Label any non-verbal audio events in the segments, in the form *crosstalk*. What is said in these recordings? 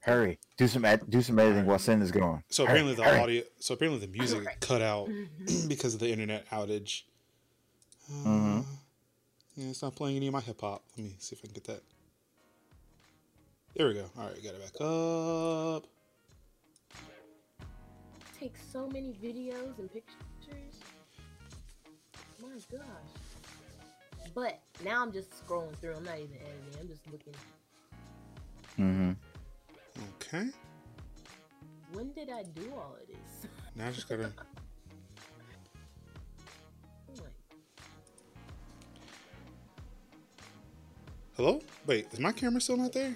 Hurry, do some ed- do some editing while Sin is going. So Hurry, apparently the hurry. audio. So apparently the music cut out *clears throat* because of the internet outage. Uh, Mhm. Yeah, it's not playing any of my hip hop. Let me see if I can get that. There we go. All right, got it back up. Take so many videos and pictures. My gosh. But now I'm just scrolling through. I'm not even editing. I'm just looking. Mm-hmm. Okay. When did I do all of this? *laughs* Now I just gotta. Oh Hello? Wait, is my camera still not there?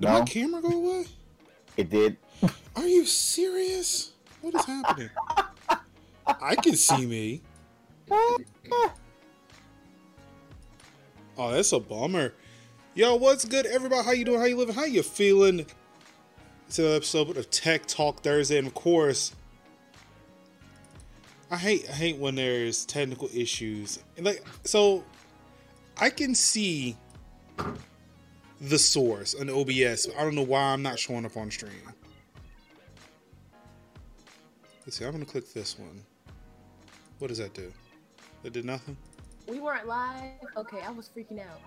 Did No. my camera go away? It did. Are you serious? What is happening? I can see me. Oh, that's a bummer. Yo, what's good, everybody? How you doing? How you living? How you feeling? It's another episode of Tech Talk Thursday, and of course, I hate I hate when there's technical issues. And like, so I can see the source on OBS. I don't know why I'm not showing up on stream. Let's see. I'm gonna click this one. What does that do? That did nothing. we weren't live. Okay, I was freaking out.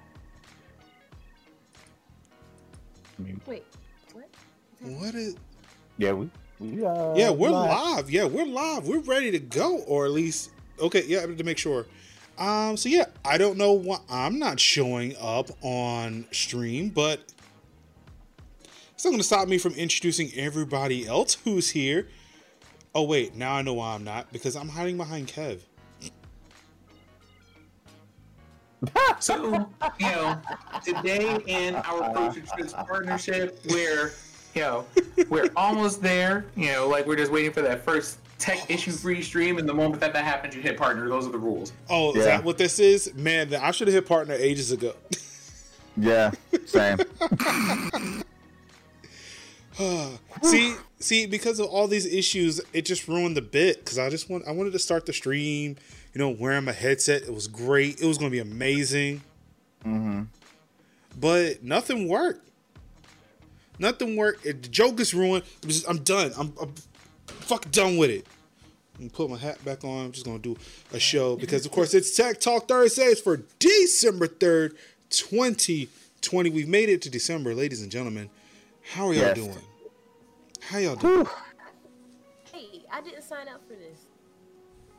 I mean, Wait, what? What's happening? What is? yeah, we. we uh, Yeah, we're live. Yeah, we're live. We're ready to go, or at least okay. Yeah, to make sure. Um. So yeah, I don't know why I'm not showing up on stream, but it's not going to stop me from introducing everybody else who's here. Oh wait, now I know why I'm not because I'm hiding behind Kev. So, you know, today in our Culture Trips partnership, we're, you know, we're *laughs* almost there. You know, like we're just waiting for that first tech issue free stream, and the moment that that happens, you hit partner. Those are the rules. Oh, is that what this is? Man, I should have hit partner ages ago. *laughs* Yeah, same. *sighs* see, see, because of all these issues, it just ruined the bit. Because I just want, I wanted to start the stream, you know, wearing my headset. It was great. It was going to be amazing. mm-hmm. But nothing worked. Nothing worked. The joke is ruined. I'm, just, I'm done. I'm, I'm fucking done with it. I'm put my hat back on. I'm just gonna do a show because, of course, it's Tech Talk Thursdays for December third, 2020. We've made it to December, ladies and gentlemen. How are y'all Yes. doing? How y'all doing? Hey, I didn't sign up for this.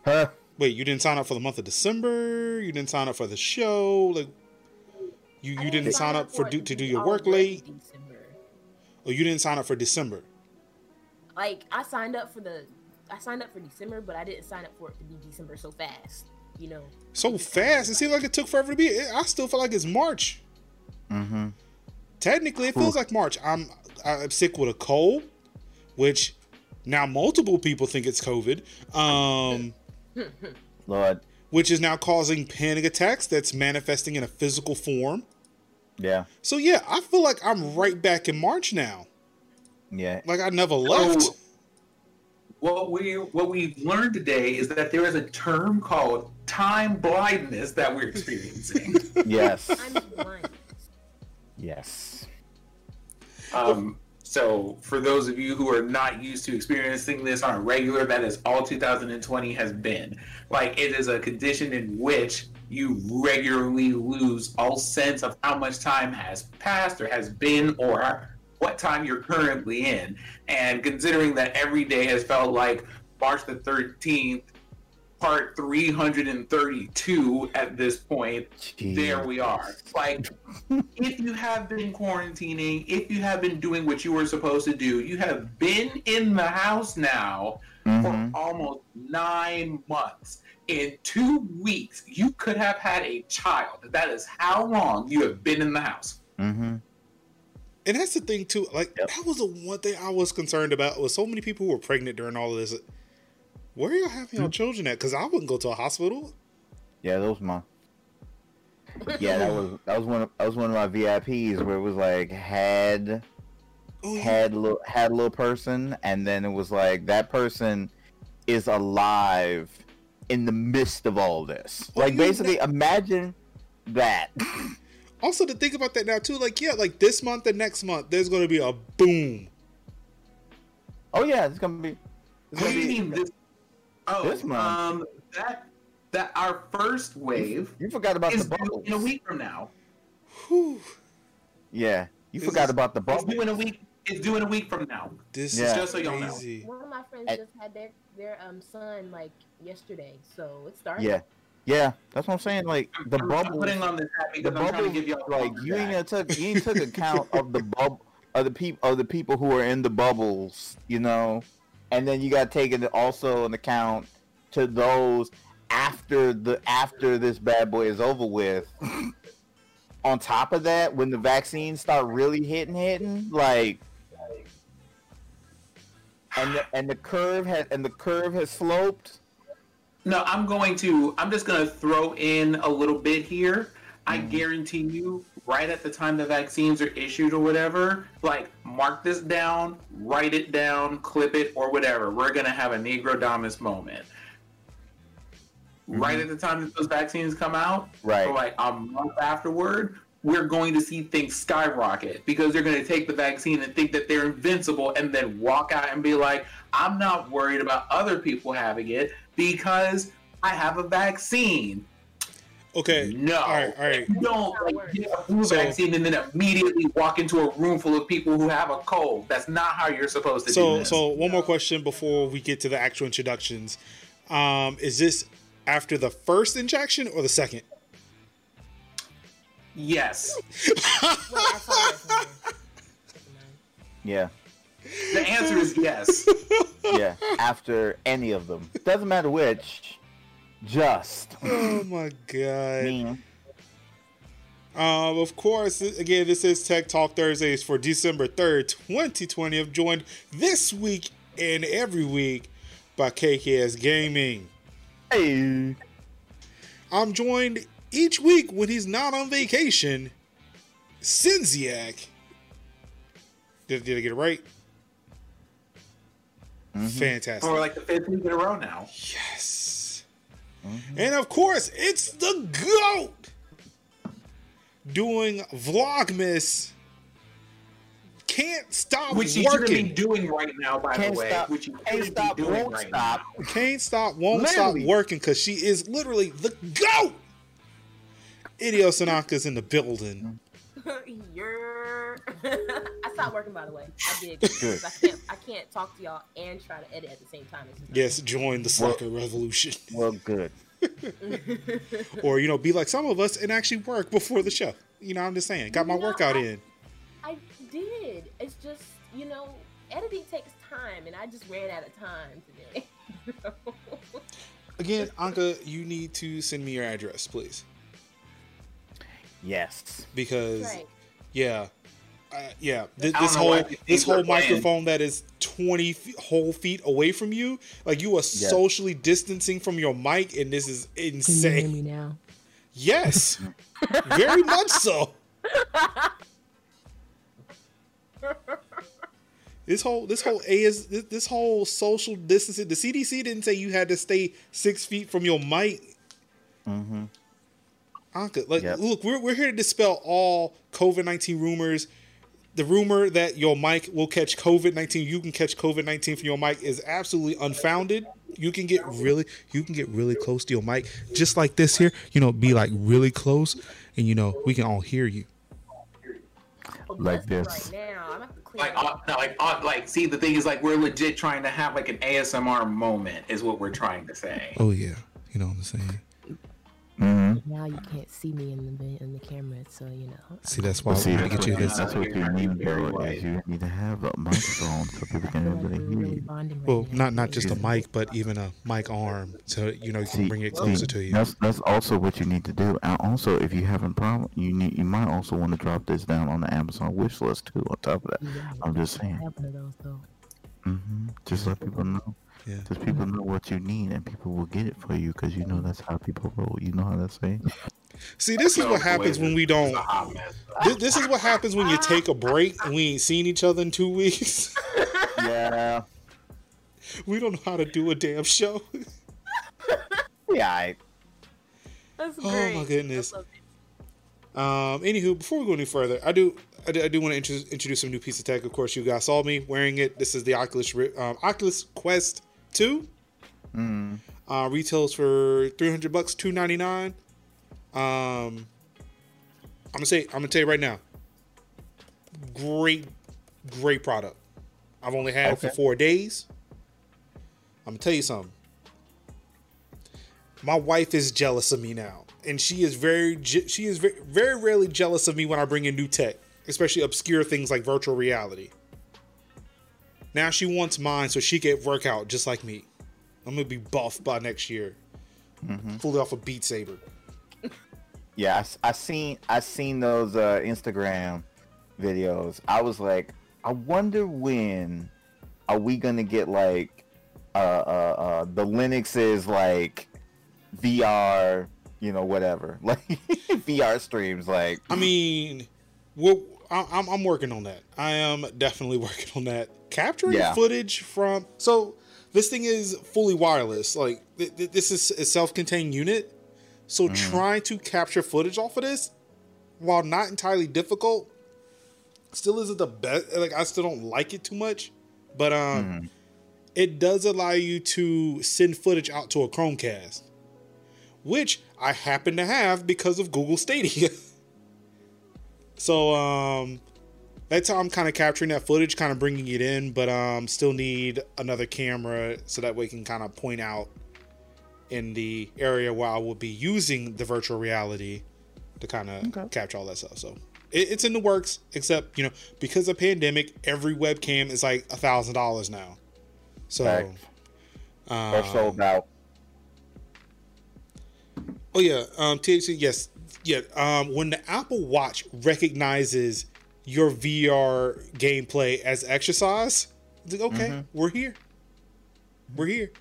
Huh? Wait, you didn't sign up for the month of December. You didn't sign up for the show. Like, you you didn't sign up for it do, to do your work late. December. Or you didn't sign up for December. Like I signed up for the, I signed up for December, but I didn't sign up for it to be December so fast. You know. so fast. It seems like it took forever to be. I still feel like it's March. Mm-hmm. Technically, it feels like March. I'm I'm sick with a cold, which now multiple people think it's COVID. Um, Lord. which is now causing panic attacks that's manifesting in a physical form. Yeah. So yeah, I feel like I'm right back in March now. Yeah. Like I never left. So, what we what we've learned today is that there is a term called time blindness that we're experiencing. *laughs* Yes. I'm blind. yes. Um, so, for those of you who are not used to experiencing this on a regular, that is all 2020 has been. Like, it is a condition in which you regularly lose all sense of how much time has passed or has been or what time you're currently in. And considering that every day has felt like March the 13th, part 332 at this point, there we are. Like, *laughs* if you have been quarantining, if you have been doing what you were supposed to do, you have been in the house now Mhm. for almost nine months. In two weeks, you could have had a child. That is how long you have been in the house. Mm-hmm. And that's the thing too. Like Yep. that was the one thing I was concerned about. Was so many people who were pregnant during all of this. Where are y'all having your children at? Because I wouldn't go to a hospital. Yeah, that was my. Yeah, that was that was one of, that was one of my VIPs where it was like had Oh, yeah. had little had a little person, and then it was like that person is alive in the midst of all this. Well, Like you basically, imagine that. *laughs* Also, to think about that now too, like yeah, like this month and next month, there's gonna be a boom. Oh yeah, it's gonna be. It's What gonna do you mean this? Oh, This month? um, that that our first wave you forgot about is the due bubbles. in a week from now. Whew. Yeah, you This forgot is- about the It's bubbles. due in a week. It's due in a week from now. This Yeah. is Just so y'all know. One of my friends I- just had their their um son like yesterday, so it started. Yeah, yeah, that's what I'm saying. Like the I'm, I'm putting on this hat the because I'm trying to give y'all like you ain't gonna took you ain't took account of the bubble of the people of the people who are in the bubbles, you know, and then you got to take it also an account to those after the after this bad boy is over with. *laughs* On top of that, when the vaccines start really hitting, hitting, like, and the, and the curve has and the curve has sloped. No, I'm going to. I'm just going to throw in a little bit here. I Mm-hmm. guarantee you, right at the time the vaccines are issued or whatever, like mark this down, write it down, clip it, or whatever. We're going to have a Negrodamus moment. Right at the time that those vaccines come out, Mm-hmm. Right. or like a month afterward, we're going to see things skyrocket because they're going to take the vaccine and think that they're invincible and then walk out and be like, I'm not worried about other people having it because I have a vaccine. Okay. No. All right. All right. You don't like, get a flu So- vaccine and then immediately walk into a room full of people who have a cold. That's not how you're supposed to do So, this. so one more question before we get to the actual introductions. Um, is this after the first injection or the second? Yes. Wait, I saw this *laughs* one. Yeah. The answer is yes. yeah, after any of them. Doesn't matter which. Just Oh my god. me. Um, of course, again, this is Tech Talk Thursdays for December 3rd, 2020. I'm joined this week and every week by KKS Gaming. Hey. I'm joined each week when he's not on vacation. Sinziak. Did, did I get it right? Mm-hmm. Fantastic. For like the fifth week in a row now. Yes. Mm-hmm. And of course, it's the GOAT doing Vlogmas. Can't stop Which you shouldn't be working. doing right now, by Can't the way. stop. Which you Can't stop. Won't right stop. now. Can't stop, won't Literally. stop working because she is literally the GOAT. Idio Sanaka's in the building. *laughs* You're. *laughs* I stopped working by the way. I did. 'cause I can't. I can't talk to y'all and try to edit at the same time. It's Yes, join the Slacker revolution. Well, good. *laughs* Or, you know, be like some of us and actually work before the show. You know, I'm just saying. Got my No, workout I- in. I did. It's just you know, editing takes time, and I just ran out of time today. Again, Anka, you need to send me your address, please. Yes. Because right. Yeah, uh, yeah. Th- this whole this whole planned. microphone that is twenty fe- whole feet away from you, like you are Yeah. socially distancing from your mic, and this is insane. me now? Yes, *laughs* very much so. This whole this whole A is this, this whole social distancing. The CDC didn't say you had to stay six feet from your mic. Mm-hmm. Anka, like, Yep. look, we're, we're here to dispel all COVID 19 rumors. The rumor that your mic will catch COVID 19, you can catch COVID 19 from your mic is absolutely unfounded. You can get really, you can get really close to your mic, just like this here. You know, be like really close, and you know we can all hear you. Like this. Right now, I'm gonna have to clean Like, uh, like, uh, like, see, the thing is, like, we're legit trying to have like an ASMR moment, is what we're trying to say. Oh yeah, you know what I'm saying. Mm-hmm. Now you can't see me in the in the camera, so you know. See, that's why See, we gotta get you this. that's what you need, Very is you need to have a microphone so people can I feel like really hear really you. bonding right Well, now. not not just a mic, but even a mic arm, so you know you can See, bring it see, closer to you. That's that's also what you need to do. And also, if you having problem, you need you might also want to drop this down on the Amazon wish list too. On top of that, Yeah, I'm just saying. have one those though. hmm Just let people know. Yeah. Just people know what you need, and people will get it for you because you know that's how people roll. You know how that's say. *laughs* See, this is what happens when we don't. It's a hot mess. This, this is what happens when you take a break and we ain't seen each other in two weeks. *laughs* yeah. we don't know how to do a damn show. *laughs* Yeah. I, That's Oh, my goodness. Um, anywho, before we go any further, I do I do, I do want to introduce, introduce some new piece of tech. Of course, you guys saw me wearing it. This is the Oculus um, Oculus Quest Two. Mm. Uh, retails for three hundred bucks, two ninety nine. Um, I'm gonna say I'm gonna tell you right now. Great, great product. I've only had it for four days. I'm gonna tell you something. My wife is jealous of me now, and she is very je- she is very, very rarely jealous of me when I bring in new tech, especially obscure things like virtual reality. Now she wants mine so she can work out just like me. I'm gonna be buff by next year, fully off a Beat Saber. *laughs* Yeah, I seen I seen those uh, Instagram videos. I was like, I wonder when are we gonna get like uh, uh, uh, the Linux is like VR, you know, whatever, *laughs* like VR streams. Like, I mean, I- I'm, I'm working on that. I am definitely *laughs* working on that. Capturing Yeah. footage from so this thing is fully wireless. Like th- th- this is a self-contained unit. So trying to capture footage off of this, while not entirely difficult, still isn't the best. Like I still don't like it too much, but um, it does allow you to send footage out to a Chromecast, which I happen to have because of Google Stadia. *laughs* So um that's how I'm kind of capturing that footage, kind of bringing it in, but um still need another camera so that way we can kind of point out in the area where I will be using the virtual reality to kind of Okay. capture all that stuff. So it, it's in the works, except you know because of pandemic, every webcam is like a thousand dollars now. So um, they're sold out. Oh yeah, um, THC. Yes, yeah. Um, when the Apple Watch recognizes your VR gameplay as exercise, it's like, okay, we're here. We're here.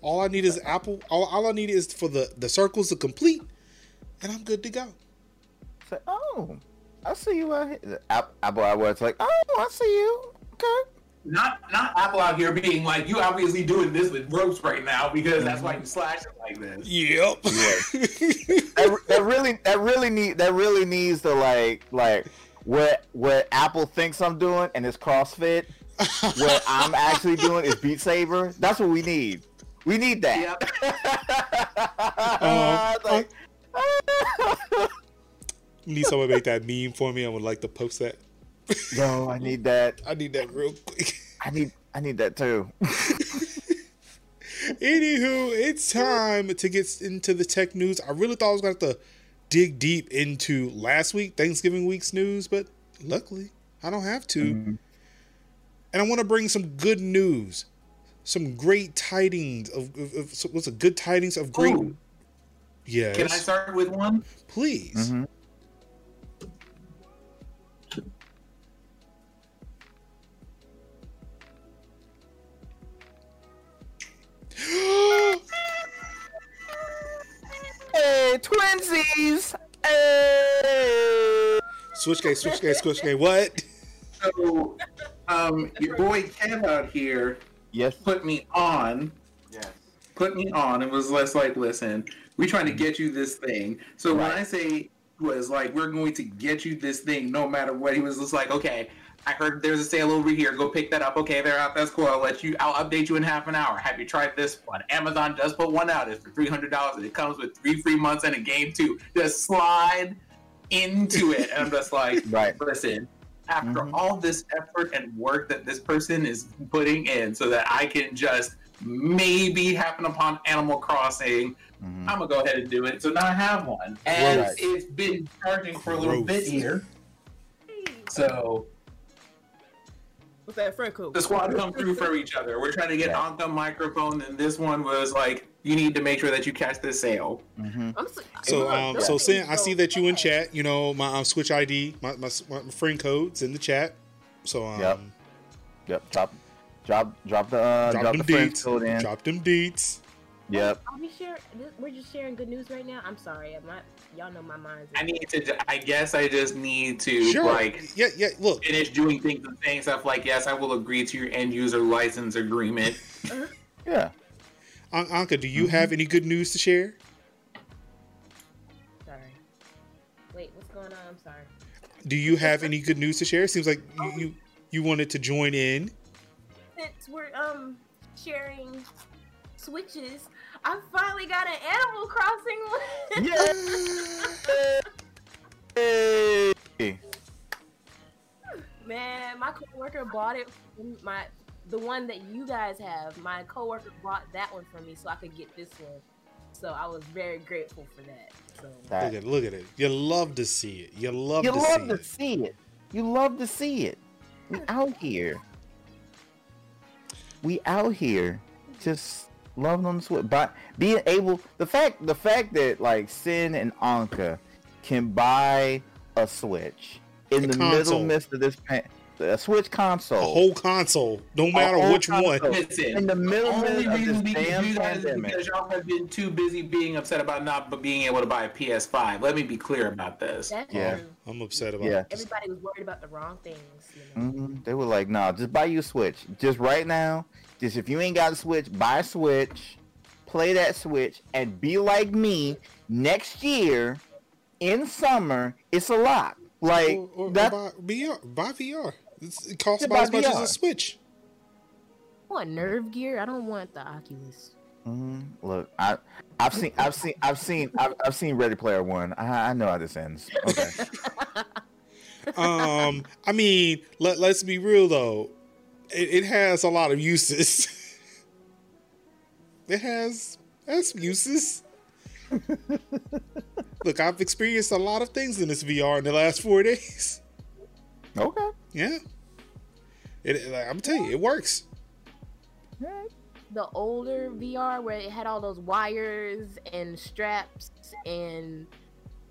All I need is Apple. All, all I need is for the the circles to complete, and I'm good to go. It's like, oh, I see you out here. App- Apple where it's like, oh, I see you. Okay. Not not Apple out here being like you obviously doing this with ropes right now because that's why you slash it like this. Yep. *laughs* that, that really that really need that really needs to like like what what Apple thinks I'm doing and it's CrossFit. what I'm actually doing is Beat Saber. That's what we need. We need that. Um, *laughs* It's like, need someone to make that meme for me. I would like to post that. *laughs* Yo, I need that. I need that real quick. I need I need that too. *laughs* Anywho, it's time to get into the tech news. I really thought I was going to have to dig deep into last week, Thanksgiving week's news, but luckily I don't have to. Mm-hmm. And I want to bring some good news, some great tidings of, of, of what's a good tidings of great. Ooh, yes, can I start with one? please. Mhm. *gasps* Hey, twinsies! Hey! Switch game, switch game, switch game. What? So, um, your boy Kev out here Yes. put me on, Yes. put me on, and was less like, listen, we trying to get you this thing. So when I say was like, we're going to get you this thing, no matter what, he was just like, okay. I heard there's a sale over here. Go pick that up. Okay, they're out. That's cool. I'll let you. I'll update you in half an hour. Have you tried this one? Amazon does put one out. It's for three hundred dollars. It comes with three free months and a game too. Just slide into it, and I'm just like, *laughs* Right. listen. After Mhm. all this effort and work that this person is putting in, so that I can just maybe happen upon Animal Crossing, Mhm. I'm gonna go ahead and do it. So now I have one, and Right. it's been charging for a little Gross. bit here. So What's that friend code? the squad come through for each other. We're trying to get Yeah. on the microphone, and this one was like, "You need to make sure that you catch this sale." Mhm. I'm so, So, look, um, so things Sam, I see that you in chat. You know, my um, Switch ID, my, my my friend code's in the chat. So, um, Yep. Yep. Drop, drop, drop the uh, drop, drop, them the deets. code in. Drop them deets. Yep. Are we share? this- We're just sharing good news right now. I'm sorry. I'm not. Y'all know my mind's. I need to. I guess I just need to Sure. like yeah, yeah. Look, finish doing things and saying stuff like, "Yes, I will agree to your end user license agreement." Yeah. An- Anka, do Mm-hmm. you have any good news to share? Sorry. Wait, what's going going on? I'm sorry. Do you have any good news to share? It Seems like you you, you wanted to join in. Since we're um sharing switches, I finally got an Animal Crossing one. Yay! Man, my coworker bought it. from My the one that you guys have. My coworker bought that one for me so I could get this one. So I was very grateful for that. So That- Look at look at it. You love to see it. You love you to love see to it. see it. You love to see it. We out here. We out here just loving on the switch. But being able the fact the fact that like Sin and Anka can buy a switch in A the console. middle midst of this pan- a switch A console. whole console, no matter whole which one. Listen, In the middle the only of this reason we damn can do that is pandemic. because y'all have been too busy being upset about not being able to buy a PS5. Let me be clear about this. that's Yeah. true. I'm upset about Yeah. it. Everybody was worried about the wrong things. You know? Mhm. They were like, "Nah, just buy you a Switch. Just right now, just if you ain't got a Switch, buy a Switch, play that Switch, and be like me next year in summer. It's a lot. Like or, or, that. or buy VR. Buy VR. It's, it costs about as buy much as a Switch. I want Nerve Gear. I don't want the Oculus. Mhm. Look, I, I've seen, I've seen, I've seen, I've, I've seen Ready Player One. I, I know how this ends. Okay. *laughs* Um, I mean, let let's be real though. It, it has a lot of uses. *laughs* it has has uses. *laughs* Look, I've experienced a lot of things in this VR in the last four days. okay. Yeah, it. Like, I'm telling you, it works. The older VR where it had all those wires and straps and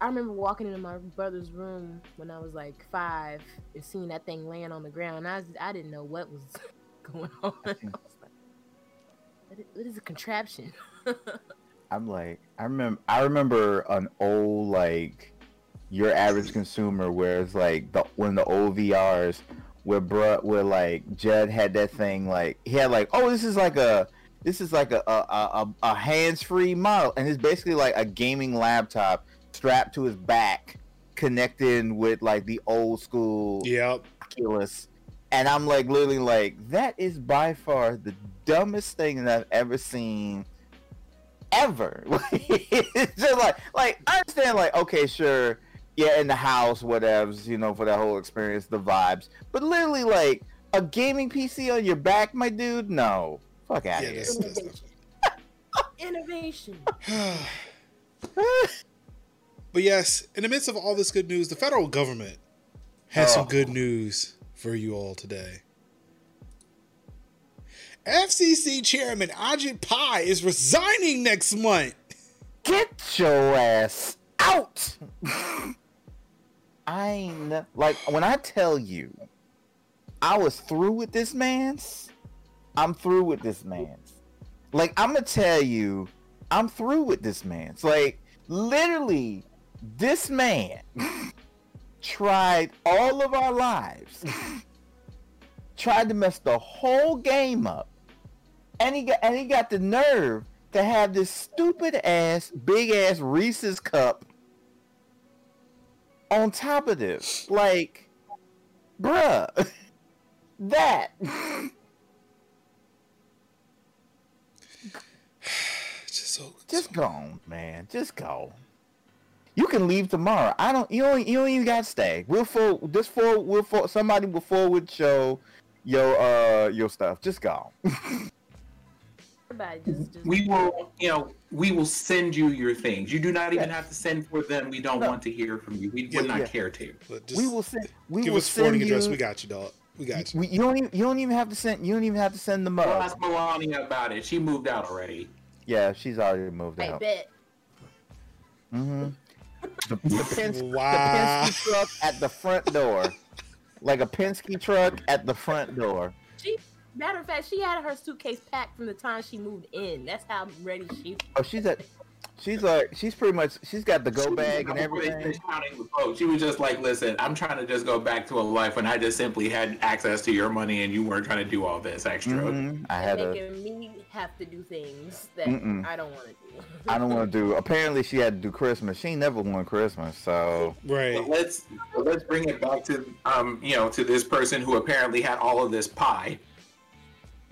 I remember walking into my brother's room when I was like five and seeing that thing laying on the ground. I was, I didn't know what was *laughs* going on. I *laughs* was like, what is, a contraption? *laughs* I'm like, I remember, I remember an old like your average consumer where it's like the one of the old VRs where bruh where like Judd had that thing like he had like oh this is like a this is like a a, a, a hands free model and it's basically like a gaming laptop strapped to his back connecting with like the old school Yep. Oculus. And I'm like literally like that is by far the dumbest thing that I've ever seen ever. *laughs* Like, it's just like like I understand like okay sure yeah in the house whatever you know for that whole experience the vibes but literally like a gaming PC on your back my dude no fuck out Yeah, of here. that's, that's *laughs* Innovation. *sighs* *sighs* *sighs* *laughs* But yes, in the midst of all this good news, the federal government has Oh. some good oh. news for you all today. FCC Chairman Ajit Pai is resigning next month. Get your ass out. *laughs* I ain't like when I tell you I was through with this man's, I'm through with this man's. Like I'm gonna tell you, I'm through with this man's. Like literally, this man tried all of our lives, tried to mess the whole game up, and he got and he got the nerve to have this stupid ass, big ass Reese's cup on top of this. Like, bruh, *laughs* that. *sighs* Just so Just go man. Just go. You can leave tomorrow. I don't. You don't. You don't even got to stay. We'll for this for we'll for somebody will forward show your uh your stuff. Just go. Just, just We will, you know, we will send you your things. You do not even Yeah. have to send for them. We don't No. want to hear from you. We Yeah, would not yeah. care to. But just we will send. We give will us forwarding send address. you. We got you, dog. We got you. we, you don't even. You don't even have to send. You don't even have to send them We'll up. ask Melania about it. She moved out already. Yeah, she's already moved I out. bet. Mm-hmm. The, the, Penske, Wow. the Penske truck at the front door, like a Penske truck at the front door. She matter of fact, she had her suitcase packed from the time she moved in. That's how ready she Oh, she's at. She's like. She's pretty much. She's got the go was bag and everything. counting the vote. She was just like, "Listen, I'm trying to just go back to a life when I just simply had access to your money and you weren't trying to do all this extra." Mhm. I had a. making me have to do things that Mm-mm. I don't want to do. *laughs* I don't want to do. Apparently, she had to do Christmas. She never won Christmas, so Right. But let's but let's bring it back to um you know to this person who apparently had all of this pie.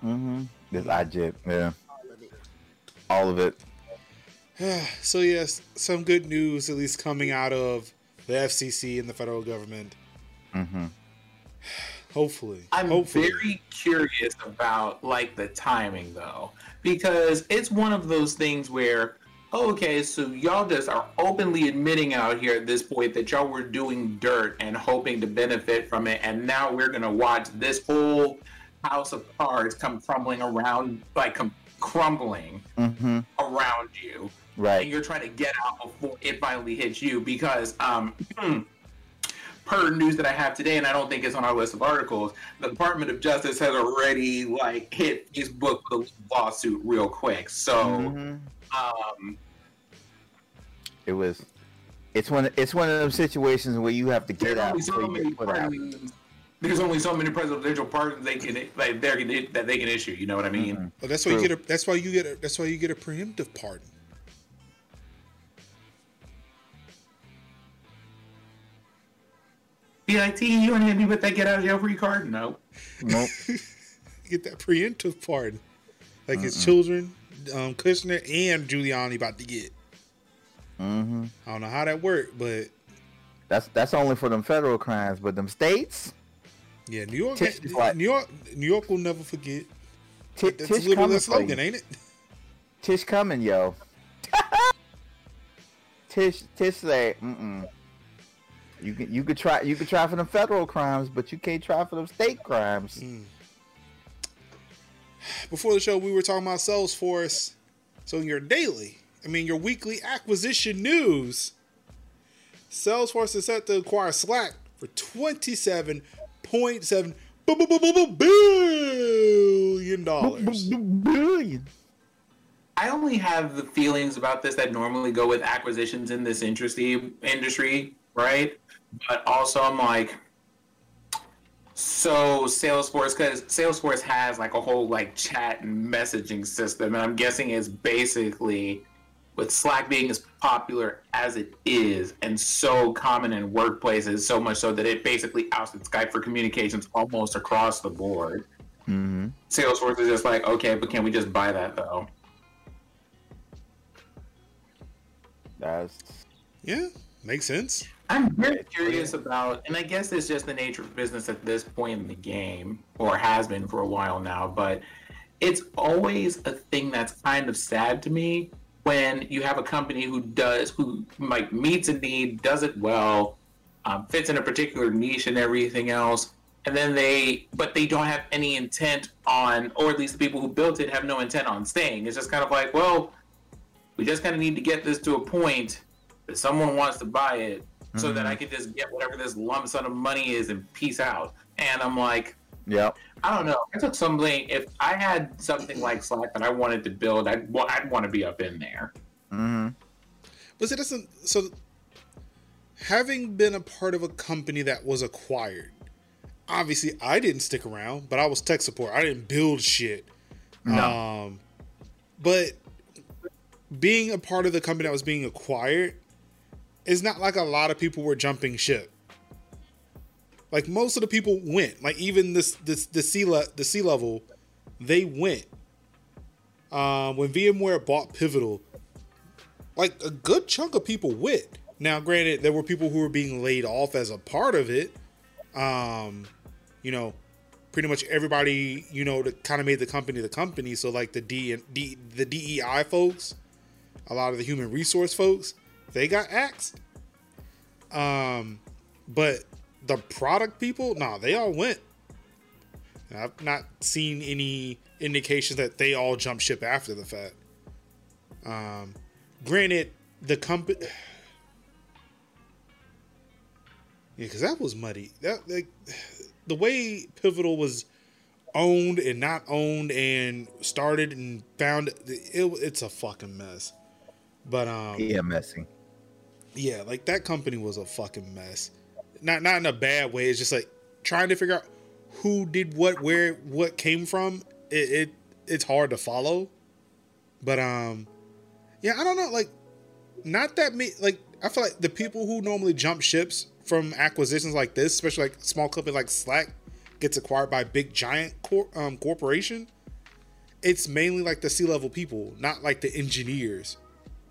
mm-hmm. this IJIP, yeah, All of it. all of it. *sighs* so yes, some good news at least coming out of the FCC and the federal government. Mm-hmm. *sighs* Hopefully, I'm hopefully. very curious about like the timing though, because it's one of those things where okay, so y'all just are openly admitting out here at this point that y'all were doing dirt and hoping to benefit from it, and now we're gonna watch this whole house of cards come crumbling around, like come crumbling Mm-hmm. around you. And you're trying to get out before it finally hits you because um per news that I have today, and I don't think it's on our list of articles, the Department of Justice has already like hit Facebook with a lawsuit real quick. So Mhm. um It was. It's one. It's one of those situations where you have to get out only so many get put out. There's only so many presidential pardons they can like they're gonna, that they can issue. You know what I mean? Mhm. Well, that's why you get a. That's why you get a. That's why you get a preemptive pardon. BIT, you want to hit me with that get out of jail free card? No. Nope. You *laughs* get that preemptive pardon, like his children, um, Kushner and Giuliani about to get. mm-hmm. I don't know how that worked, but That's that's only for them federal crimes, but them states. yeah, New York, Tish is like- New York, New York will never forget. T- That's Tish literally coming their for slogan, ain't it? Tish coming, yo. *laughs* Tish Tish say, mm-mm. You can you could try you could try for them federal crimes, but you can't try for them state crimes. Mm. Before the show, we were talking about Salesforce. So in your daily, I mean your weekly acquisition news, Salesforce is set to acquire Slack for twenty-seven point seven billion dollars. Billion. I only have the feelings about this that normally go with acquisitions in this industry industry, right? But also I'm like so Salesforce because Salesforce has like a whole like chat and messaging system, and I'm guessing it's basically with Slack being as popular as it is and so common in workplaces, so much so that it basically ousted Skype for communications almost across the board. Mm-hmm. Salesforce is just like, okay, but can we just buy that though? That's Yeah, makes sense. I'm very curious about, and I guess it's just the nature of business at this point in the game, or has been for a while now, but it's always a thing that's kind of sad to me when you have a company who does, who like meets a need, does it well, um, fits in a particular niche and everything else, and then they, but they don't have any intent on, or at least the people who built it have no intent on staying. It's just kind of like, well, we just kind of need to get this to a point that someone wants to buy it so that I can just get whatever this lump sum of money is and peace out. And I'm like, yeah, I don't know. I took something. If I had something like Slack that I wanted to build, I'd wa- I'd want to be up in there. Mm-hmm. But it doesn't. so. Having been a part of a company that was acquired, obviously I didn't stick around, but I was tech support. I didn't build shit. No. Um, but being a part of the company that was being acquired, it's not like a lot of people were jumping ship. Like most of the people went. Like even this this the sea le- the C level, they went. Um, when VMware bought Pivotal, like a good chunk of people went. Now, granted, there were people who were being laid off as a part of it. Um, you know, pretty much everybody, you know, that kind of made the company the company. So like the D and D, the DEI folks, a lot of the human resource folks, they got axed. Um, but the product people, nah, they all went. I've not seen any indications that they all jumped ship after the fact. Um, granted, the company. *sighs* Yeah, because that was muddy. That like, *sighs* the way Pivotal was owned and not owned and started and found it, it's a fucking mess. But um, Yeah, messy. Yeah, like that company was a fucking mess. Not not in a bad way. It's just like trying to figure out who did what, where what came from. It, it it's hard to follow. But um, yeah, I don't know. Like, not that me. Like, I feel like the people who normally jump ships from acquisitions like this, especially like small company like Slack, gets acquired by big giant cor- um, corporation. It's mainly like the C level people, not like the engineers,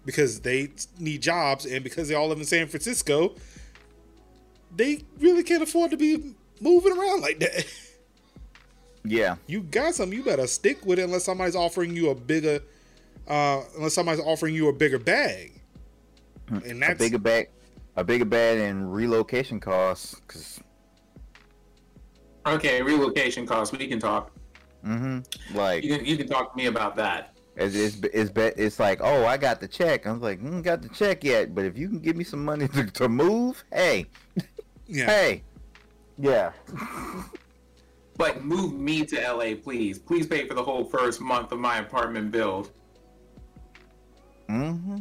because they need jobs and because they all live in San Francisco, they really can't afford to be moving around like that. *laughs* Yeah. You got some, you better stick with it unless somebody's offering you a bigger, uh, unless somebody's offering you a bigger bag. And a bigger bag, a bigger bag and relocation costs. Cause, Okay, relocation costs. We can talk. hmm like You can you can talk to me about that. It's it's it's, be, it's like, oh, I got the check. I was like, mm, got the check yet, but if you can give me some money *laughs* to, to move, hey, yeah. hey, yeah, *laughs* Like, move me to LA, please. Please pay for the whole first month of my apartment bill. hmm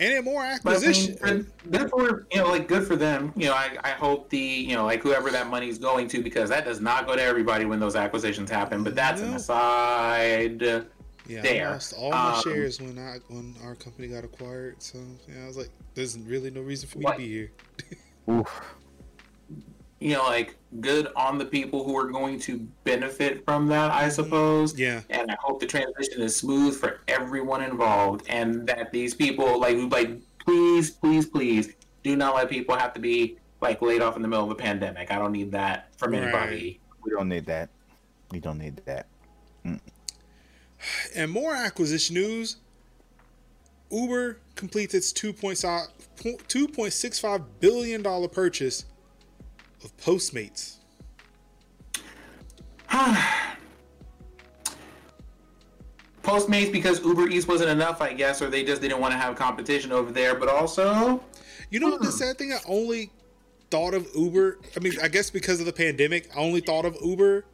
And then more But I mean, acquisition. good for you know, like good for them. You know, I, I hope the you know like whoever that money is going to because that does not go to everybody when those acquisitions happen. But that's an aside. yeah, I there. lost all my Um, shares when I when our company got acquired. So yeah, I was like, there's really no reason for me What? to be here. Oof. You know, like good on the people who are going to benefit from that. I mm-hmm. suppose. Yeah, and I hope the transition is smooth for everyone involved, and that these people like like please, please, please do not let people have to be like laid off in the middle of a pandemic. I don't need that from Right. anybody. We don't need that. We don't need that. Mm. *sighs* and more acquisition news. Uber completes its 2.5 2.65 billion dollar purchase of Postmates. *sighs* Postmates because Uber Eats wasn't enough, I guess, or they just didn't want to have competition over there. But also, You know what the hmm. sad thing? I only thought of Uber. I mean, I guess because of the pandemic, I only thought of Uber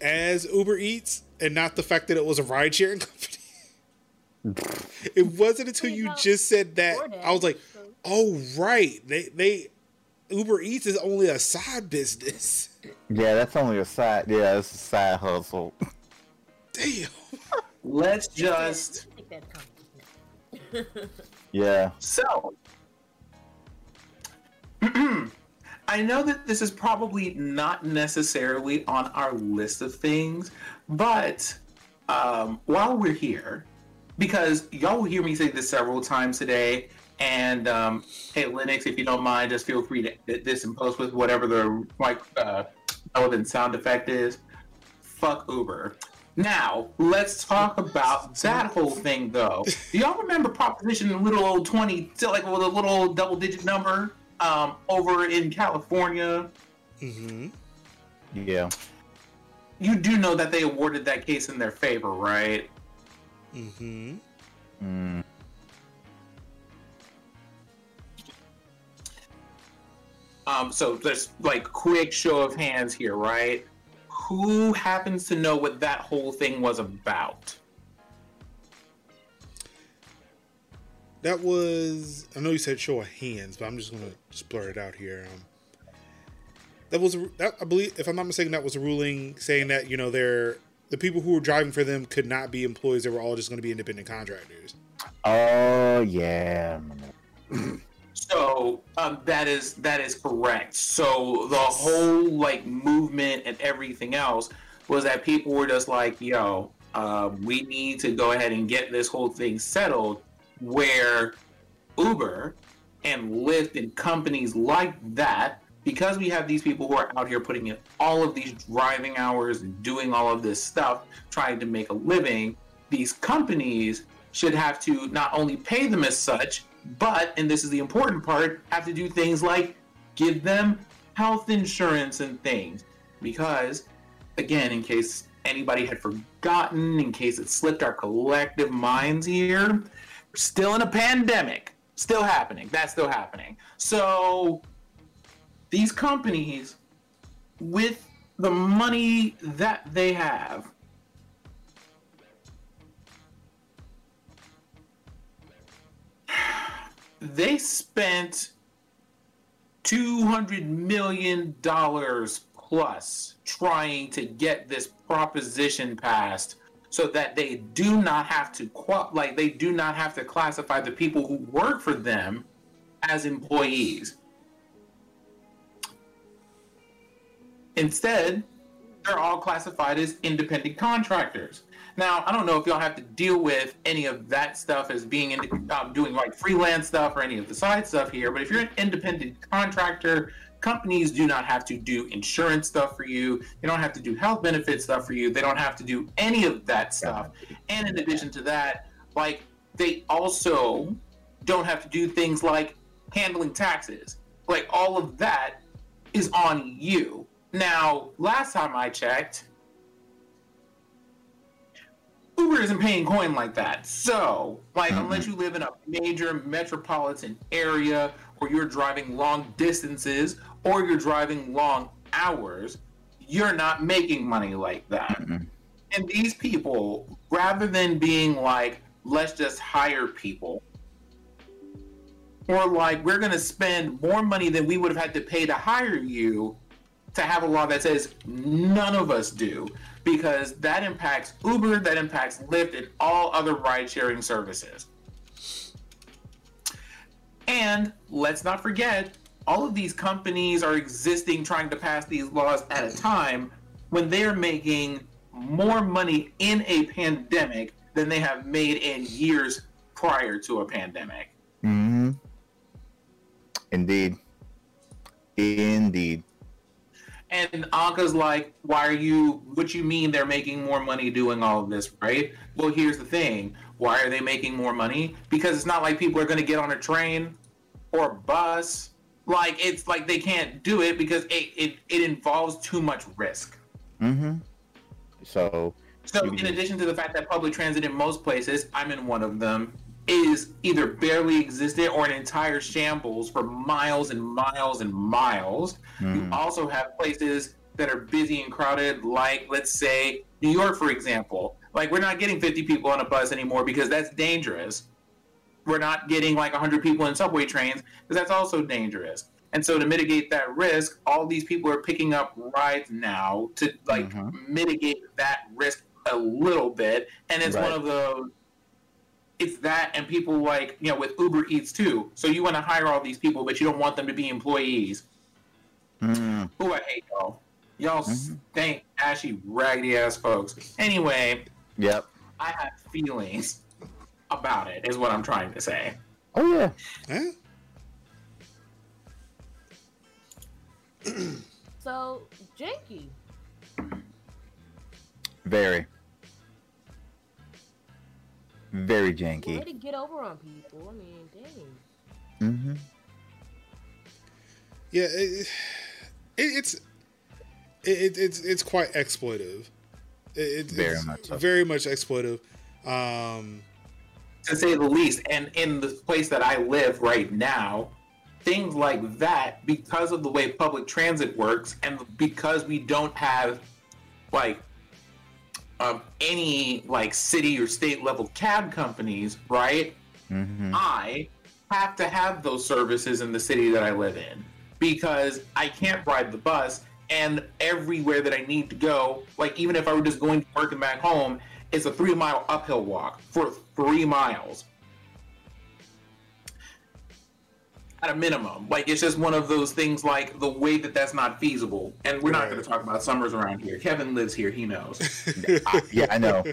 as Uber Eats and not the fact that it was a ride sharing *laughs* company. *laughs* it wasn't until you just said that I was like, so- "Oh right, they they Uber Eats is only a side business." Yeah, that's only a side. Yeah, it's a side hustle. Damn. let's just Take that compliment. Yeah. So, *clears throat* I know that this is probably not necessarily on our list of things, but um, while we're here, because y'all will hear me say this several times today, and um, hey, Linux, if you don't mind, just feel free to edit this and post with whatever the like uh, relevant sound effect is. Fuck Uber. Now, let's talk about that whole thing, though. Do y'all remember Proposition little old 20, like with a little old double digit number um, over in California? hmm Yeah. You do know that they awarded that case in their favor, right? hmm Mm. Um, so there's like quick show of hands here, right? Who happens to know what that whole thing was about? That was. I know you said show of hands, but I'm just gonna just blur it out here. Um, that was that, I believe, if I'm not mistaken, that was a ruling saying that you know they're the people who were driving for them could not be employees. They were all just going to be independent contractors. Oh yeah. *laughs* So um, that is that is correct. So the whole like movement and everything else was that people were just like, "Yo, uh, we need to go ahead and get this whole thing settled." Where Uber and Lyft and companies like that, because we have these people who are out here putting in all of these driving hours and doing all of this stuff, trying to make a living, these companies should have to not only pay them as such, but, and this is the important part, have to do things like give them health insurance and things. Because, again, in case anybody had forgotten, in case it slipped our collective minds here, we're still in a pandemic. Still happening. That's still happening. So, these companies, with the money that they have, they spent $200 million plus trying to get this proposition passed so that they do not have to like they do not have to classify the people who work for them as employees. Instead, they're all classified as independent contractors. Now, I don't know if y'all have to deal with any of that stuff as being in, um, doing like freelance stuff or any of the side stuff here, but if you're an independent contractor, companies do not have to do insurance stuff for you. They don't have to do health benefit stuff for you. They don't have to do any of that stuff. And in addition to that, like they also don't have to do things like handling taxes. Like all of that is on you. Now, last time I checked, Uber isn't paying coin like that. So, like, Mhm. unless you live in a major metropolitan area or you're driving long distances or you're driving long hours, you're not making money like that. Mm-mm. And these people, rather than being like, let's just hire people, or like, we're going to spend more money than we would have had to pay to hire you, to have a law that says none of us do, because that impacts Uber, that impacts Lyft, and all other ride sharing services. And let's not forget, all of these companies are existing trying to pass these laws at a time when they're making more money in a pandemic than they have made in years prior to a pandemic. hmm Indeed. Indeed. And Anka's like, why are you, what you mean they're making more money doing all of this, right? Well, here's the thing. Why are they making more money? Because it's not like people are going to get on a train or a bus. Like, it's like they can't do it because it, it, it involves too much risk. Mm-hmm. So, So, in addition to the fact that public transit in most places, I'm in one of them, is either barely existent or an entire shambles for miles and miles and miles. You mm, also have places that are busy and crowded, like, let's say, New York, for example. Like, we're not getting 50 people on a bus anymore because that's dangerous. We're not getting like 100 people in subway trains because that's also dangerous. And so, to mitigate that risk, all these people are picking up rides now to like Mhm. mitigate that risk a little bit. And it's Right. one of those. It's that, and people like you know with Uber Eats too. So you want to hire all these people, but you don't want them to be employees. mm, Who I hate y'all. Y'all Mhm. stink, ashy, raggedy ass folks. Anyway, yep. I have feelings about it. Is what I'm trying to say. Oh yeah. Huh? So, janky. Very. Very janky. Way janky. to get over on people. I mean, dang. hmm Yeah, it, it, it's it, it's it's quite exploitive. It, it- Very it's much so. very much exploitive. Um, to say the least. And in the place that I live right now, things like that, because of the way public transit works, and because we don't have like um, any like city or state level cab companies, right? hmm I have to have those services in the city that I live in because I can't ride the bus. And everywhere that I need to go, like even if I were just going to work and back home, it's a three mile uphill walk for three miles at a minimum. Like it's just one of those things. Like the way that that's not feasible. And we're not going to talk about summers around here. Kevin lives here; he knows. *laughs* Yeah, I know.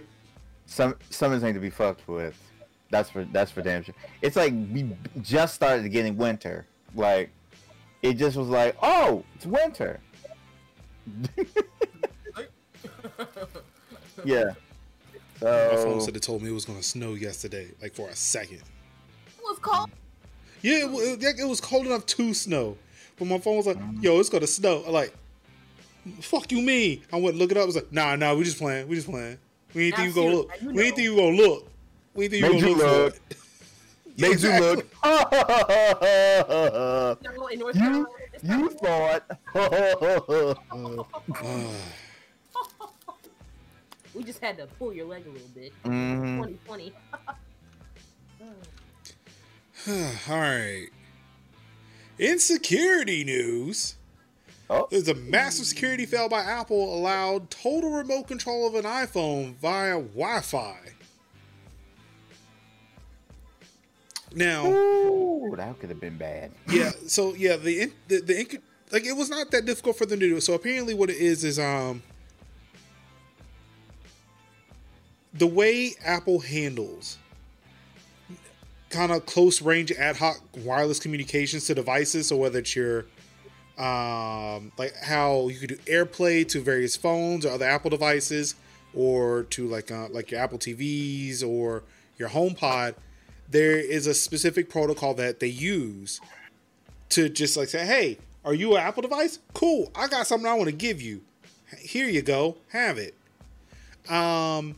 Some summers ain't to be fucked with. That's for that's for damn sure. It's like we just started getting winter. Like it just was like, oh, it's winter. *laughs* yeah. my phone said it told me it was going to snow yesterday, like for a second. It was cold. Yeah, it, it, it was cold enough to snow, but my phone was like, "Yo, it's gonna snow." I'm like, "Fuck you, me." I went look it up. I was like, "Nah, nah, we just playing. We just playing. We ain't think you gonna look. You We ain't think you gonna look. We ain't think you gonna look, look. for it." *laughs* made Exactly. you look. *laughs* No, in North You- you thought. *laughs* We just had to pull your leg a little bit. Mhm. 2020. All right. Insecurity news. Oh, There's a massive security fail by Apple allowed total remote control of an iPhone via Wi-Fi. Now, Ooh, that could have been bad. yeah, so yeah, the in- the, the inc- like it was not that difficult for them to do. So apparently, what it is is um the way Apple handles kind of close range ad hoc wireless communications to devices. So whether it's your um like how you could do AirPlay to various phones or other Apple devices, or to like uh, like your Apple TVs or your HomePod, there is a specific protocol that they use to just like say, "Hey, are you an Apple device? Cool, I got something I want to give you. Here you go, have it." Um,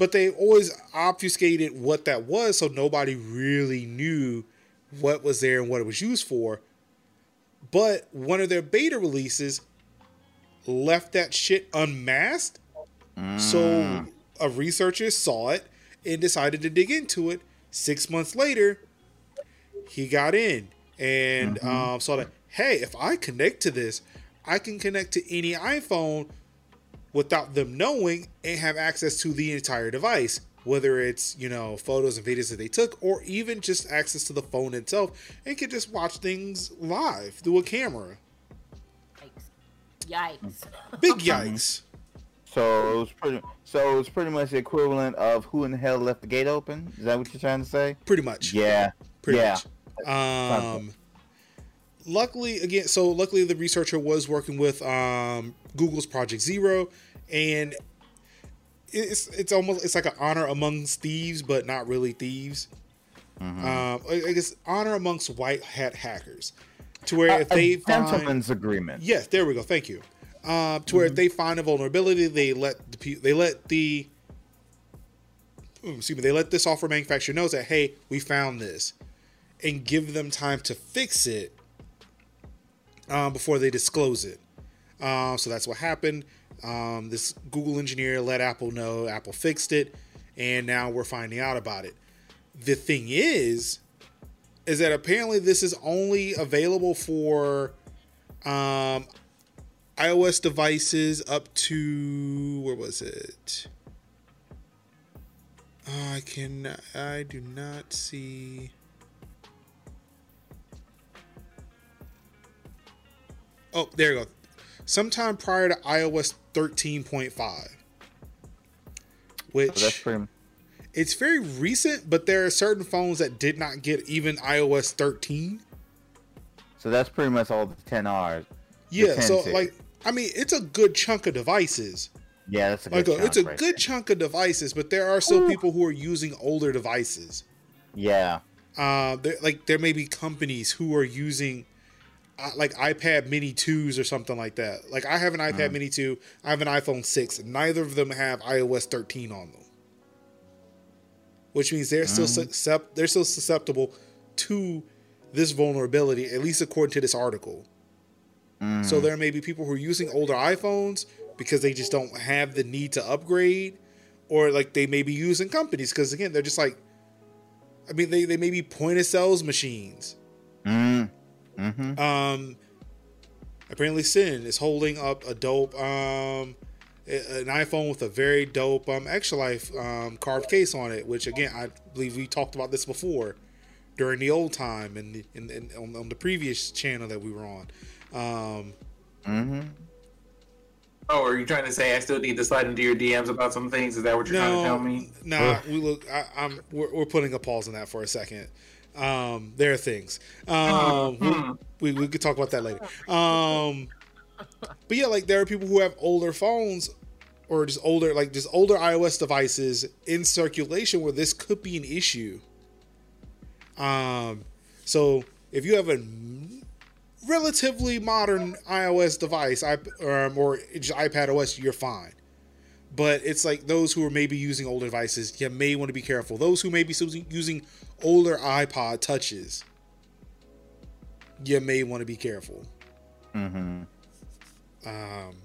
but they always obfuscated what that was, so nobody really knew what was there and what it was used for. But one of their beta releases left that shit unmasked. So a researcher saw it and decided to dig into it. Six months later, he got in and um, saw that hey, if I connect to this, I can connect to any iPhone without them knowing and have access to the entire device. Whether it's you know photos and videos that they took, or even just access to the phone itself, and can just watch things live through a camera. Yikes. Yikes. *laughs* Big yikes! So it was pretty. So it was pretty much the equivalent of who in the hell left the gate open. Is that what you're trying to say? Pretty much. Yeah. pretty yeah. much. Um, luckily, again, so luckily the researcher was working with um, Google's Project Zero, and it's it's almost it's like an honor amongst thieves, but not really thieves. Mm-hmm. Um, I guess honor amongst white hat hackers, to where A- if they a find gentleman's agreement. Yes, there we go. Thank you. Um, to where if they find a vulnerability, they let the they let the excuse me, they let the software manufacturer knows that hey, we found this, and give them time to fix it um, before they disclose it. Um, so that's what happened. Um, this Google engineer let Apple know. Apple fixed it, and now we're finding out about it. The thing is, is that apparently this is only available for um, iOS devices up to where was it? I can I do not see. Oh, there you go. Sometime prior to iOS 13.5. Which So that's pretty. it's very recent, but there are certain phones that did not get even iOS 13. So that's pretty much all the XRs. Yeah, 10 so series. like I mean, it's a good chunk of devices. Yeah, that's a Like good. a, it's a right good there. chunk of devices, but there are still people who are using older devices. Yeah. Uh, there, like there may be companies who are using like iPad Mini twos or something like that. Like I have an iPad uh-huh. Mini two, I have an iPhone six. Neither of them have iOS thirteen on them, which means they're still um. suscept- they're still susceptible to this vulnerability, at least according to this article. So mm. there may be people who are using older iPhones because they just don't have the need to upgrade, or like they may be using companies because again they're just like, I mean they they may be point of sales machines. Mm. Mm-hmm. Um, apparently, Sin is holding up a dope um an iPhone with a very dope um extra life um carved case on it. Which again, I believe we talked about this before during the old time and the, in, in, on, on the previous channel that we were on. Um, Mm-hmm. Oh, are you trying to say I still need to slide into your DMs about some things? Is that what you're trying to tell no, me? nah, we look. I, I'm we're, we're putting a pause on that for a second. Um, there are things. Um, Hmm. we, we could talk about that later. Um, but yeah, like there are people who have older phones or just older, like just older iOS devices in circulation where this could be an issue. Um, so if you have a relatively modern iOS device, I, um, or just iPad OS, you're fine. But it's like those who are maybe using older devices, you may want to be careful. Those who may be using- using older iPod touches, you may want to be careful. Mm-hmm. Um,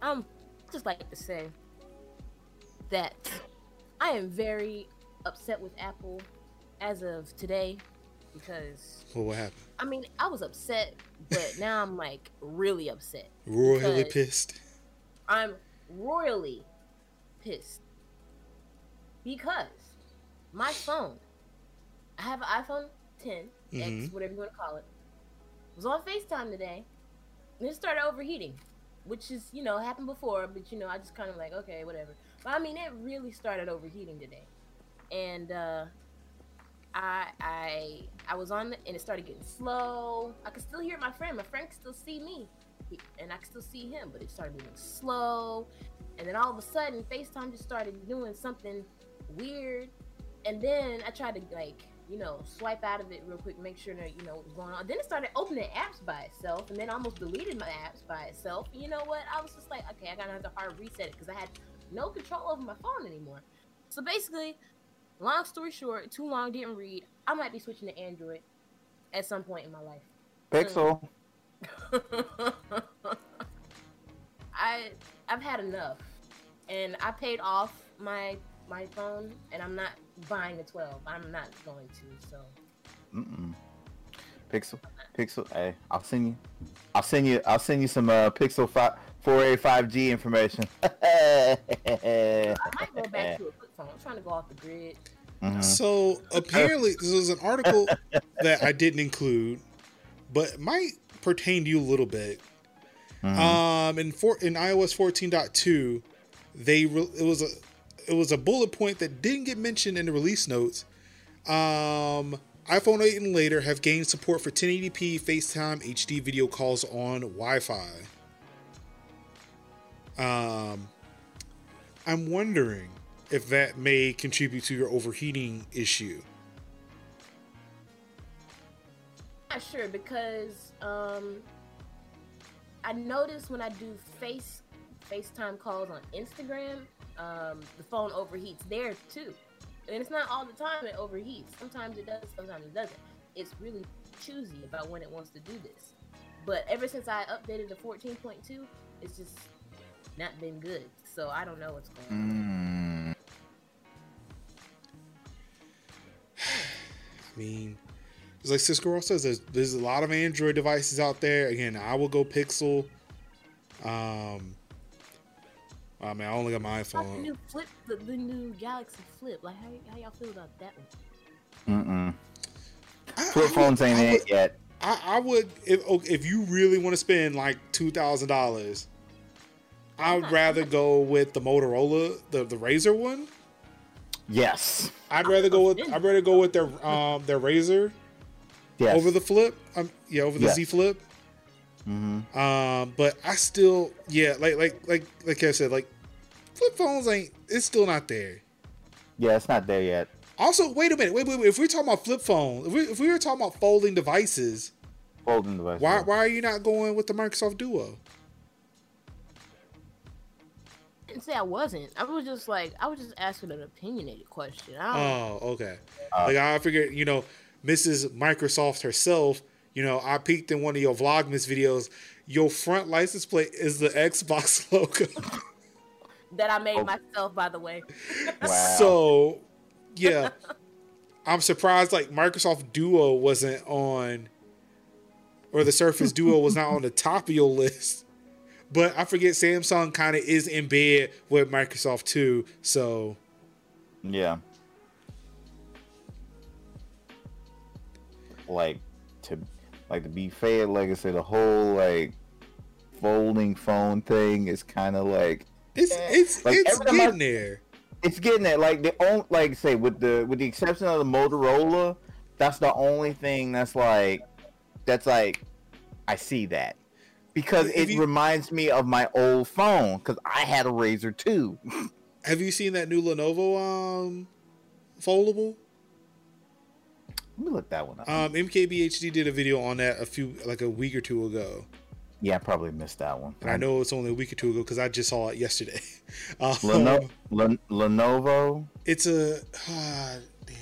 Um, just like to say that I am very upset with Apple as of today because Well, what happened? I mean I was upset, but now I'm like really upset. Royally pissed. I'm royally pissed because my phone, I have an iPhone 10 X, Mhm. whatever you want to call it, was on FaceTime today, and it started overheating, which is you know happened before, but you know I just kind of like okay whatever. But I mean it really started overheating today, and uh, I I I was on the, and it started getting slow. I could still hear my friend. My friend could still see me, and I could still see him, but it started moving slow. And then all of a sudden, FaceTime just started doing something weird. And then I tried to like, you know, swipe out of it real quick, make sure that you know what was going on. Then it started opening apps by itself, and then almost deleted my apps by itself. And you know what? I was just like, okay, I gotta have to hard reset it because I had no control over my phone anymore. So basically, long story short, too long didn't read. I might be switching to Android at some point in my life. Pixel. *laughs* I I've had enough, and I paid off my my phone, and I'm not buying a 12. I'm not going to. So Mm-mm. Pixel. Pixel. Hey, I'll send you. I'll send you. I'll send you some uh, Pixel five four A five G information. *laughs* I might go back to a flip phone. I'm trying to go off the grid. Mhm. So apparently, this was an article that I didn't include, but it might pertain to you a little bit. Mhm. Um, in for, in iOS 14.2, they re- it was a it was a bullet point that didn't get mentioned in the release notes. Um, iPhone 8 and later have gained support for 1080p FaceTime HD video calls on Wi-Fi. Um, I'm wondering if that may contribute to your overheating issue. Not sure because um, I notice when I do face FaceTime calls on Instagram, um, the phone overheats there too. And it's not all the time it overheats. Sometimes it does, sometimes it doesn't. It's really choosy about when it wants to do this. But ever since I updated to 14.2, it's just not been good. So I don't know what's going on. Mm. *sighs* I mean, it's like Cisco Ross says, there's, there's a lot of Android devices out there. Again, I will go Pixel. Um, I mean, I only got my How the iPhone. new flip, the, the new Galaxy Flip, like how, how y'all feel about that one? Mm-mm. Flip phones ain't I it would, yet. I, I would if oh, if you really want to spend like two thousand dollars, I would rather go with the Motorola, the the Razr one. Yes. I'd rather go with I'd rather go with their um their Razr Yes. over the Flip. Um, yeah, over the Yes. Z Flip. hmm Um, but I still, yeah, like like like like I said, like flip phones ain't. It's still not there. Yeah, it's not there yet. Also, wait a minute, wait, wait, wait. If we're talking about flip phone, if we if we were talking about folding devices, Folding device. why why are you not going with the Microsoft Duo? I didn't say I wasn't. I was just like, I was just asking an opinionated question. I don't, Oh, okay. Uh, like I figured, you know, Mrs. Microsoft herself. You know, I peeked in one of your Vlogmas videos. Your front license plate is the Xbox *laughs* logo. that I made Oh. myself, by the way. Wow. So, yeah, I'm surprised like Microsoft Duo wasn't on, or the Surface Duo was not on the top of your list. But I forget Samsung kind of is in bed with Microsoft too. So Yeah. Like to like to be fair, like I said, the whole like folding phone thing is kind of like it's Eh, it's like, it's every time I- getting there. it's getting there. Like the only like say with the with the exception of the Motorola, that's the only thing that's like that's like I see that because If it you- reminds me of my old phone because I had a Razr too. *laughs* Have you seen that new Lenovo um foldable? Let me look that one up. Um, MKBHD did a video on that a few like a week or two ago, yeah, I probably missed that one. and I know it's only a week or two ago because I just saw it yesterday. *laughs* Um, Leno- Len- Lenovo. It's a ah, damn.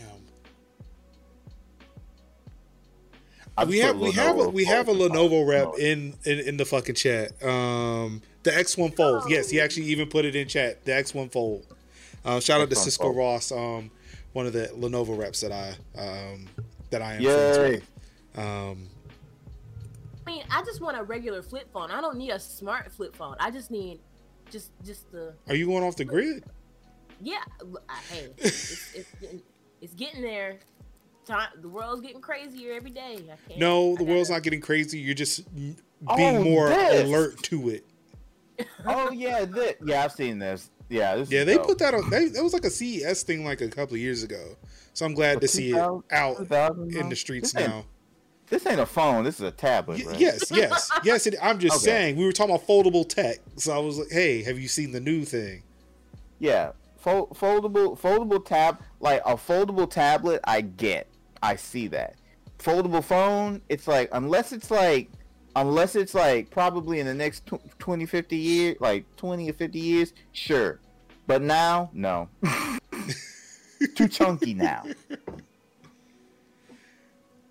I'd we have we have a, we have a Lenovo rep Oh, in, in in the fucking chat. Um, the X1 Fold. Yes, he actually even put it in chat. The X1 Fold. Uh, shout out to Cisco Fold. Ross, um, one of the Lenovo reps that I um that I am friends Yay. with. Um, I mean, I just want a regular flip phone. I don't need a smart flip phone. I just need just just the are you going off the grid? yeah. l- I- Hey, *laughs* it's, it's, getting, it's getting there. Time, the world's getting crazier every day. I can't, No, I the world's gotta- not getting crazy. You're just being Oh, more this. alert to it. Oh yeah, this, yeah, I've seen this. Yeah, this Yeah, they dope. put that on. They, that was like a CES thing like a couple of years ago. So I'm glad to see it out in the streets This now. This ain't a phone. This is a tablet. Y- right? Yes, yes, *laughs* yes. It, I'm just Okay. saying we were talking about foldable tech, so I was like, "Hey, have you seen the new thing?" Yeah, Fo- foldable, foldable tab, like a foldable tablet. I get, I see that. Foldable phone, it's like unless it's like, unless it's like probably in the next tw- 20, 50 years, like twenty or fifty years, sure. But now, no. *laughs* Too chunky now.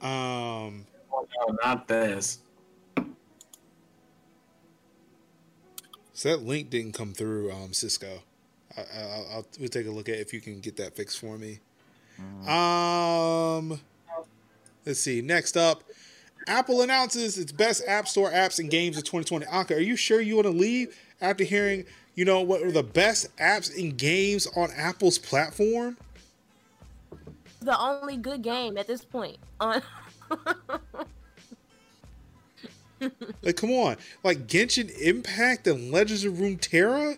Um, Oh, no, not this. so that link didn't come through, um, Cisco. I, I, I'll, I'll we'll take a look at if you can get that fixed for me. Um, let's see. Next up, Apple announces its best App Store apps and games of 2020. Anka, are you sure you want to leave after hearing, you know, what are the best apps and games on Apple's platform? the only good game at this point. On *laughs* Like, come on, like Genshin Impact and Legends of Runeterra,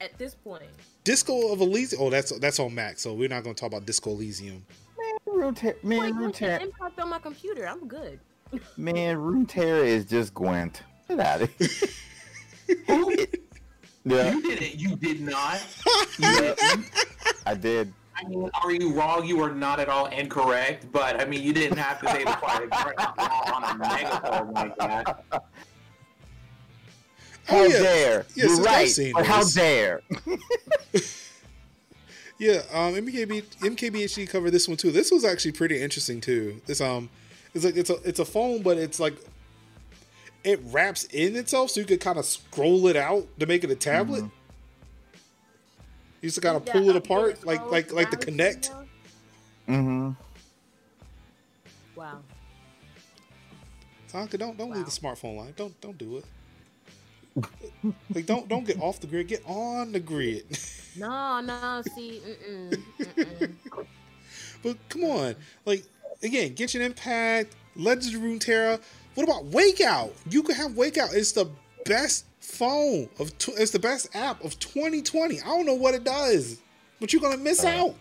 at this point, Disco of Elysium. Oh, that's that's on Mac, so we're not going to talk about Disco Elysium. Man, Runeterra, man, like, Runeterra, impact on my computer. I'm good. man, Runeterra is just Gwent. Get out of here. *laughs* Yeah, You did it. You did not. yeah, I did. I mean, are you wrong? You are not at all incorrect. But I mean, you didn't have to say the part on a megaphone like that. How Oh, yeah. dare? Yes, You're right. how dare? Yeah, um, MKB MKBHD covered this one too. This was actually pretty interesting too. This um, it's like it's a it's a phone, but it's like it wraps in itself, so you could kind of scroll it out to make it a tablet. Mm-hmm. You just kind of That pull it apart, like scroll like like the Galaxy Connect. now? Mm-hmm. Wow. Tonka, don't don't leave the smartphone line. Don't don't do it. like don't don't get off the grid. Get on the grid. *laughs* No, no. See, mm-mm, mm-mm. But come on, like again, Genshin Impact, Legends of Runeterra. What about Wakeout? You can have Wakeout. It's the best phone of. Tw- it's the best app of 2020. I don't know what it does, but you're gonna miss out.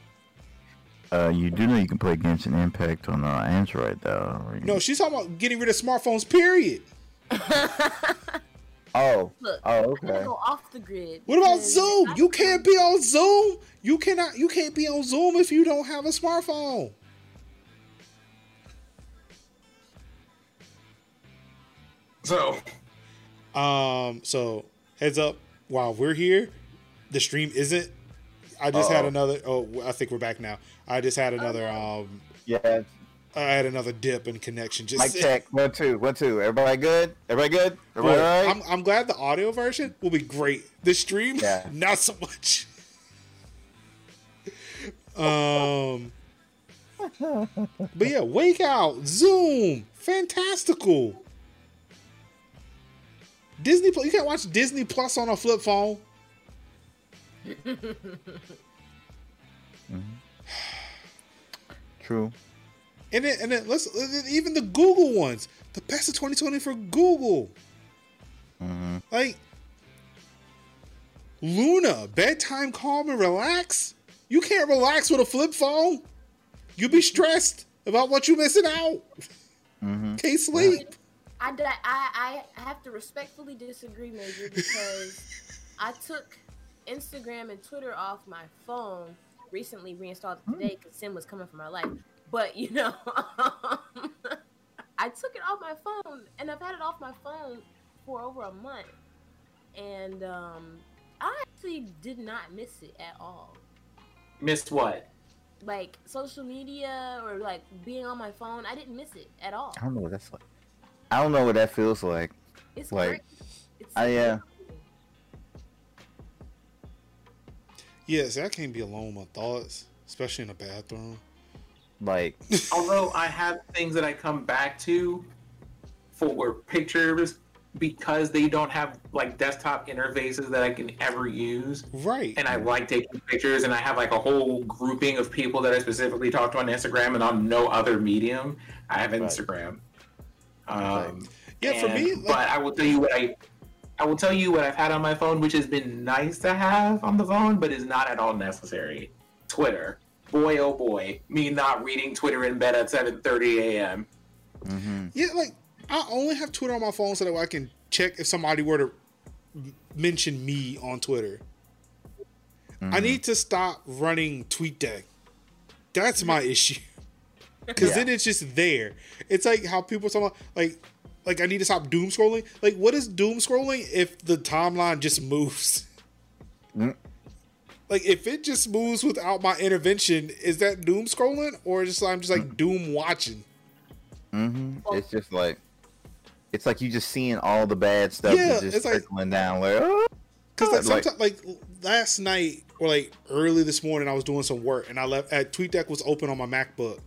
Uh, you do know you can play Genshin Impact on uh, Android, though. No, she's talking about getting rid of smartphones. Period. *laughs* Oh. Look, Oh, I'm okay. gonna go off the grid. What about Zoom? I- You can't be on Zoom. You cannot. You can't be on Zoom if you don't have a smartphone. So, Um. So heads up. While we're here, the stream isn't. I just had Uh-oh. another. Oh, I think we're back now. I just had another. Um. Yeah. I had another dip in connection. Just Mic *laughs* check. One, two. One, two. Everybody good? Everybody good? Boy, Everybody right? I'm, I'm glad the audio version will be great. The stream, Yeah. *laughs* not so much. um, but yeah, Wakeout, Zoom, fantastical. Disney Plus. You can't watch Disney Plus on a flip phone. *laughs* True. And then, and then let's even the Google ones. The best of 2020 for Google. Mm-hmm. Like Luna, bedtime calm and relax. You can't relax with a flip phone. You'll be stressed about what you're missing out. Mm-hmm. Can't sleep. I, I, I have to respectfully disagree, Major, because I took Instagram and Twitter off my phone recently, reinstalled it today because Sim was coming for my life. But, you know, *laughs* I took it off my phone and I've had it off my phone for over a month. And um, I actually did not miss it at all. missed what? Like social media or like being on my phone, I didn't miss it at all. I don't know what that's like. I don't know what that feels like. It's Like, great. It's I, uh, Yes, I can't be alone with my thoughts, especially in the bathroom. Like, Although I have things that I come back to for pictures because they don't have like desktop interfaces that I can ever use. Right. And I like taking pictures, and I have like a whole grouping of people that I specifically talk to on Instagram and on no other medium. I have Right. Instagram. Um, Yeah, for me, like- but I will tell you what I, I will tell you what I've had on my phone, which has been nice to have on the phone, but is not at all necessary. Twitter, boy oh boy, me not reading Twitter in bed at seven thirty a.m. hmm Yeah, like I only have Twitter on my phone so that I can check if somebody were to mention me on Twitter. I need to stop running tweet TweetDeck. That's my issue. *laughs* Because Yeah. then it's just there. It's like how people talk about like like I need to stop doom scrolling. Like what is doom scrolling if the timeline just moves? Mm. Like if it just moves without my intervention, is that doom scrolling or just I'm just like doom watching? hmm It's just like, it's like you just seeing all the bad stuff Yeah, just it's like- trickling down. Like, oh, Because like, Like- sometimes, like last night or like early this morning, I was doing some work and I left. At TweetDeck was open on my MacBook,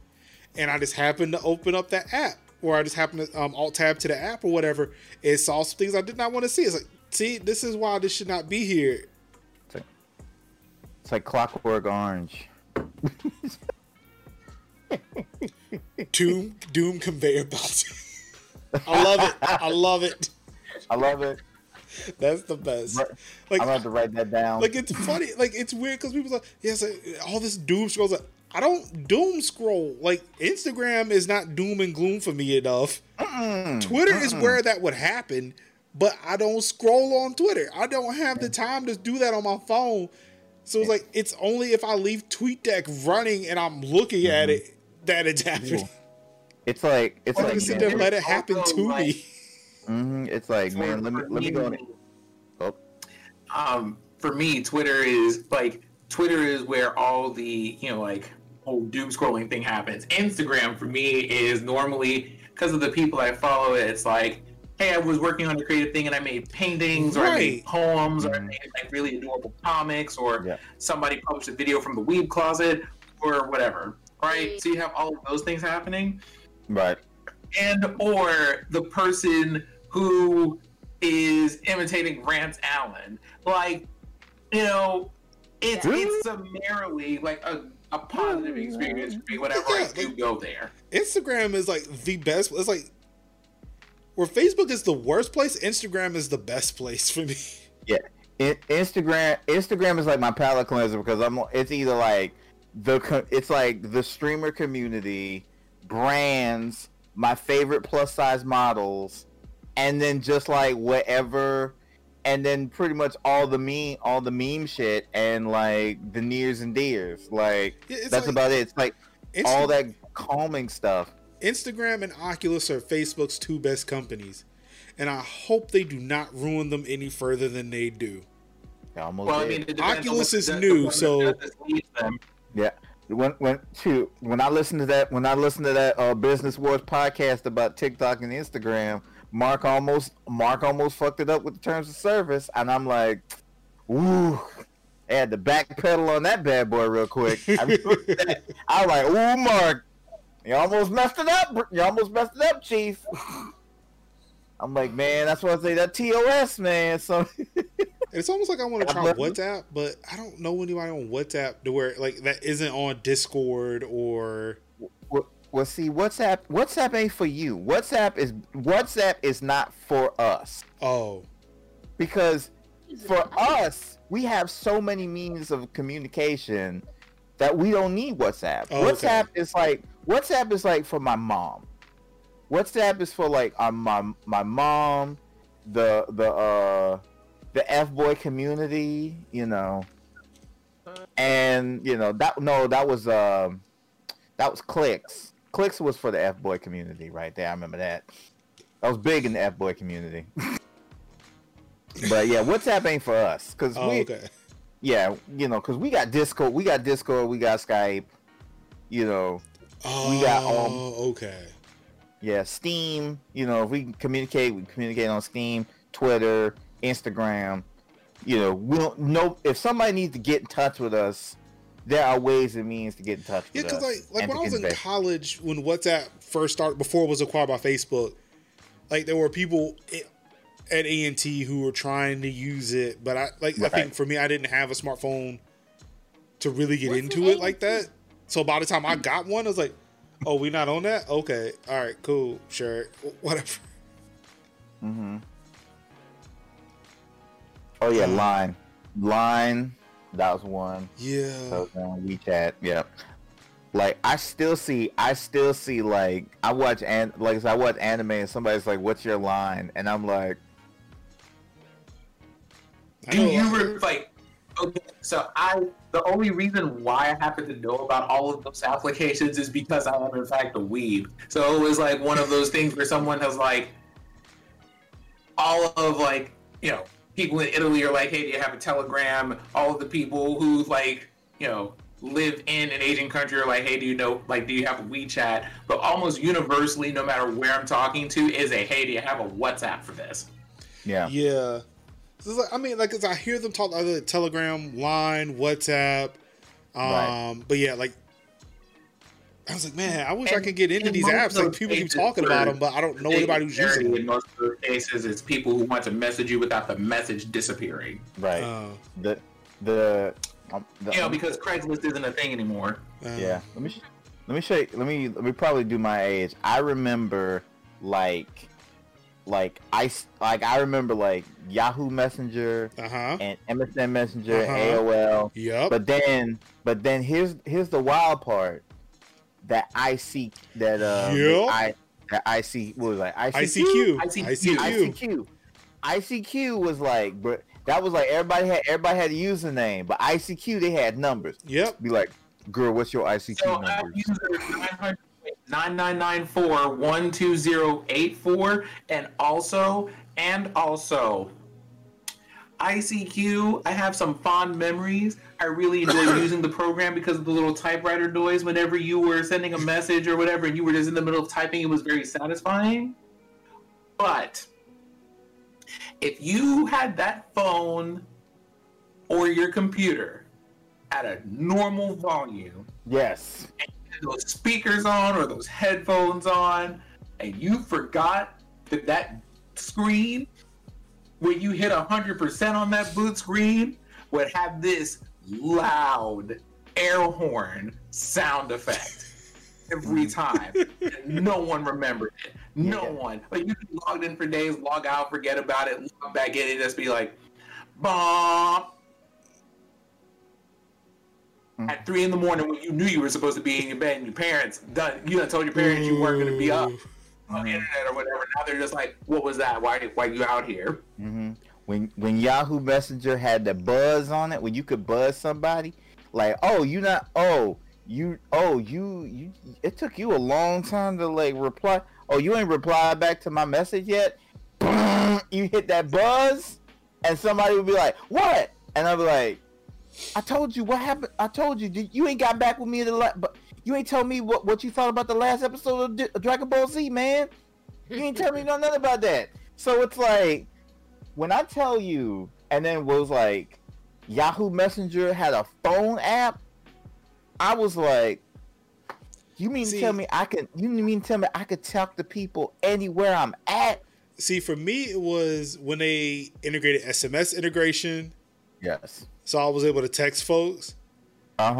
and I just happened to open up that app, or I just happened to um, alt tab to the app or whatever. It saw some things I did not want to see. It's like, see, this is why this should not be here. It's like Clockwork Orange. Doom, Doom conveyor belt. *laughs* I love it. I love it. I love it. That's the best. Like, I'm have to write that down. like it's funny. Like it's weird because people like, yes, all this doom scrolls. Like, I don't doom scroll. Like Instagram is not doom and gloom for me enough. Mm-mm. Twitter is where that would happen, but I don't scroll on Twitter. I don't have the time to do that on my phone. So it's like it's only if I leave TweetDeck running and I'm looking at it that it's happening. It's like it's I'm like gonna sit man, there let it happen to like- me. mhm, it's like For- man, let me let me go. on- Oh, um, for me, Twitter is like Twitter is where all the you know like whole doom scrolling thing happens. Instagram for me is normally because of the people I follow. It's like, hey, I was working on a creative thing and I made paintings or I made poems or I Mhm. made like really adorable comics or Yeah. somebody published a video from the weeb closet or whatever. Right? Right. So you have all of those things happening right. and or the person who is imitating Rance Allen. Like, you know, it's Yeah. it's summarily like a, a positive experience for me whenever I do like- go there. Instagram is like the best. It's like where Facebook is the worst place. Instagram is the best place for me. Yeah. Instagram Instagram is like my palate cleanser because I'm it's either like the it's like the streamer community, brands, my favorite plus size models, and then just like whatever, and then pretty much all the meme all the meme shit and like the nears and deers like Yeah, that's like about it. It's like Insta- all that calming stuff. Instagram and Oculus are Facebook's two best companies, and I hope they do not ruin them any further than they do. I almost Well, I mean, it depends on Oculus is the- the new, one that so- does leads them. Yeah. When when shoot, when I listen to that when I listen to that uh, Business Wars podcast about TikTok and Instagram, Mark almost Mark almost fucked it up with the terms of service, and I'm like, ooh, I had to backpedal on that bad boy real quick. I, remember that. *laughs* I was like, ooh, Mark, you almost messed it up. You almost messed it up, Chief. *laughs* I'm like, man, that's what I say. That TOS, man. So *laughs* It's almost like I want to try love- WhatsApp, but I don't know anybody on WhatsApp to where like that isn't on Discord or Well, well, see, WhatsApp WhatsApp ain't for you. WhatsApp is WhatsApp is not for us oh because for us, we have so many means of communication that we don't need WhatsApp. Oh, okay. WhatsApp is like WhatsApp is like for my mom. WhatsApp is for like uh, my my mom, the the uh the F boy community, you know. And you know that no, that was um that was clicks. Clicks was for the F boy community right there. I remember that. I was big in the F boy community. *laughs* but yeah, WhatsApp ain't for us because oh we okay yeah you know because we got Discord, we got Discord, we got Skype, you know oh We got, um, okay yeah Steam. You know if we can communicate, we communicate on Steam, Twitter, Instagram. You know we don't know if somebody needs to get in touch with us. there are ways and means to get in touch Yeah, with because us. like like when I was in college, when WhatsApp first started, before it was acquired by Facebook, like there were people at A and T who were trying to use it, but I like I think for me, I didn't have a smartphone to really get What's into it like that. So by the time I got one, I was like, "Oh, we not on that? Okay, all right, cool, sure, *laughs* whatever." Mm-hmm. Oh yeah, Um, line, line. That was one. Yeah, So on WeChat, yeah. Like I still see, I still see like I watch and like I watch anime and somebody's like, "What's your line?" and I'm like, Do you like- re- like? Okay, so I the only reason why I happen to know about all of those applications is because I am in fact a weeb. So it was like one of those things where someone has like all of like you know people in Italy are like, hey, do you have a Telegram? All of the people who like you know live in an Asian country are like, hey, do you know like do you have a WeChat? But almost universally, no matter where I'm talking to, is a hey, do you have a WhatsApp for this? "Yeah, Yeah. So it's like, I mean, like, 'cause I hear them talk either Telegram, Line, WhatsApp. Um, Right. but yeah, like, I was like, man, I wish I could get into these apps. Like, people keep talking where about them, but I don't know anybody who's using In them. most of those cases, it's people who want to message you without the message disappearing. right." Uh, the the, um, the You know, because Craigslist isn't a thing anymore. uh, Yeah. Let me sh- let me show you, let me let me probably do my age. I remember like like I s- like I remember like Yahoo Messenger Uh huh. and MSN Messenger, Uh-huh. AOL. Yep. But then but then here's here's the wild part that I see that uh Yep. I that I see what was like ICQ. ICQ. ICQ. ICQ. ICQ was like, but that was like everybody had everybody had a username, but ICQ they had numbers. Yep. Be like, girl, what's your ICQ So app number? User 9994-12084 and also and also ICQ, I have some fond memories. I really enjoyed *coughs* using the program because of the little typewriter noise whenever you were sending a message or whatever and you were just in the middle of typing, it was very satisfying. But if you had that phone or your computer at a normal volume, Yes. Those speakers on or those headphones on, and you forgot that that screen, when you hit hundred percent on that boot screen, would have this loud air horn sound effect every mm. time. *laughs* no one remembered it. No Yeah. one. Like you logged in for days, log out, forget about it, log back in, and just be like, bomb. Mm. At three in the morning, when you knew you were supposed to be in your bed, and your parents done, you done told your parents you weren't going to be up on the internet or whatever. Now they're just like, "What was that? Why, why you out here?" hmm When when Yahoo Messenger had the buzz on it, when you could buzz somebody, like, oh, you not, oh, you, oh, you, you, it took you a long time to like reply. Oh, you ain't replied back to my message yet. you hit that buzz, and somebody would be like, what? And I'd be like, I told you what happened. I told you, did, you ain't got back with me in the last, but you ain't told me what, what you thought about the last episode of D- Dragon Ball Z, man. You ain't tell me no- *laughs* nothing about that. So it's like when I tell you, and then was like Yahoo Messenger had a phone app. I was like, you mean See- to tell me I can? You mean to tell me I could talk to people anywhere I'm at? See, for me, it was when they integrated SMS integration, Yes. So I was able to text folks. Uh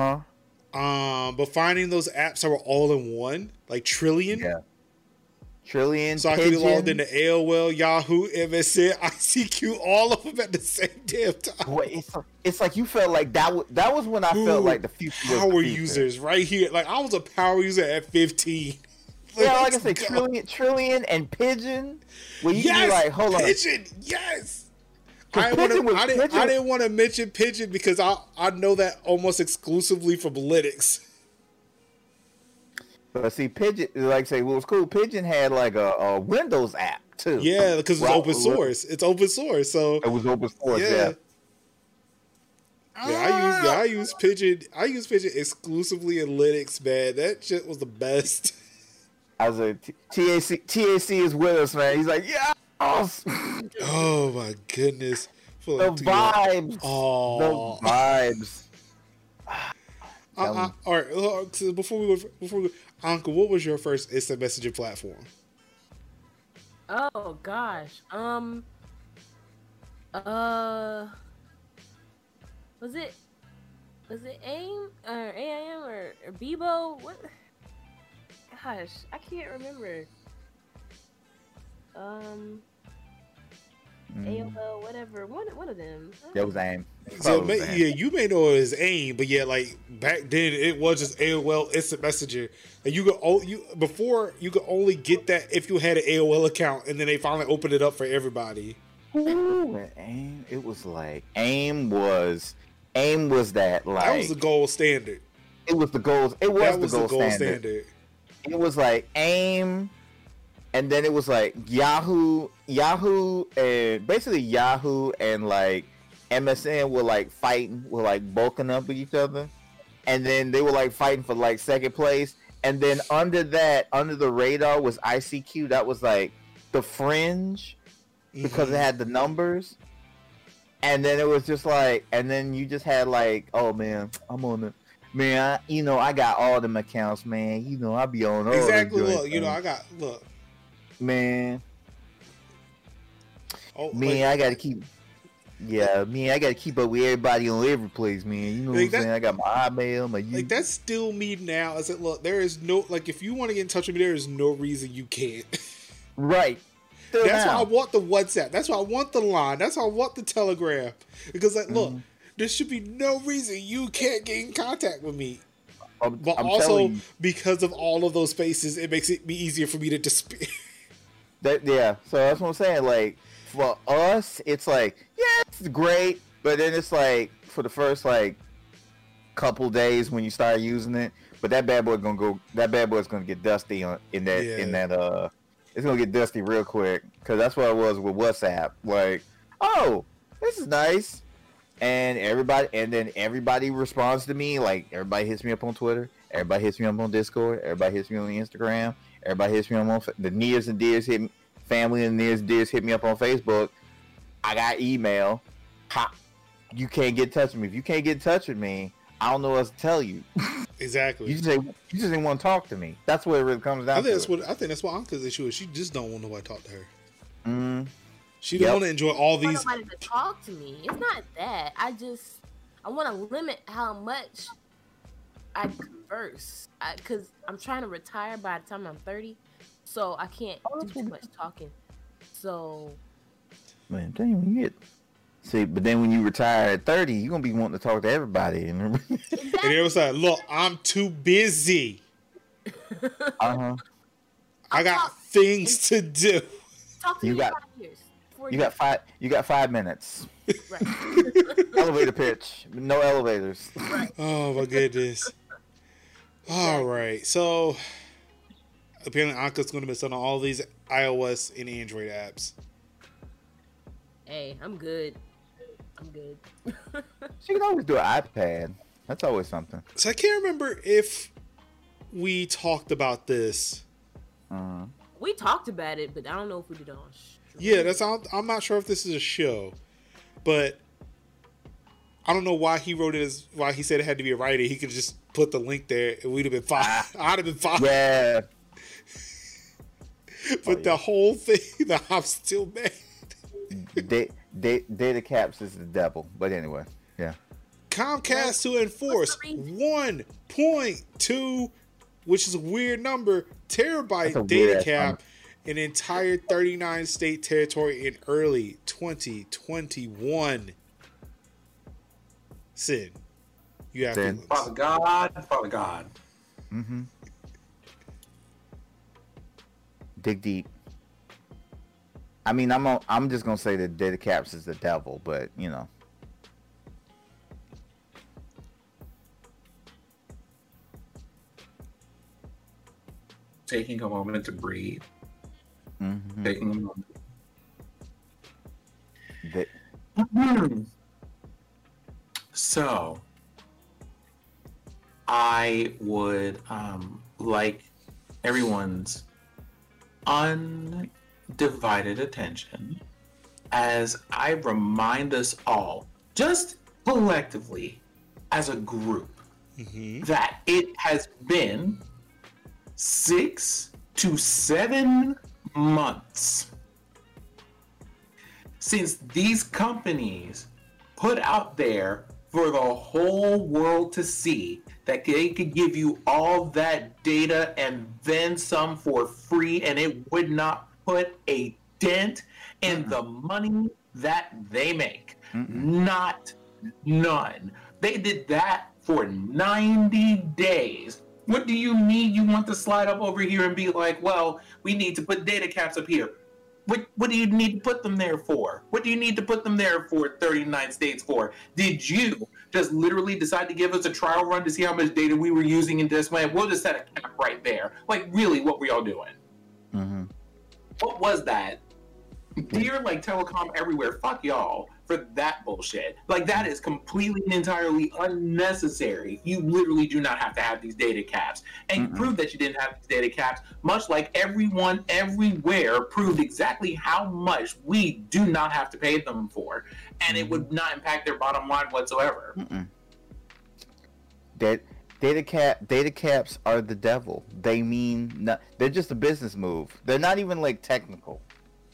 huh. Um, but finding those apps that were all in one, like Trillian, Yeah. Trillian. so I could be logged Pidgin. into AOL, Yahoo, MSN, *laughs* ICQ, all of them at the same damn time. Boy, it's, it's like you felt like that. Was, that was when I felt like the future. was the Power future. users right here. Like I was a power user at 15. *laughs* Yeah, like I said, go. Trillian, Trillian, and Pidgin. Where you Yes, be like, hold on, Pidgin. Yes. I, wanna, was- I, didn't, I didn't want to mention Pidgin because I I know that almost exclusively from Linux. But see, Pidgin, like I say, what was cool, Pidgin had like a, a Windows app too. Yeah, because it's open source. It's open source, so It was open source. yeah. Yeah. Yeah, I use I use Pidgin. I use Pidgin exclusively in Linux, man. That shit was the best. I was like, TAC, TAC is with us, man. He's like, yeah, the *laughs* Oh my goodness. Feel like vibes, Oh, the vibes. Uh, Tell uh, 'em. all right. uh, so before we go- before we, go- Uncle, what was your first instant messaging platform? Oh gosh. Um. Uh. Was it? Was it AIM or AIM or, or Bebo? What? Gosh, I can't remember. Um. AOL, whatever. One, one of them. That was AIM. So was AIM. yeah, you may know it as AIM, but yeah, like back then it was just AOL Instant Messenger, and you could o- you before you could only get that if you had an AOL account, and then they finally opened it up for everybody. Ooh, and AIM. It was like AIM was AIM was that like That was the gold standard. it was the gold. It was, that the, gold the gold standard. standard. It was like AIM, and then it was like Yahoo, Yahoo, and basically Yahoo and like MSN were like fighting, were like bulking up with each other, and then they were like fighting for like second place, and then under that, under the radar was ICQ. That was like the fringe because Mhm. it had the numbers. And then it was just like, and then you just had like, oh man, I'm on the, man, I, you know, I got all them accounts, man. You know, I be on all exactly. joints, Look, you know. I got look. Man, Oh, man, like, I gotta keep, yeah, man, I gotta keep up with everybody on every place, man. You know what Like I'm saying? I got my email, my like that's still me now. I said, look, there is no like if you want to get in touch with me, there is no reason you can't. *laughs* right. Still That's now. why I want the WhatsApp. That's why I want the line. That's why I want the Telegram. Because like, look, Mm-hmm. there should be no reason you can't get in contact with me. I'm, But I'm also because of all of those spaces, it makes it be easier for me to disappear. *laughs* That yeah, so that's what I'm saying. Like for us, it's like yeah, it's great, but then it's like for the first like couple days when you start using it, but that bad boy gonna go. That bad boy's gonna get dusty on in that in that uh. It's gonna get dusty real quick because that's what it was with WhatsApp. Like, oh, this is nice, and everybody, and then everybody responds to me. Like everybody hits me up on Twitter, everybody hits me up on Discord, everybody hits me on Instagram, everybody hits me up on Fa- the nears and dears hit me, family and nears and dears hit me up on Facebook. I got email. Ha, you can't get in touch with me. If you can't get in touch with me, I don't know what else to tell you. *laughs* exactly. You just ain't, you just didn't want to talk to me. That's what it really comes down I think to. that's what I think that's what Anka's issue is. She just don't want nobody to talk to her. Mm, She don't want to enjoy all I want these. nobody to talk to me. It's not that. I just I want to limit how much I converse because I'm trying to retire by the time I'm 30, so I can't do too much talking. So man, dang, when you get see, but then when you retire at thirty, you're gonna be wanting to talk to everybody. *laughs* And And the other side, look, I'm too busy. *laughs* uh huh. I got things to do. talk to You got- five years. You got five. You got five minutes. right. *laughs* Elevator pitch. No elevators. Oh my goodness. All right, so apparently Anka's going to miss out on all these iOS and Android apps. Hey, I'm good. I'm good. *laughs* She can always do an iPad. That's always something. So I can't remember if we talked about this. Uh, we talked about it, but I don't know if we did on. Yeah, that's I'm, I'm not sure if this is a show, but I don't know why he wrote it as why he said it had to be a writer. He could just put the link there and we'd have been fine. Ah. *laughs* I'd have been fine. yeah. *laughs* but Oh, the whole thing, that *laughs* I'm still mad. Da- da- data caps is the devil. But anyway, yeah. Comcast to enforce one point two, which is a weird number, terabyte weird data ass cap, an entire 39 state territory in early 2021. Sid, you have Sid. feelings. Father God, Father God. Mm-hmm. Dig deep. I mean, I'm a, I'm just gonna say that data caps is the devil, but you know. Taking a moment to breathe. Mm-hmm. Taking a moment. Da- *clears throat* So, I would um, like everyone's undivided attention as I remind us all, just collectively, as a group, Mm-hmm. that it has been six to seven months since these companies put out there for the whole world to see that they could give you all that data and then some for free and it would not put a dent in the money that they make. Not none. They did that for 90 days. What do you mean You want to slide up over here and be like, well, we need to put data caps up here. What, what do you need to put them there for? What do you need to put them there for 39 states for? Did you just literally decide to give us a trial run to see how much data we were using in this way? We'll just set a cap right there. Like, really, what were y'all doing? Mm-hmm. What was that? *laughs* Dear, like telecom everywhere, fuck y'all for that bullshit. Like that is completely and entirely unnecessary. You literally do not have to have these data caps, and you Mm-mm. proved that you didn't have these data caps. Much like everyone everywhere proved exactly how much we do not have to pay them for, and it would not impact their bottom line whatsoever. Mm-mm. That data cap data caps are the devil. They mean not, they're just a business move. They're not even like technical.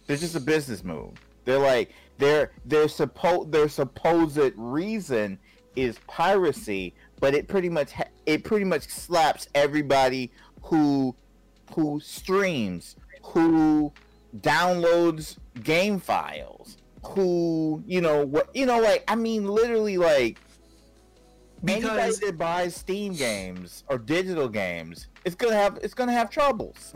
They're just a business move. They're like their their suppo- their supposed reason is piracy, but it pretty much ha- it pretty much slaps everybody who who streams, who downloads game files, who you know what you know like I mean literally like anybody Because that buys Steam games or digital games, it's gonna have it's gonna have troubles.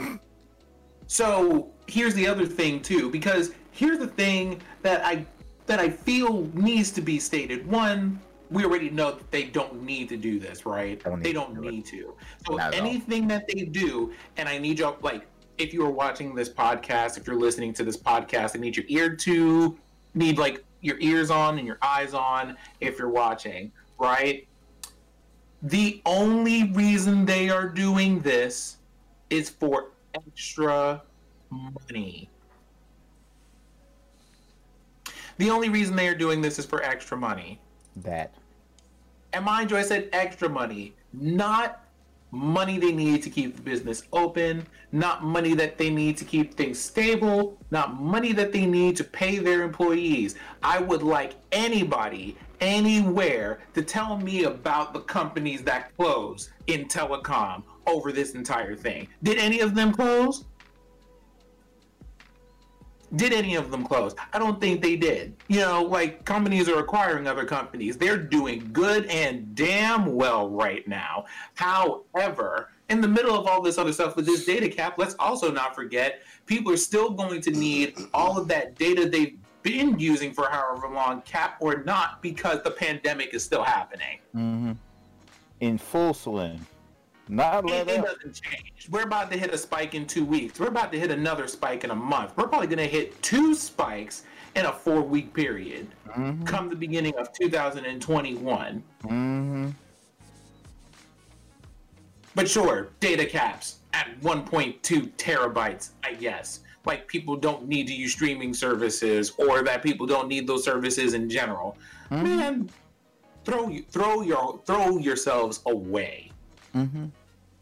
So here's the other thing too, because here's the thing that I that I feel needs to be stated. One, we already know that they don't need to do this, right? Don't they don't do it. need to. So anything that they do, and I need y'all like if you are watching this podcast, if you're listening to this podcast, I need your ear to need like your ears on and your eyes on if you're watching, right? The only reason they are doing this is for extra money. The only reason they are doing this is for extra money. That And mind you, I said extra money, not money they need to keep the business open, not money that they need to keep things stable, not money that they need to pay their employees. I would like anybody, anywhere, to tell me about the companies that close in telecom over this entire thing. Did any of them close? Did any of them close? I don't think they did. You know, like companies are acquiring other companies. They're doing good and damn well right now. However, in the middle of all this other stuff with this data cap, let's also not forget people are still going to need all of that data they've been using for however long, cap or not, because the pandemic is still happening. hmm in full swing. Not It, it doesn't change. We're about to hit a spike in two weeks. We're about to hit another spike in a month. We're probably going to hit two spikes in a four week period hmm come the beginning of 2021. hmm But sure, data caps at 1.2 terabytes, I guess. Like people don't need to use streaming services or that people don't need those services in general. Man, throw you throw your throw yourselves away. Hmm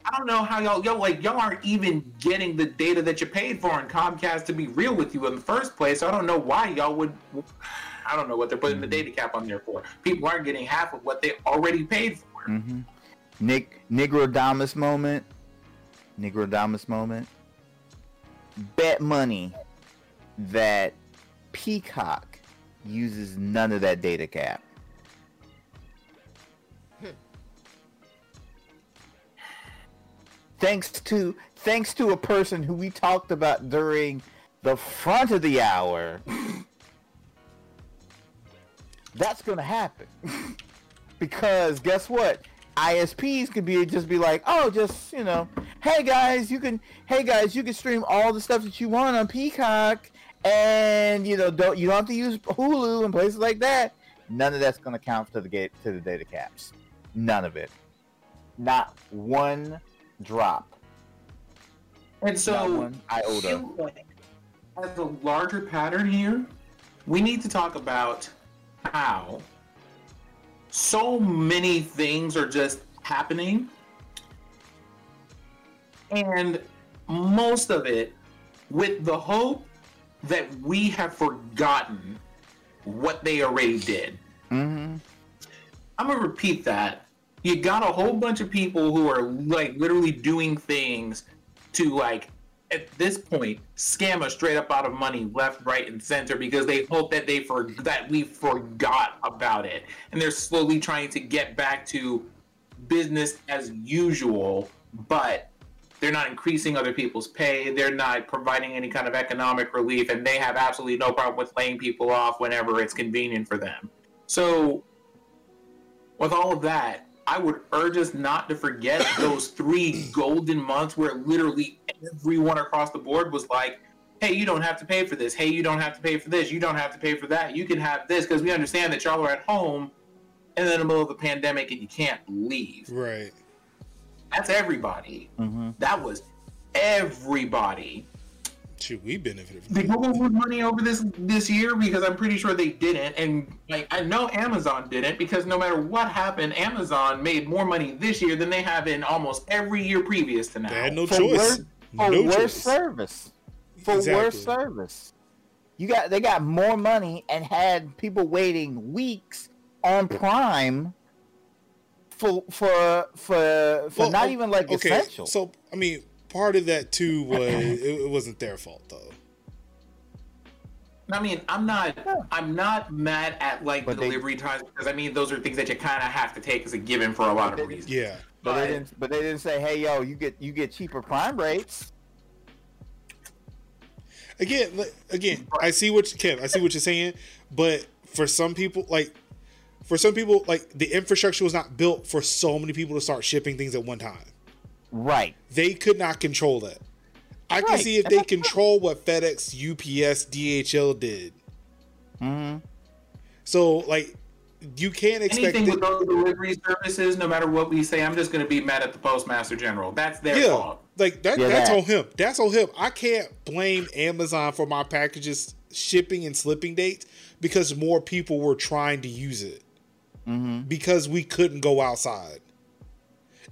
I don't know how y'all y'all like y'all aren't even getting the data that you paid for in Comcast to be real with you in the first place. So I don't know why y'all would. I don't know what they're putting the data cap on there for. People aren't getting half of what they already paid for. hmm Nick Nigrodamus moment. Nigrodamus moment. Bet money that Peacock uses none of that data cap. Thanks to thanks to a person who we talked about during the front of the hour. *laughs* That's gonna happen. *laughs* because guess what? ISPs could be just be like, oh, just you know, hey guys, you can, hey guys, you can stream all the stuff that you want on Peacock, and you know, don't you don't have to use Hulu and places like that. None of that's gonna count to the gate to the data caps. None of it. Not one drop. And so, I iota. like as a larger pattern here, we need to talk about how so many things are just happening. And most of it with the hope that we have forgotten what they already did. Mm-hmm. I'm gonna repeat that. You got a whole bunch of people who are like literally doing things to like at this point scam us straight up out of money left, right, and center because they hope that they for that we forgot about it. And they're slowly trying to get back to business as usual, but they're not increasing other people's pay. They're not providing any kind of economic relief, and they have absolutely no problem with laying people off whenever it's convenient for them. So, with all of that, I would urge us not to forget *coughs* those three golden months where literally everyone across the board was like, hey, you don't have to pay for this. Hey, you don't have to pay for this. You don't have to pay for that. You can have this because we understand that y'all are at home and in the middle of the pandemic and you can't leave. Right. That's everybody. Mm-hmm. That was everybody. Shoot, we benefited from Did that. Google lose money over this this year? Because I'm pretty sure they didn't, and like I know Amazon didn't because no matter what happened, Amazon made more money this year than they have in almost every year previous to now. They had no For choice. worse- For no worse choice. service. For Exactly. worse service. You got they got more money and had people waiting weeks on Prime for for for for Well, not oh, even like okay, essential. So I mean, part of that too was it, it wasn't their fault though. I mean, I'm not I'm not mad at like But the they- delivery times because I mean those are things that you kind of have to take as a given for a lot of reasons. Yeah. but but- they didn't but they didn't say, hey yo, you get you get cheaper prime rates. Again, again, I see what Kev, I see what you're saying, but for some people, like for some people, like the infrastructure was not built for so many people to start shipping things at one time. Right. They could not control that. I can see if they control what FedEx, UPS, DHL did. Mm-hmm. So like, you can't expect. Anything it- with those delivery services, no matter what we say, I'm just going to be mad at the postmaster general. That's their yeah, fault. like that. Yeah, that's that. on him. That's on him. I can't blame Amazon for my packages shipping and slipping dates because more people were trying to use it Mm-hmm. because we couldn't go outside.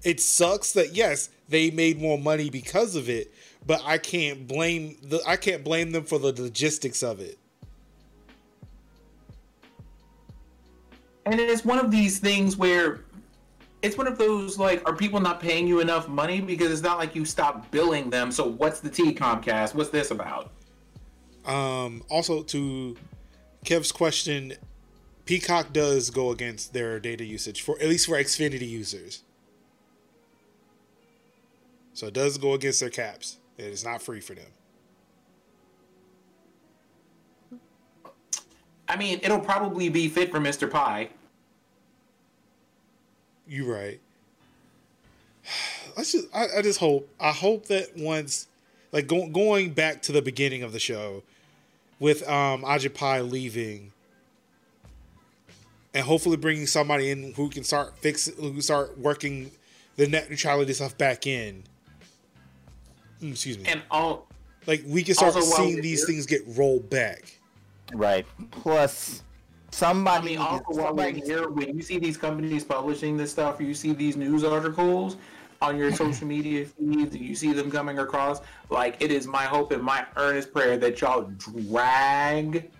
It sucks that yes, they made more money because of it, but I can't blame the I can't blame them for the logistics of it. And it's one of these things where it's one of those like, are people not paying you enough money? Because it's not like you stopped billing them. So what's the T Comcast? What's this about? Um, also to Kev's question, Peacock does go against their data usage for at least for Xfinity users. So it does go against their caps. It is not free for them. I mean, it'll probably be fit for Mr. Pai. You're right. *sighs* Let's just I, I just hope I hope that once like go, going back to the beginning of the show with um Ajit Pai leaving and hopefully bringing somebody in who can start fix who can start working the net neutrality stuff back in. Mm, Excuse me. And all like we can start seeing these here- things get rolled back. Right. Plus I somebody mean, also while we're here, when you see these companies publishing this stuff, you see these news articles on your *laughs* social media feeds, and you see them coming across. Like, it is my hope and my earnest prayer that y'all drag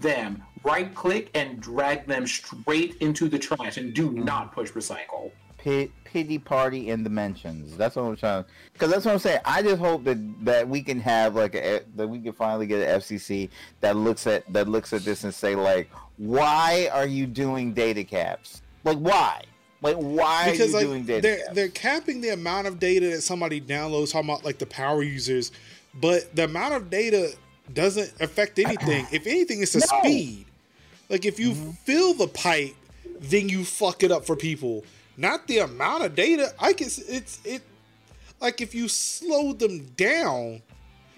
them, right click and drag them straight into the trash and do not push recycle. pi- pity party in the mentions. That's what I'm trying. Because that's what I'm saying. I just hope that that we can have like a that we can finally get an FCC that looks at that looks at this and say like, why are you doing data caps? Like why? Like why because are you like doing data they're caps? they're capping the amount of data that somebody downloads talking about like the power users but the amount of data doesn't affect anything *clears throat* if anything it's the No. speed like if you mm-hmm. fill the pipe then you fuck it up for people not the amount of data i can it's it like if you slow them down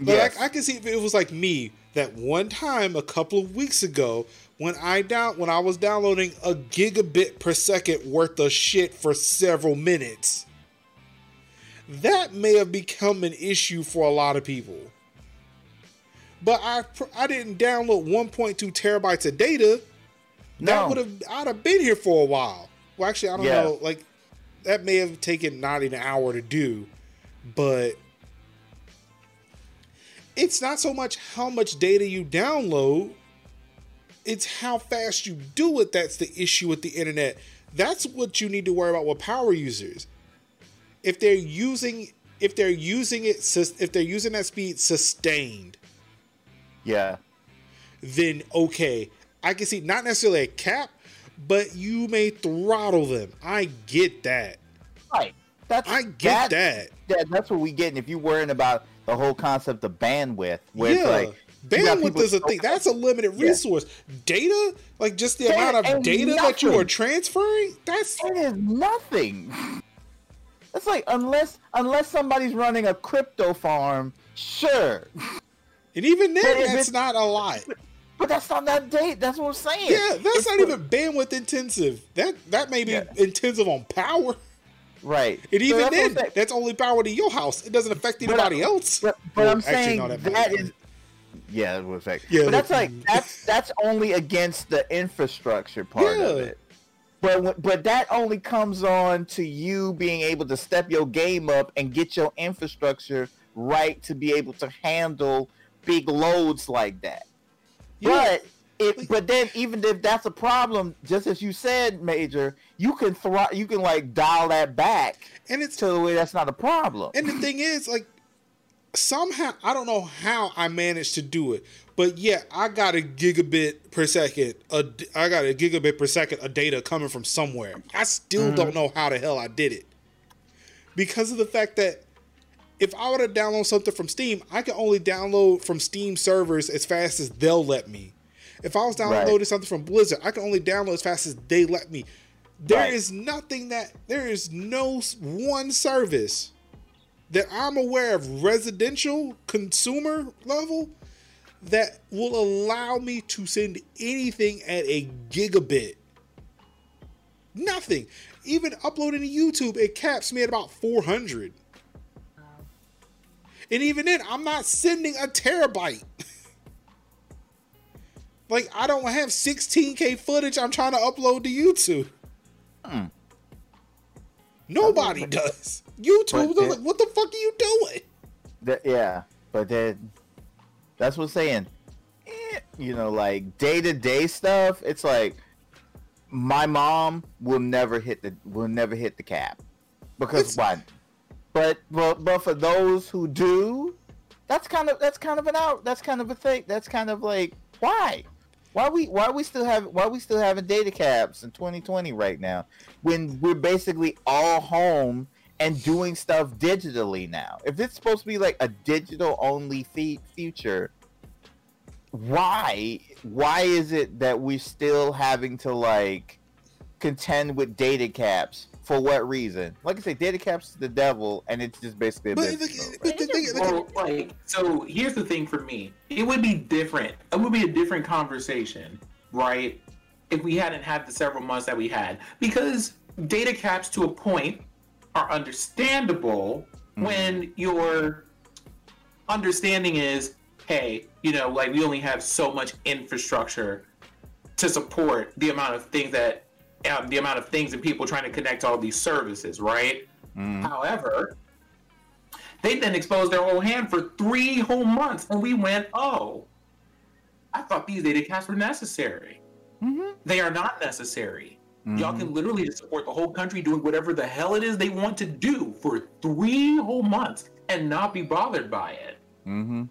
but Yes. like I can see if it was like me that one time a couple of weeks ago when I down when I was downloading a gigabit per second worth of shit for several minutes. That may have become an issue for a lot of people. But I I didn't download 1.2 terabytes of data. That would have I'd have been here for a while. Well, actually, I don't Yeah. know. Like that may have taken not an hour to do, but it's not so much how much data you download, it's how fast you do it that's the issue with the internet. That's what you need to worry about with power users. If they're using if they're using it if they're using that speed sustained, Yeah. then okay. I can see not necessarily a cap, but you may throttle them. I get that. Right. That's I get that. that. That's what we get. And if you're worrying about the whole concept of bandwidth, where yeah. like Bandwidth is a thing. That's a limited Yeah. resource. Data, like just the amount of data that you are transferring, that's It is nothing. *laughs* It's like unless unless somebody's running a crypto farm, sure. and even then, that's not a lot. But that's not that date. That's what I'm saying. Yeah, that's It's not the- even bandwidth intensive. That that may be Yeah. intensive on power. right. And So even that's then, that's only power to your house. It doesn't affect But anybody I- else. But, but Well, I'm actually, saying no, that that is. Yeah, that would affect. Yeah, but that's like that's that's only against the infrastructure part of it. But but that only comes on to you being able to step your game up and get your infrastructure right to be able to handle big loads like that. Yeah. But it, but then even if that's a problem, just as you said, Major, you can thro- you can like dial that back And it's to the way that's not a problem. And the thing is, like, somehow I don't know how I managed to do it, but yeah, I got a gigabit per second. A, I got a gigabit per second of data coming from somewhere. I still mm-hmm. don't know how the hell I did it because of the fact that if I were to download something from Steam, I can only download from Steam servers as fast as they'll let me. If I was downloading Right. something from Blizzard, I can only download as fast as they let me. There is Right. nothing that there is no one service that I'm aware of residential consumer level that will allow me to send anything at a gigabit. Nothing. Even uploading to YouTube, it caps me at about 400. And even then, I'm not sending a terabyte. *laughs* like, I don't have 16K footage I'm trying to upload to YouTube. Hmm. Nobody does. YouTube, they're like, what the fuck are you doing? That, yeah, but then that's what I'm saying. Eh, You know, like day to day stuff. It's like my mom will never hit the will never hit the cap because It's- why? But but but for those who do, that's kind of that's kind of an out. That's kind of a thing. That's kind of like why. Why we why we still have why we still having data caps in 2020 right now when we're basically all home and doing stuff digitally now. If it's supposed to be like a digital only fe- future, why why is it that we're still having to like contend with data caps? For what reason? Like I say, data caps is the devil, and it's just basically a But, business the, but the thing, Well, like, so here's the thing for me. It would be different. It would be a different conversation, right? If we hadn't had the several months that we had. Because data caps to a point are understandable mm-hmm. when your understanding is, hey, you know, like we only have so much infrastructure to support the amount of things that um, the amount of things and people trying to connect all these services, right? Mm. However, they then exposed their whole hand for three whole months, and we went, "Oh, I thought these data caps were necessary. Mhm. They are not necessary. Y'all Mhm. can literally just support the whole country doing whatever the hell it is they want to do for three whole months and not be bothered by it." Mm-hmm.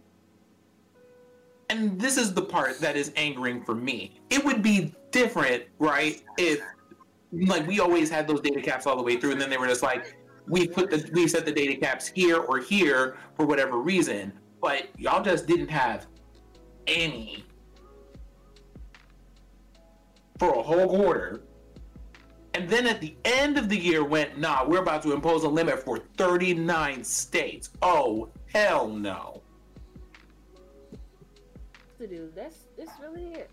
And this is the part that is angering for me. It would be different, right, if like we always had those data caps all the way through, and then they were just like, we put the we set the data caps here or here for whatever reason, but y'all just didn't have any for a whole quarter. And then at the end of the year went, nah, we're about to impose a limit for 39 states. Oh, hell no. to do. That's that's really it.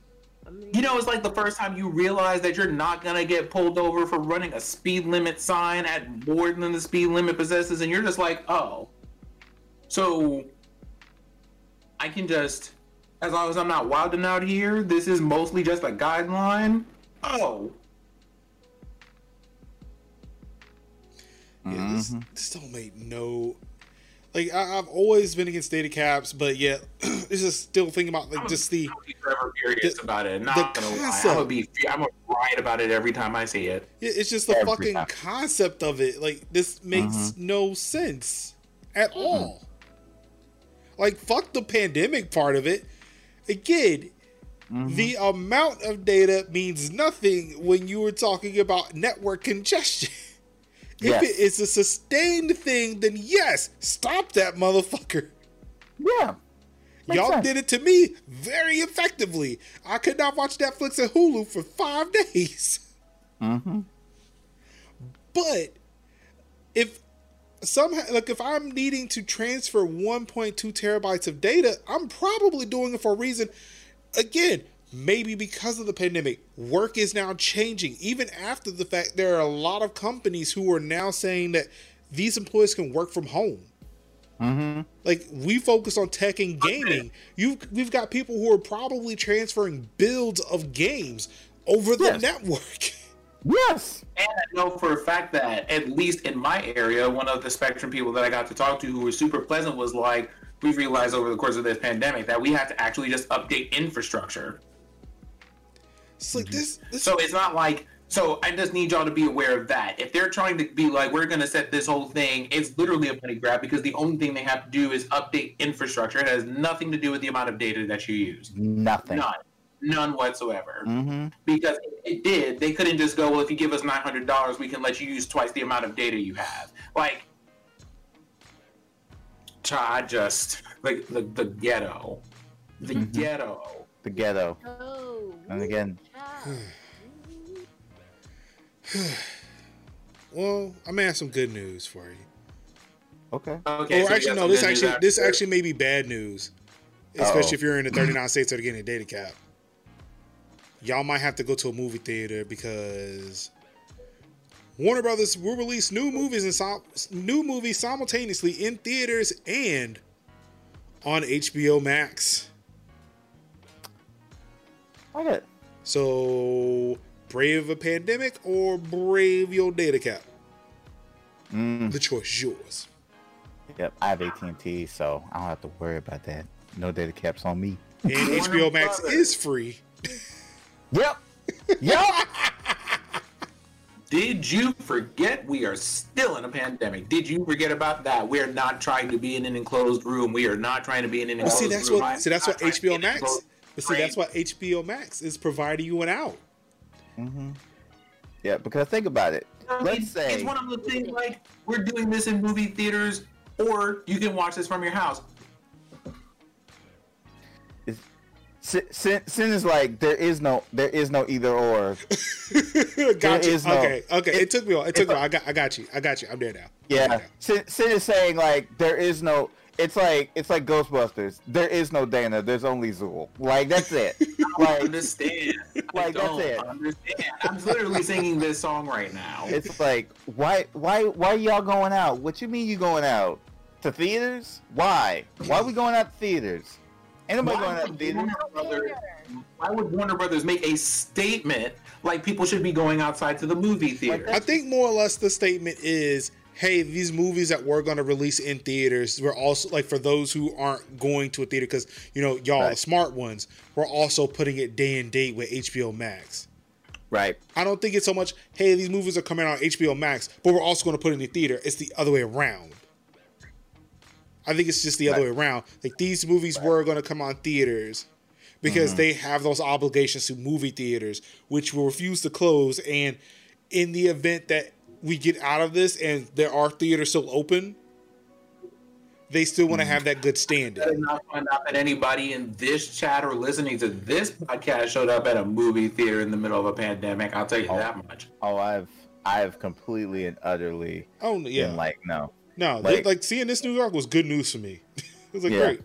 I mean, You know, it's like the first time you realize that you're not gonna get pulled over for running a speed limit sign at more than the speed limit possesses, and you're just like, oh. So I can just, as long as I'm not wilding out here, this is mostly just a guideline. Oh, Yeah, this, Mhm. this don't make no. Like I, I've always been against data caps, but yet *clears throat* it's just still thinking about like just the I'm gonna be forever furious the- about it. Not gonna lie, I'm gonna be I'm gonna write about it every time I see it. Yeah, it's just the Every fucking time. concept of it. Like this makes mm-hmm. no sense at mm-hmm. all. Like fuck the pandemic part of it. Again, mm-hmm. the amount of data means nothing when you were talking about network congestion. *laughs* if Yes. it is a sustained thing, then yes, stop that motherfucker. Yeah. Makes Y'all sense. did it to me very effectively. I could not watch Netflix and Hulu for five *laughs* days. Mm-hmm. But if somehow, like, if I'm needing to transfer 1.2 terabytes of data, I'm probably doing it for a reason. Again, maybe because of the pandemic, work is now changing. Even after the fact, there are a lot of companies who are now saying that these employees can work from home. Mm-hmm. Like we focus on tech and gaming. You we've got people who are probably transferring builds of games over the Yes. network. *laughs* Yes. And I know for a fact that at least in my area, one of the Spectrum people that I got to talk to who were super pleasant was like, we've realized over the course of this pandemic that we have to actually just update infrastructure. It's like this. this So it's not like so I just need y'all to be aware of that. If they're trying to be like, we're gonna set this whole thing, it's literally a money grab because the only thing they have to do is update infrastructure. It has nothing to do with the amount of data that you use. Nothing. None. None whatsoever. Mm-hmm. Because if it did, they couldn't just go, well, if you give us nine hundred dollars, we can let you use twice the amount of data you have. Like, I just like the the ghetto, the Mhm. ghetto. The ghetto. Oh. And again, child. *sighs* well, I may have some good news for you. okay. Okay, or so actually, no. This good news actually, this after. actually may be bad news, especially Uh-oh. if oh. you're in the 39 *clears throat* states that are getting a data cap. Y'all might have to go to a movie theater because Warner Brothers will release new movies and sim- new movies simultaneously in theaters and on HBO Max. I get it. So, brave a pandemic or brave your data cap? Mm, The choice is yours. yep. I have AT&T, so I don't have to worry about that. No data caps on me. And HBO Max is free. *laughs* Yep. Yep. Did you forget we are still in a pandemic? Did you forget about that? We are not trying to be in an enclosed room. We are not trying to be in an But enclosed see, that's room. what see that's what trying to be HBO in an Max. Enclosed But see, that's frame. what HBO Max is providing you an out. mm-hmm. Yeah, because think about it. I mean, Let's say it's one of the things like we're doing this in movie theaters, or you can watch this from your house. sin, sin, sin is like there is no there is no either or. *laughs* got you. is no- okay, okay. It, it- took me. a. It took it's me. a. I got. I got you. I got you. I'm there now. Yeah, there now. sin, sin is saying like there is no. It's like it's like Ghostbusters. There is no Dana. There's only Zuul. Like that's it. *laughs* I like understand. *laughs* Like, that's don't it. understand. I'm literally singing this song right now. it's like why why why y'all going out? What you mean you going out to theaters? Why? Why are we going out to theaters? Anybody Why going out to theaters. Brothers, why would Warner Brothers make a statement like people should be going outside to the movie theater? I think more or less the statement is, hey, these movies that we're going to release in theaters, we're also like for those who aren't going to a theater because you know y'all the smart ones, we're also putting it day and date with HBO Max. Right. I don't think it's so much, hey, these movies are coming out on HBO Max, but we're also going to put it in the theater. It's the other way around. I think it's just the other way around. Like these movies were going to come on theaters because Mm-hmm. they have those obligations to movie theaters, which will refuse to close. And in the event that we get out of this and there are theaters still open, they still want to hmm. have that good standing. I did not find out that anybody in this chat or listening to this podcast showed up at a movie theater in the middle of a pandemic. I'll tell you Oh. that much. Oh, I've I've completely and utterly Oh yeah, been like no. no, like- like, like seeing this New York was good news for me. *laughs* it was like Yeah. great.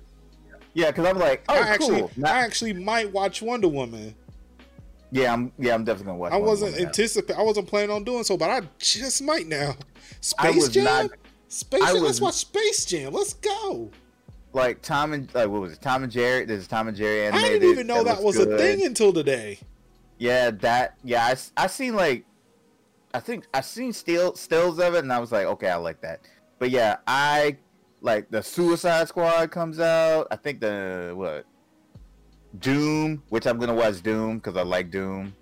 Yeah, because I'm like, oh, I actually, cool. Not- I actually might watch Wonder Woman. Yeah, I'm yeah, I'm definitely gonna watch. I wasn't anticipating. I wasn't planning on doing so, but I just might now. Space Jam. not- Space Jam. was- Let's watch Space Jam. Let's go. like Tom and like what was it? Tom and Jerry. There's Tom and Jerry I didn't even know that, looks was a thing until today. Yeah, that yeah, I, I seen like I think I seen still stills of it, and I was like, okay, I like that. But yeah, I like the Suicide Squad comes out. I think the what Doom, which I'm gonna watch Doom because I like Doom.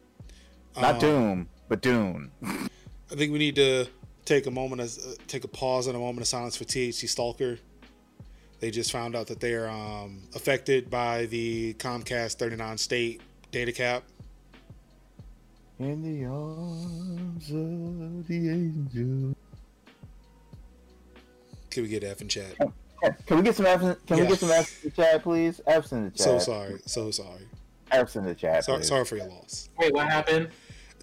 Not Um, Doom, but Doom. I think we need to take a moment, as uh, take a pause and a moment of silence for THC Stalker. They just found out that they are um, affected by the Comcast 39 state data cap. In the arms of the angel. Can we get F in chat? Can we get some F's? in- Can Yeah. we get some F's in the chat, please? F's in the chat. So sorry, so sorry. F's in the chat. Sorry, sorry for your loss. Wait, what happened?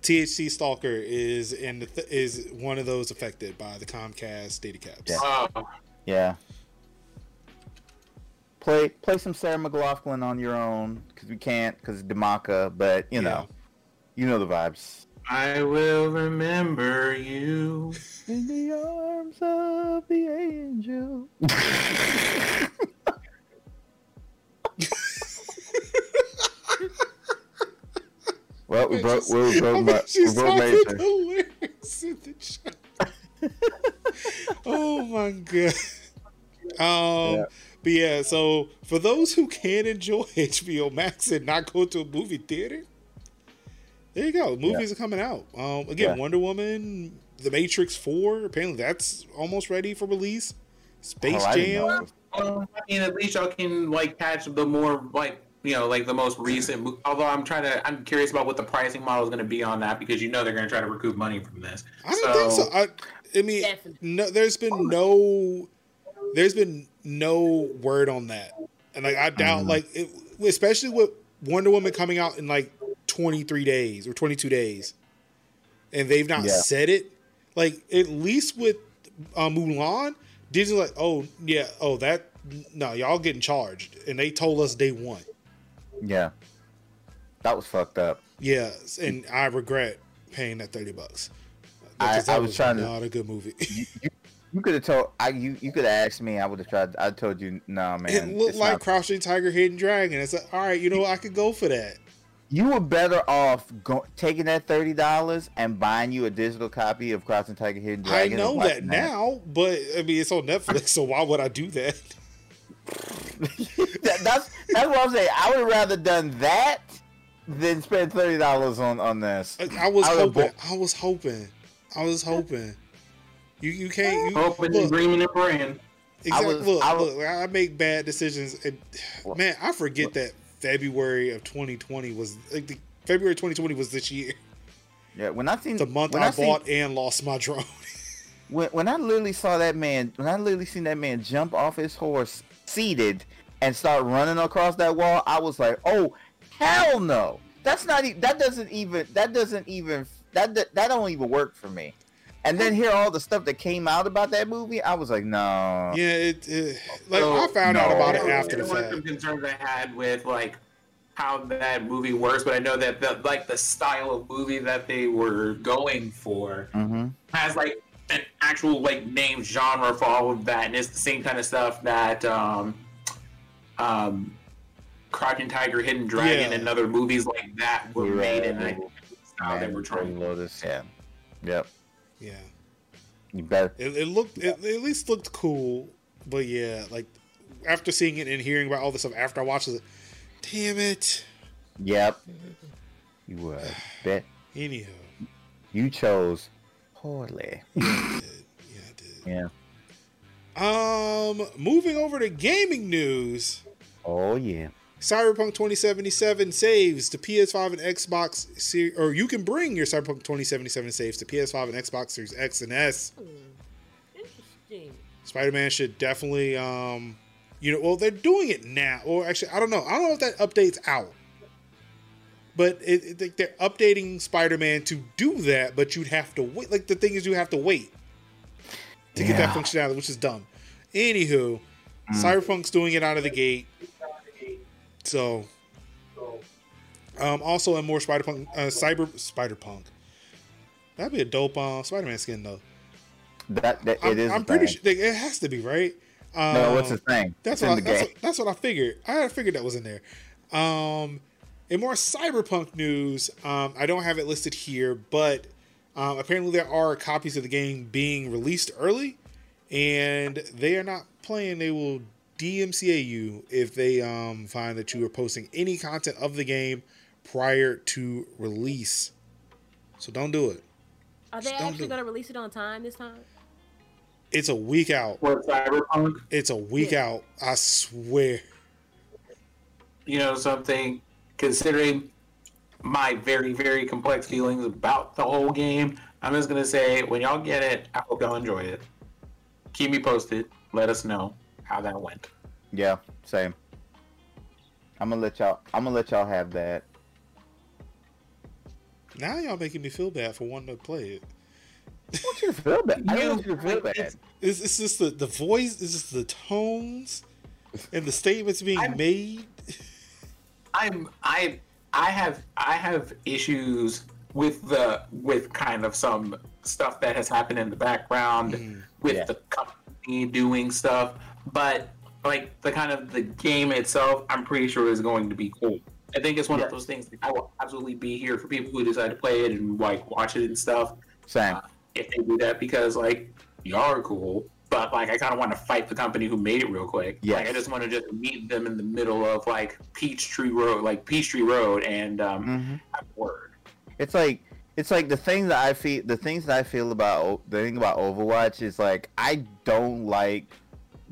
THC Stalker is in the th- is one of those affected by the Comcast data caps. Yeah. Oh, Yeah. Play play some Sarah McLachlan on your own because we can't because DMCA, but you know, you know the vibes. I will remember you. In the arms of the angel. well, we broke. We broke. I'm my- We broke sorry Major. the lyrics in the chat. oh my god. Um, Yeah. but yeah. So for those who can enjoy *laughs* HBO Max and not go to a movie theater, there you go. Movies are coming out. Um, again, Yeah. Wonder Woman, The Matrix Four. Apparently, that's almost ready for release. Space Oh, I. Jam. Well, I mean, at least y'all can like catch the more like you know like the most recent. Although I'm trying to, I'm curious about what the pricing model is going to be on that because you know they're going to try to recoup money from this. I don't think so. I, I mean, Definitely. no. There's been no. There's been no word on that, and like I doubt, Mhm. like it, especially with Wonder Woman coming out in like 23 days or 22 days, and they've not Yeah. said it. Like at least with uh, Mulan, Disney like, oh yeah, oh that no, y'all getting charged, and they told us day one. Yeah, that was fucked up. Yeah, and I regret paying that 30 bucks. I- that I was trying to- not a good movie. You, you, *laughs* you could have told I you you could have asked me. I would have tried. I told you, nah, man. it looked like not- Crouching Tiger, Hidden Dragon. It's like, all right, you know. I could go for that. You were better off go, taking that thirty dollars and buying you a digital copy of Crouching Tiger, Hidden Dragon. I know watching that now, but I mean, it's on Netflix, so why would I do that? That- that's that's what I'm saying. I would have rather done that than spend thirty dollars on on this. I, I was I would've hoping. I was hoping. I was hoping. You you can't. You, Hoping, look, dreaming, and praying. exactly, was- look, I was- look, I make bad decisions. And, man, I forget that February of 2020 was like the February 2020 was this year. Yeah, when I seen The month when I, seen- bought and lost my drone. *laughs* when when I literally saw that man, when I literally seen that man jump off his horse, seated, and start running across that wall, I was like, "Oh, hell no! That's not. E- that doesn't even. That doesn't even. That that, that don't even work for me." And then hear all the stuff that came out about that movie, I was like, "No." yeah, it, it like So, I found out about it after the were fact. some concerns I had with like how that movie works, but I know that the like the style of movie that they were going for Mm-hmm. has like an actual like name genre for all of that, and it's the same kind of stuff that um um Crouching Tiger, Hidden Dragon, Yeah. and other movies like that were Right. made, and I think that's the style that we're trying. Lotus. Yeah. Yep. Yeah, You better. it, it looked it, it at least looked cool, but yeah, like after seeing it and hearing about all this stuff after I watched it, damn it. Yep. You were. *sighs* Bet Anyhow, you chose poorly. yeah, I did. Yeah, I did. Yeah. Um, moving over to gaming news. Oh yeah. Cyberpunk 2077 saves to PS5 and Xbox Series, or you can bring your Cyberpunk 2077 saves to PS5 and Xbox Series X and S. Hmm. Interesting. Spider-Man should definitely, um, you know, well, they're doing it now. Or actually, I don't know. I don't know if that update's out, but it, it, they're updating Spider-Man to do that. But you'd have to wait. Like the thing is, you have to wait to get that functionality, which is dumb. Anywho, Cyberpunk's doing it out of the gate. So, um, also in more Spider-Punk, uh, Cyber Spider-Punk. That'd be a dope uh, Spider-Man skin though. That, that I'm, it is. I'm pretty sure like, it has to be right. Um, No, what's the thing? That's what, I, that's, what, that's what I figured. I figured that was in there. Um, in more cyberpunk news, um, I don't have it listed here, but Um, apparently, there are copies of the game being released early, and they are not playing. They will DMCA you if they um, find that you are posting any content of the game prior to release. So don't do it. Are they Just actually going to release it on time this time? It's a week out. What Cyberpunk? It's a week Yeah. out. I swear. You know something? Considering my very very complex feelings about the whole game, I'm just gonna say when y'all get it, I hope y'all enjoy it. Keep me posted. Let us know how that went. Yeah, same. I'm gonna let y'all. I'm gonna let y'all have that. Now y'all making me feel bad for wanting to play it. I want you to feel bad. I don't want you to feel bad. It's- Is it's just the the voice? Is this the tones and the statements being I'm- made? I'm I I have I have issues with the with kind of some stuff that has happened in the background Mm. with Yeah. the company doing stuff, but like the kind of the game itself, I'm pretty sure is going to be cool. I think it's one Yeah. of those things that I will absolutely be here for people who decide to play it and like watch it and stuff Same. if they do that because like y'all are cool. But like I kind of want to fight the company who made it real quick. Like I just want to just meet them in the middle of like Peachtree Road, like Peachtree Road, and um, hmm have word. It's like it's like the thing that I feel. The things that I feel about the thing about Overwatch is like I don't like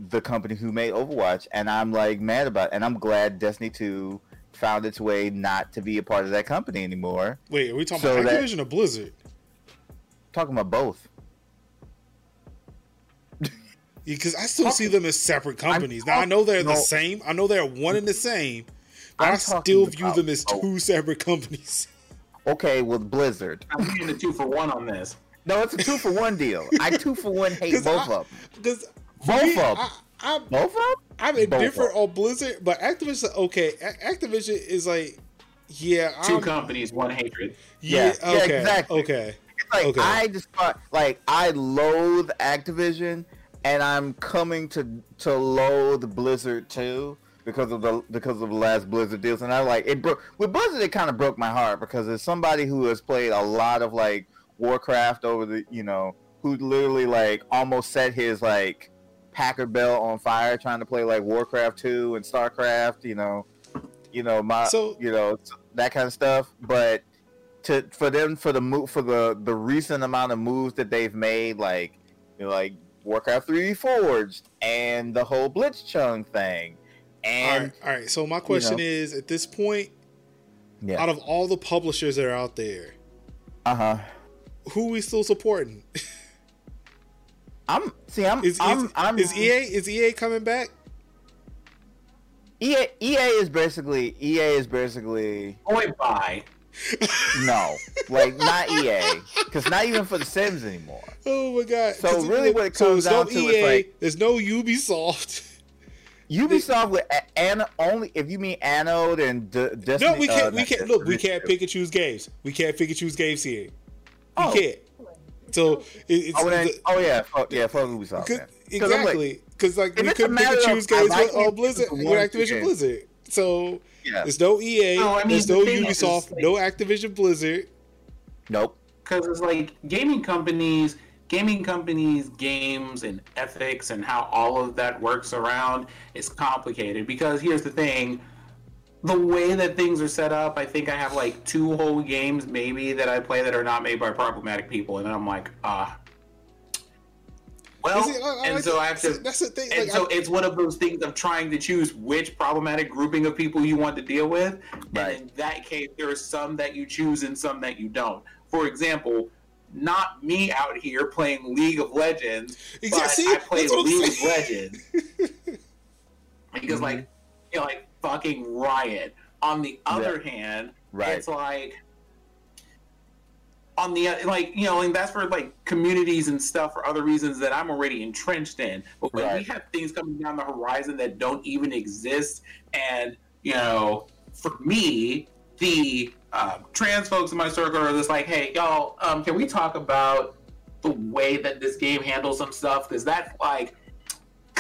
the company who made Overwatch, and I'm like mad about. It. And I'm glad Destiny Two found its way not to be a part of that company anymore. Wait, are we talking So about that- Activision or Blizzard? Talking about both. *laughs* Because I still Talk- see them as separate companies. now I know they're the same. I know they're one and the same, but I'm I still view them as both. two separate companies. *laughs* Okay, with Blizzard. I'm getting a two for one on this. No, it's a two for one deal. I two for one hate *laughs* both I- of them. Because Both of 'em. I, I'm Both of them? I'm indifferent on Blizzard, but Activision. Okay, A- Activision is like, yeah, 2 I'm, companies, one hatred. yeah, Yeah, yeah, okay, exactly. okay. It's like Okay. I just like I loathe Activision, and I'm coming to to loathe Blizzard too because of the because of the last Blizzard deals. And I like it broke with Blizzard. It kind of broke my heart because as somebody who has played a lot of like Warcraft over the you know who literally like almost set his like Packard Bell on fire trying to play like Warcraft two and Starcraft. You know, you know my So- you know that kind of stuff, but to for them for the move for the the recent amount of moves that they've made, like you know, like Warcraft Three Forged and the whole Blitzchung thing, and right, all right. So my question know. is, at this point, yeah, out of all the publishers that are out there, uh huh. who we still supporting? *laughs* I'm see, I'm Is, I'm, is, I'm is EA is EA coming back? EA EA is basically EA is basically Boy, bye. *laughs* no, like not EA, because not even for the Sims anymore. Oh my god! So 'Cause really what it so comes there's no down to is EA, like- there's no Ubisoft. *laughs* Ubisoft with a- an only if you mean Anode and D- Destiny. No, we uh, can't. we can't. Look, we can't pick and choose games. We can't pick and choose games here. We Oh. can't. So it, it's Oh, then, the- oh yeah, fuck, yeah, fuck Ubisoft. Cause, man. 'Cause I'm exactly because like if we couldn't pick and choose I games like with uh, Blizzard with one or two Activision games. Blizzard. So yeah, there's no EA. No, I mean, there's the no thing is, Ubisoft. like- no Activision Blizzard. nope. because it's like gaming companies gaming companies games and ethics and how all of that works around is complicated because here's the thing the way that things are set up i think i have like two whole games maybe that i play that are not made by problematic people and i'm like ah well it- I- I and like so i have to That's the thing. and like, so I- it's one of those things of trying to choose which problematic grouping of people you want to deal with. Right. And in that case, there are some that you choose and some that you don't. For example, not me out here playing League of Legends, Exa- but see? I play That's what I'm League of. Legends *laughs* because, Mhm. like, you know, like fucking Riot. On the other hand, Right. it's like on the like you know and that's for like communities and stuff for other reasons that i'm already entrenched in but when we have things coming down the horizon that don't even exist and you know for me the uh, trans folks in my circle are just like hey y'all um, can we talk about the way that this game handles some stuff because that's like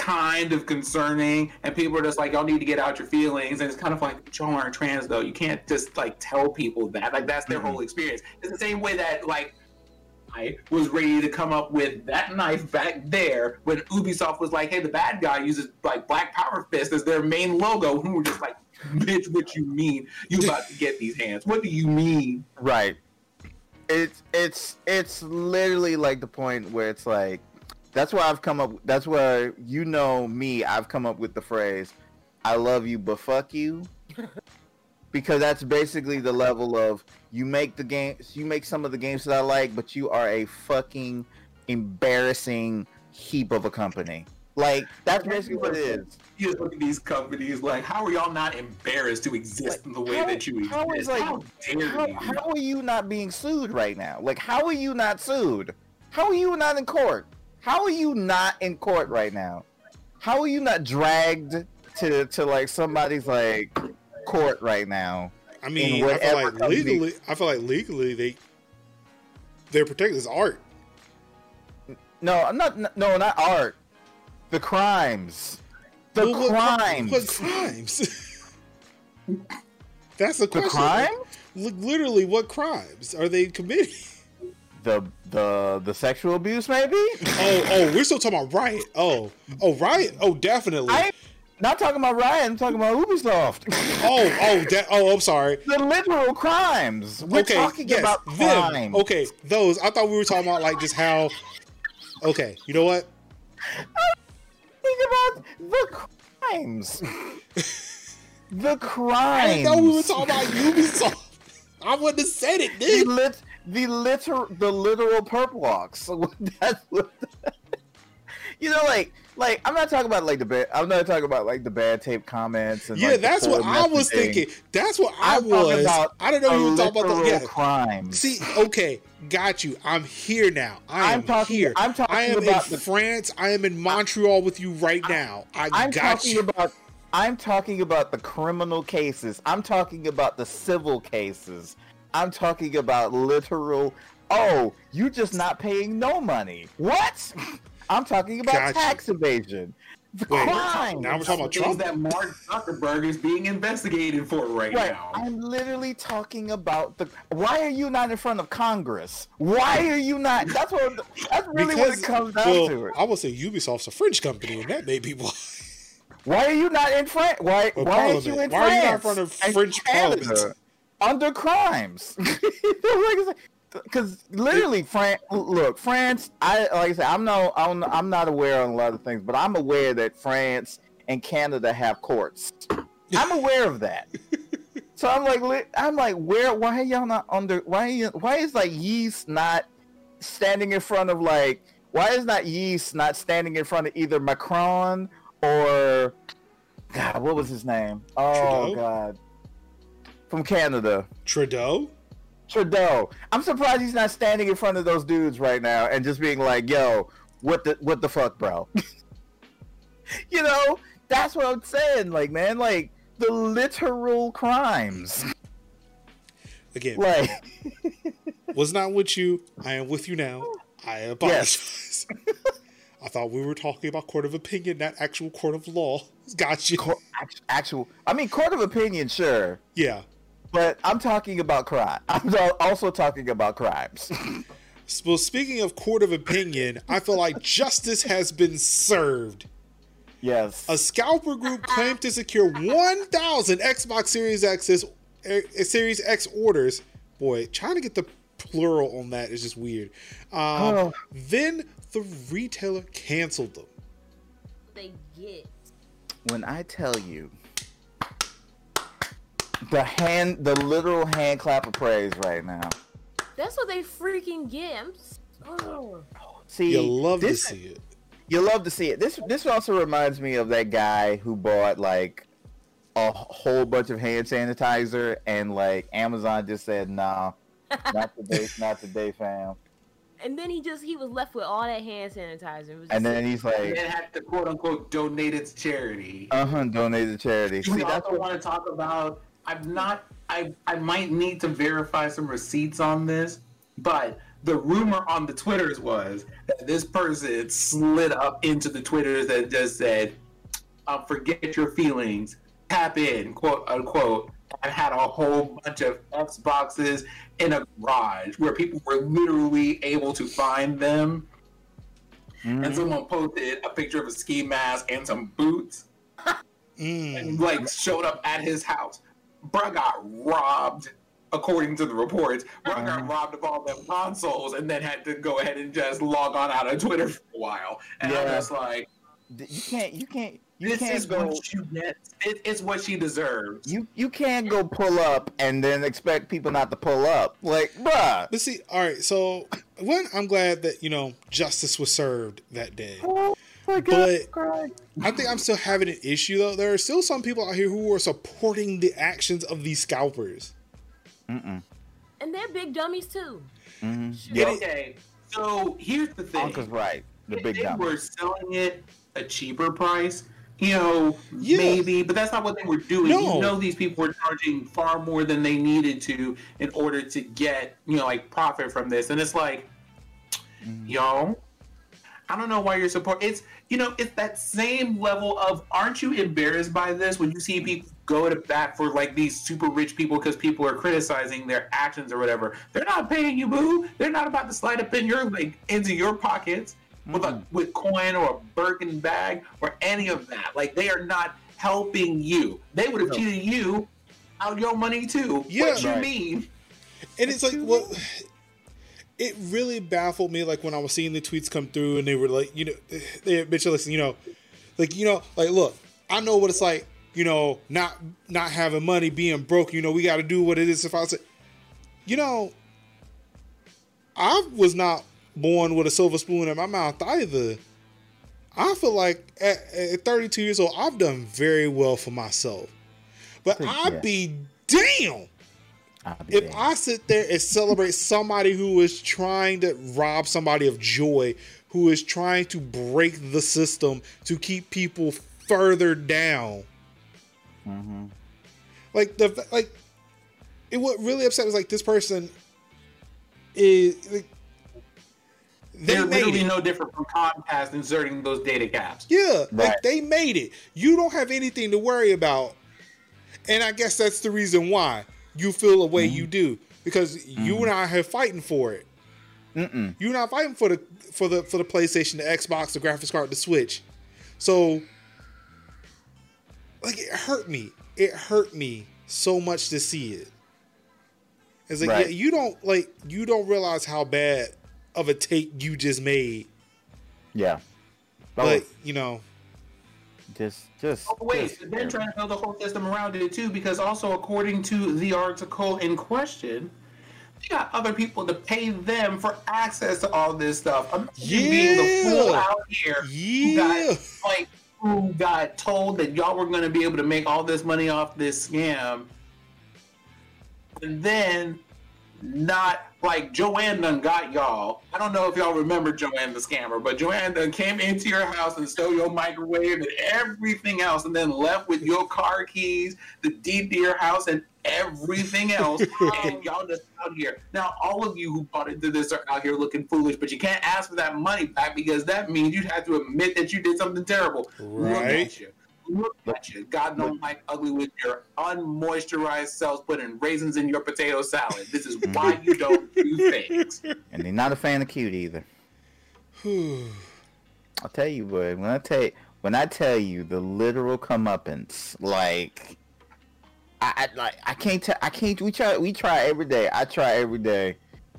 kind of concerning and people are just like y'all need to get out your feelings and it's kind of like y'all aren't trans though you can't just like tell people that like that's their Mhm. whole experience it's the same way that like I was ready to come up with that knife back there when Ubisoft was like, "Hey, the bad guy uses like Black Power Fist as their main logo," and we were just like, "Bitch, what you mean? You about to get these hands? What do you mean?" Right. It's it's it's literally like the point where it's like that's why I've come up that's where you know me, I've come up with the phrase I love you but fuck you. *laughs* because that's basically the level of you make the games you make some of the games that I like, but you are a fucking embarrassing heap of a company. Like that's basically what it is. You just look at these companies like, how are y'all not embarrassed to exist in the way How- that you how exist? is, like- how dare How, you? how are you not being sued right now? Like, how are you not sued? How are you not in court? How are you not in court right now? How are you not dragged to to like somebody's like court right now? I mean, I feel like legally, I feel like legally they they're protected as art. No, I'm not. No, not art. The crimes. The Well, crimes. What, crimes? *laughs* That's the the question. crime? Literally, what crimes are they committing? The the the sexual abuse, maybe. Oh, oh, we're still talking about Riot. Oh, oh, Riot. Oh, definitely. I'm not talking about Ryan. I'm talking about Ubisoft. *laughs* Oh, oh, that. Oh, I'm sorry. the literal crimes. We're okay, talking yes, about them. crimes. Okay, those. I thought we were talking about like just how. Okay, you know what? Think about the crimes. *laughs* the crimes. I know we were talking about Ubisoft. I wouldn't have said it, dude. The literal, *laughs* the literal perp walks. So that's what. you know, like, like I'm not talking about like the bad. I'm not talking about like the bad tape comments and Yeah, like, that's what I was messaging. thinking. That's what I I'm was. about I don't know you were talking about the yeah. crimes. See, okay, got you. I'm here now. I I'm talking- here. I'm talking I am about in the- France. I am in Montreal with you right now. I I'm got talking you. about I'm talking about the criminal cases. I'm talking about the civil cases. I'm talking about literal oh, you just not paying no money. What? I'm talking about Gotcha. tax evasion. The Wait, crime. now we're talking about Things Trump. that Mark Zuckerberg is being investigated for right, Right. now. I'm literally talking about the. Why are you not in front of Congress? Why are you not? That's what. That's really what it comes down well, to. I would say Ubisoft's a French company, and that may be why. Why are you not in France? Why? Or why aren't you in Parliament. Why are you not in front of French Canada Parliament? Under crimes? *laughs* Because literally, France. Look, France. I like I said, I'm no, I'm, I'm not aware on a lot of things, but I'm aware that France and Canada have courts. *laughs* I'm aware of that. So I'm like, li- I'm like, where? Why are y'all not under? Why? You, why is like yeast not standing in front of like? Why is not yeast not standing in front of either Macron or God? What was his name? Oh Trudeau? God, from Canada, Trudeau? Trudeau. I'm surprised he's not standing in front of those dudes right now and just being like, "Yo, what the what the fuck, bro?" *laughs* you know, that's what I'm saying. Like, man, like the literal crimes. Again, Like, *laughs* was not with you. I am with you now. I apologize. *laughs* I thought we were talking about court of opinion, not actual court of law. Got you. cour- actual. I mean, court of opinion, sure, Yeah. But I'm talking about crime. *laughs* I'm also talking about crimes. *laughs* Well, speaking of court of opinion, I feel like justice has been served. yes. A scalper group claimed to secure 1,000 Xbox Series X uh, Series X orders. Boy, trying to get the plural on that is just weird. Um, Oh. Then the retailer canceled them. They get. when I tell you the hand, the literal hand clap of praise right now. That's what they freaking get. Oh. See, You love to see it. You love to see it. This this also reminds me of that guy who bought like a whole bunch of hand sanitizer and like Amazon just said, "Nah, not today, *laughs* not today, fam." And then he just he was left with all that hand sanitizer. Was And just then he's and like, then had to quote unquote donate it to charity. "Uh huh, donate to charity." See, we that's also want to talk about. I'm not. I I might need to verify some receipts on this, but the rumor on the Twitters was that this person slid up into the Twitters that just said, uh, "Forget your feelings, tap in," quote unquote, and had a whole bunch of Xboxes in a garage where people were literally able to find them. Mhm. And someone posted a picture of a ski mask and some boots Mm. and like showed up at his house. Bruh got robbed, according to the reports. Bruh got Uh-huh. robbed of all them consoles and then had to go ahead and just log on out of Twitter for a while. And I'm Yeah. just like, You can't. You can't. You this can't is go. what you get. It, it's what she deserves. You you can't go pull up and then expect people not to pull up. Like, bruh. But see, all right. So one, I'm glad that you know justice was served that day. My But- I think I'm still having an issue though. There are still some people out here who are supporting the actions of these scalpers. Mm-mm. And they're big dummies too. Mm-hmm. Yeah. Okay, so here's the thing. Uncle's right. The big they dumb. were selling it a cheaper price, you know, Yeah. maybe, but that's not what they were doing. No. You know, these people were charging far more than they needed to in order to get, you know, like profit from this. And it's like, Mm-hmm. yo, I don't know why you're supporting. It's you know, it's that same level of aren't you embarrassed by this when you see people go to bat for like these super rich people because people are criticizing their actions or whatever. They're not paying you, boo. They're not about to slide up in your like into your pockets with a mm. with coin or a Birkin bag or any of that. Like they are not helping you. They would have No. cheated you out your money too. Yeah. what you Right. mean? And it's like, well, it really baffled me. Like when I was seeing the tweets come through, and they were like, you know, *laughs* they bitch, listen, you know, like you know, like look, I know what it's like, you know, not not having money, being broke. You know, we got to do what it is. If I said, you know, I was not born with a silver spoon in my mouth either. I feel like at, at 32 years old, I've done very well for myself. But I'd yeah. be damn if damned. I sit there and celebrate somebody who is trying to rob somebody of joy, who is trying to break the system to keep people further down, Mhm. like the like, it what really upset was like this person is like, they They're made literally it. no different from Comcast inserting those data caps. Yeah, like they made it. You don't have anything to worry about. And I guess that's the reason why you feel the way you mm-hmm. do. Because you and mm-hmm. I are fighting for it. Mm-mm. You're not fighting for the for the for the PlayStation, the Xbox, the graphics card, the Switch. So like it hurt me. It hurt me so much to see it. It's like Right. yeah, you don't like you don't realize how bad of a take you just made. Yeah. But you know, just just. Oh, wait, just then trying to build the whole system around it too, because also according to the article in question, they got other people to pay them for access to all this stuff. Imagine being the fool out here who yeah. got like who got told that y'all were going to be able to make all this money off this scam, and then not like Joanne done got y'all. I don't know if y'all remember Joanne the scammer, but Joanne done came into your house and stole your microwave and everything else, and then left with your car keys, the deed to your house, and everything else. *laughs* and y'all just out here. Now, all of you who bought into this are out here looking foolish, but you can't ask for that money back because that means you'd have to admit that you did something terrible. Look Right. At you. Look at you. God don't like ugly with your unmoisturized selves putting raisins in your potato salad. This is *laughs* why you don't do things. And they're not a fan of cute either. *sighs* I'll tell you what. When I tell you, when I tell you the literal comeuppance, like I, I like I can't tell. I can't. We try. We try every day. I try every day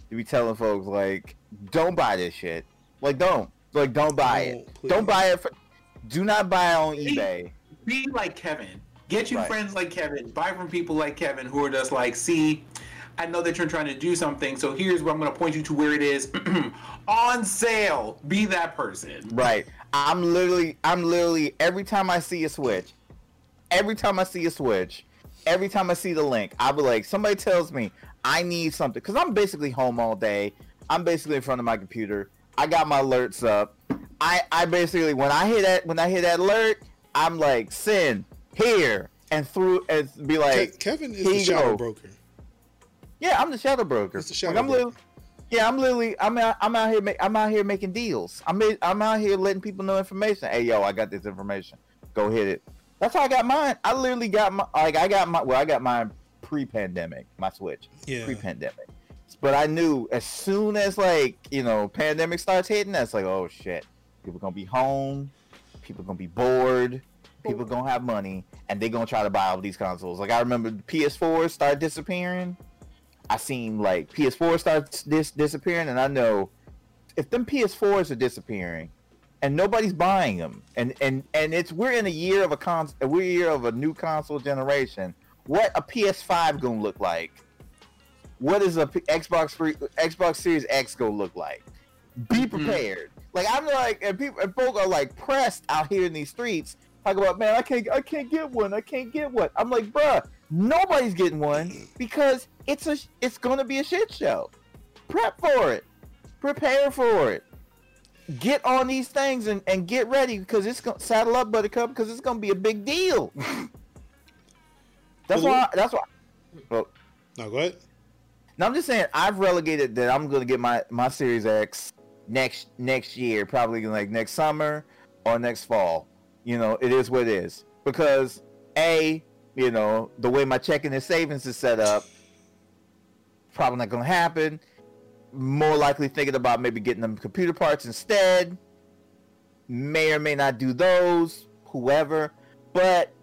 to be telling folks like, don't buy this shit. Like, don't. Like, don't buy it. Don't, please. Don't buy it. For, do not buy it on eBay. Be like Kevin. Get you Right. friends like Kevin. Buy from people like Kevin who are just like, see, I know that you're trying to do something, so here's where I'm going to point you to where it is *clears throat* on sale. Be that person. Right. I'm literally, I'm literally, every time I see a Switch, every time I see a Switch, every time I see the link, I'll be like, somebody tells me I need something. Because I'm basically home all day. I'm basically in front of my computer. I got my alerts up. I, I basically, when I hear that, when I hear that alert, I'm like, sin here, and through, and be like, Ke- Kevin is the shadow go. broker. yeah, I'm the shadow broker. The shadow Like, I'm broker. literally, yeah, I'm literally, I'm out, I'm out here, ma- I'm out here making deals. I'm, in- I'm out here letting people know information. Hey, yo, I got this information. Go hit it. That's how I got mine. I literally got my, like, I got my, well, I got mine pre-pandemic. My Switch Yeah. pre-pandemic. But I knew as soon as like you know pandemic starts hitting, that's like oh shit, people gonna be home, people gonna be bored, people gonna have money, and they gonna try to buy all these consoles. Like I remember PS4 start disappearing. I seen like PS4 starts dis- disappearing, and I know if them PS4s are disappearing and nobody's buying them, and and and it's we're in a year of a con, we're a year of a new console generation. What a PS5 gonna look like? What is a P- Xbox free, Xbox Series X gonna look like? Be mm-hmm. prepared. Like I'm like, and people and folk are like pressed out here in these streets. Talk about, man, I can't, I can't get one. I can't get one. I'm like, bruh, nobody's getting one because it's a, it's gonna be a shit show. Prep for it. Prepare for it. Get on these things and, and get ready because it's gonna saddle up, Buttercup, because it's gonna be a big deal. *laughs* that's why. That's why. Well, No, go ahead. now I'm just saying I've relegated that I'm gonna get my my Series X next next year, probably like next summer or next fall. You know, it is what it is because a you know the way my checking and savings is set up, probably not gonna happen. More likely thinking about maybe getting them computer parts instead. May or may not do those, whoever, but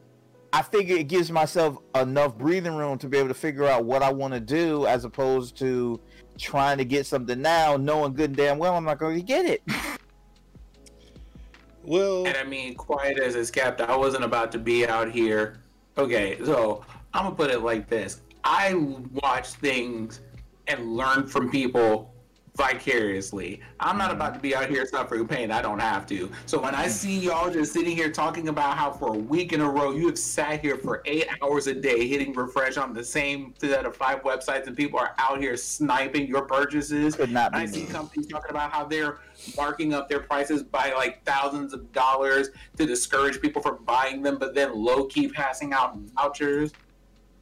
I figure it gives myself enough breathing room to be able to figure out what I want to do as opposed to trying to get something now, knowing good and damn well I'm not going to get it. *laughs* Well, And I mean, quiet as it's kept, I wasn't about to be out here. Okay, so I'm gonna put it like this: I watch things and learn from people vicariously. I'm not about to be out here suffering pain. I don't have to. So when I see y'all just sitting here talking about how for a week in a row you have sat here for eight hours a day hitting refresh on the same set of five websites and people are out here sniping your purchases, Could not I see companies talking about how they're marking up their prices by like thousands of dollars to discourage people from buying them, but then low key passing out vouchers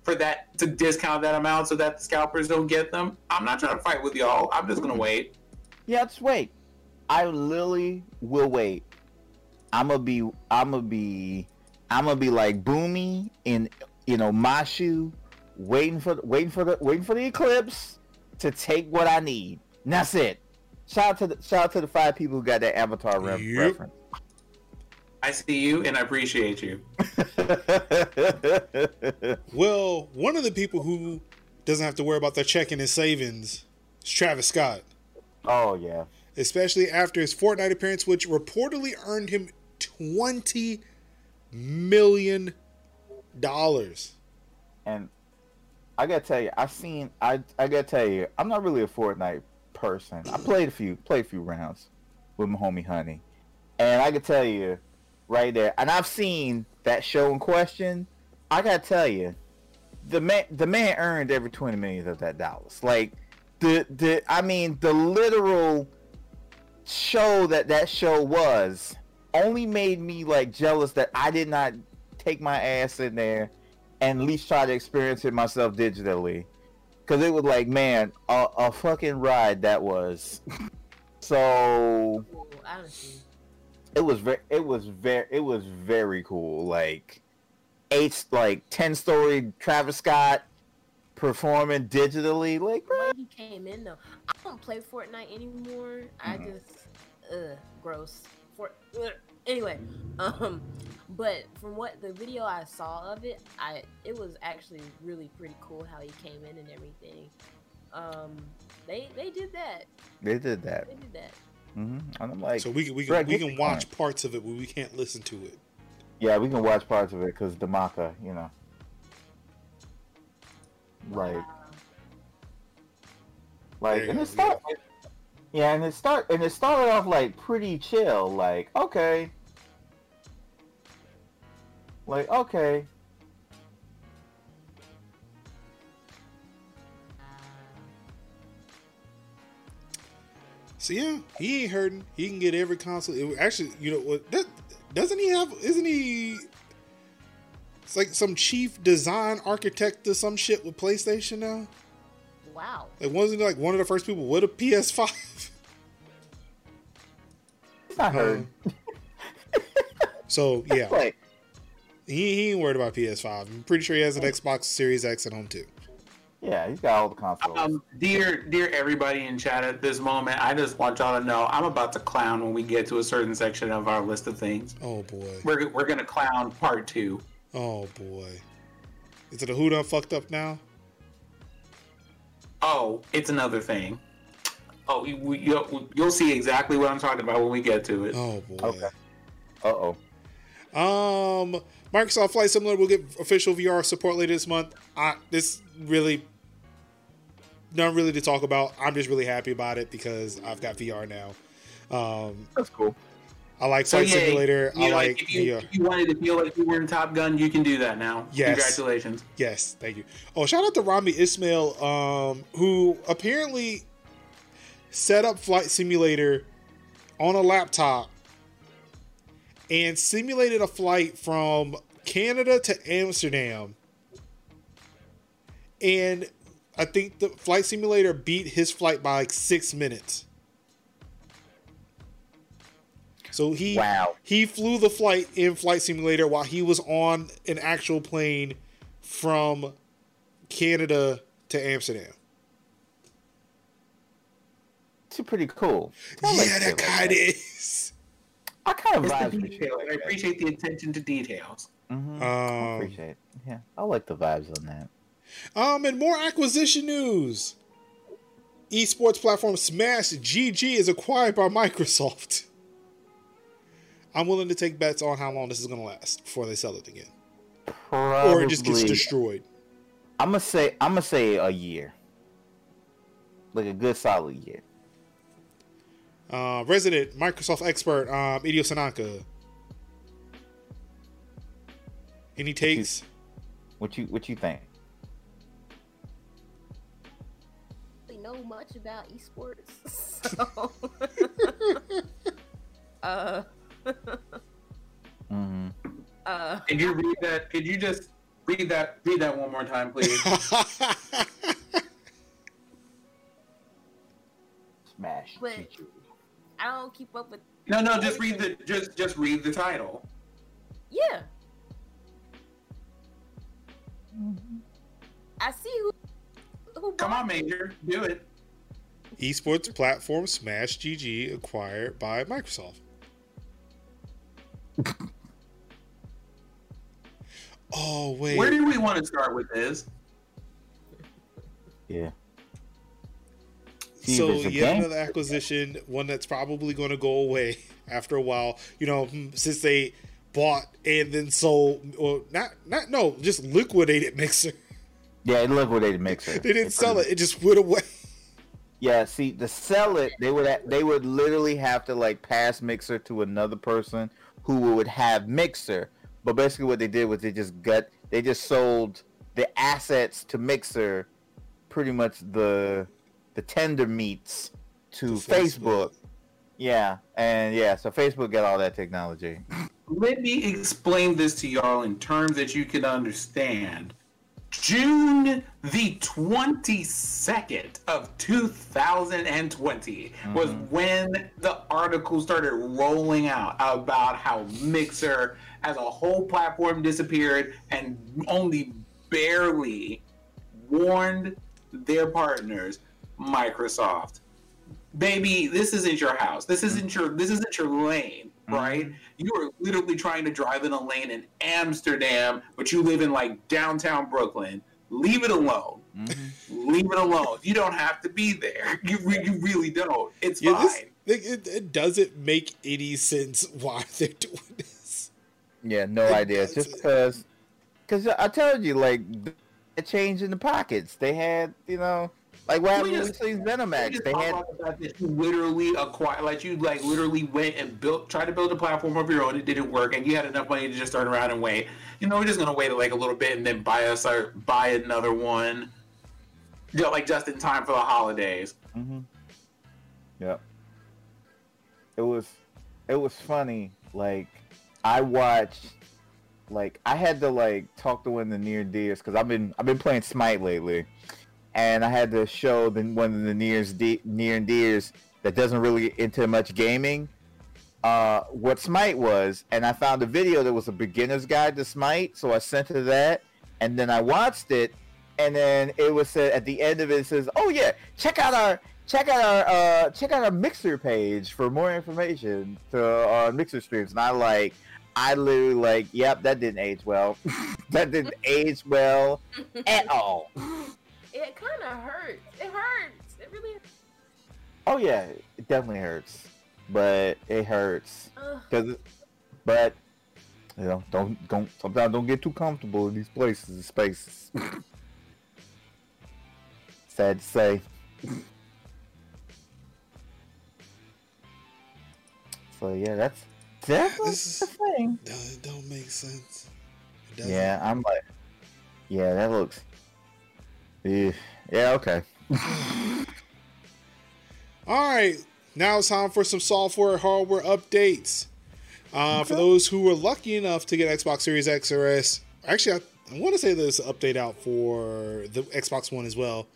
for that to discount that amount so that the scalpers don't get them. I'm not trying to fight with y'all. I'm just gonna wait. Yeah, just wait. I literally will wait. I'm gonna be, I'm gonna be, I'm gonna be like Bumi in, you know, my shoe, waiting for, waiting for the, waiting for the eclipse to take what I need. And that's it. Shout out to the, shout out to the five people who got that Avatar re- Yep. reference. I see you and I appreciate you. *laughs* well, one of the people who doesn't have to worry about their checking and savings is Travis Scott, oh yeah. especially after his Fortnite appearance, which reportedly earned him twenty million dollars. And I gotta tell you, I seen I I gotta tell you, I'm not really a Fortnite person. I played a few played a few rounds with my homie Honey, and I can tell you right there. And I've seen that show in question. I gotta tell you, the man the man earned every twenty million of that dollars. Like the the I mean the literal show that that show was only made me like jealous that I did not take my ass in there and at least try to experience it myself digitally. Cause it was like, man, a, a fucking ride that was. *laughs* so honestly, it was very, it was very, it was very cool. Like eight, like ten story Travis Scott performing digitally. Like, bro, he came in though, I don't play Fortnite anymore. I Mhm. just, ugh, gross. For ugh. anyway, um, but from what the video I saw of it, I it was actually really pretty cool how he came in and everything. Um, they they did that. they did that. They did that. Hmm And I'm like, So we can we can we can watch point? parts of it, but we can't listen to it. yeah, we can watch parts of it because Damaka, you know, like. Wow. Like and go, it start yeah, and it start and it started off like pretty chill, like, okay. Like, okay. So yeah, he ain't hurting. He can get every console. It, actually, you know what? That, doesn't he have? Isn't he? It's like some chief design architect or some shit with PlayStation now. Wow. Like wasn't he like one of the first people with a PS5? It's not hurting. so yeah, like He, he ain't worried about PS5. I'm pretty sure he has an Xbox Series X at home too. Yeah, he's got all the consoles. Um, dear, dear everybody in chat at this moment, I just want y'all to know I'm about to clown when we get to a certain section of our list of things. Oh boy. We're, we're gonna clown part two. Oh boy. Is it a who done fucked up now? Oh, it's another thing. Oh, you, you'll, you'll see exactly what I'm talking about when we get to it. Oh boy. Okay. Uh oh. Um, Microsoft Flight Simulator will get official VR support later this month. I this really not really to talk about. I'm just really happy about it because I've got VR now. Um, That's cool. I like So, Flight yeah, Simulator. You I know, like if you, VR. if you wanted to feel like you were in Top Gun, you can do that now. Yes. Congratulations. Yes, thank you. Oh, shout out to Rami Ismail, um, who apparently set up Flight Simulator on a laptop and simulated a flight from Canada to Amsterdam. And I think the Flight Simulator beat his flight by like six minutes. So he Wow. he flew the flight in Flight Simulator while he was on an actual plane from Canada to Amsterdam. It's pretty cool. Yeah, that of is. I kind of It's vibe the detail. like I that. appreciate the attention to details. Mhm. I Um, appreciate. it. Yeah, I like the vibes on that. um, and more acquisition news. Esports platform Smash GG is acquired by Microsoft. I'm willing to take bets on how long this is going to last before they sell it again, Probably. or it just gets destroyed. I'm gonna say. I'm gonna say a year. Like a good solid year. Uh, resident Microsoft expert um, Hideo Sanaka. Any takes? What you What you think? really know much about esports. *laughs* So, *laughs* uh, *laughs* hmm uh, Could you read that? Could you just read that? Read that one more time, please. Smash. But- GG. I don't keep up with. no, no, just read the just just read the title. Yeah. Mm-hmm. I see who. who Come on, Major, do it. Esports platform Smash GG acquired by Microsoft. *laughs* oh wait. Where do we want to start with this? Yeah. So yet another acquisition, one that's probably going to go away *laughs* after a while. You know, hmm, since they bought and then sold, or not, not no, just liquidated *laughs* Mixer. Yeah, it liquidated Mixer. They didn't sell it; it just went away. *laughs* Yeah, see, to sell it, they would they would literally have to like pass Mixer to another person who would have Mixer. But basically, what they did was they just got they just sold the assets to Mixer, pretty much the the tender meats to To Facebook. Yeah, and yeah, so Facebook got all that technology. Let me explain this to y'all in terms that you can understand. June the 22nd of 2020 was mm-hmm. when the article started rolling out about how Mixer as a whole platform disappeared and only barely warned their partners, Microsoft. Baby, this isn't your house. This mm. isn't your this isn't your lane, mm. right? You are literally trying to drive in a lane in Amsterdam, but you live in like downtown Brooklyn. Leave it alone. Mm-hmm. Leave it alone. You don't have to be there. You re- you really don't. It's Yeah, fine. this, it, it, it doesn't make any sense why *laughs* they're doing this. Yeah, no It idea. It's just doesn't. because, because I told you, like, a change in the pockets. They had, you know, like what happened We with just- these You Venomax. just They had, that you literally acquired, like you like literally went and built, tried to build a platform of your own. It didn't work, and you had enough money to just turn around and wait. You know, we're just gonna wait like a little bit and then buy us or buy another one. You know, like just in time for the holidays. hmm Yep. It was, it was funny. Like, I watched, like, I had to like talk to one of the near deers because I've been, I've been playing Smite lately, and I had to show the one of the nears, de- near and dears that doesn't really into much gaming, uh, what Smite was, and I found a video that was a beginner's guide to Smite, so I sent her that, and then I watched it, and then it was said at the end of it, it says, "Oh yeah, check out our check out our uh, check out our Mixer page for more information to our Mixer streams." And I like, I literally like, "Yep, that didn't age well. *laughs* that didn't age well at all." It kind of hurts. It hurts. It really. Oh yeah, it definitely hurts, but it hurts. Cause, but you know, don't don't sometimes don't get too comfortable in these places and spaces. *laughs* Sad to say. so yeah, that's definitely This is- the thing. No, it don't make sense. It. Yeah, I'm like, yeah, that looks. Yeah, yeah, okay. *laughs* All right, now it's time for some software hardware updates. Uh, For those who were lucky enough to get Xbox Series X or S, actually, I, I want to say there's an update out for the Xbox One as well.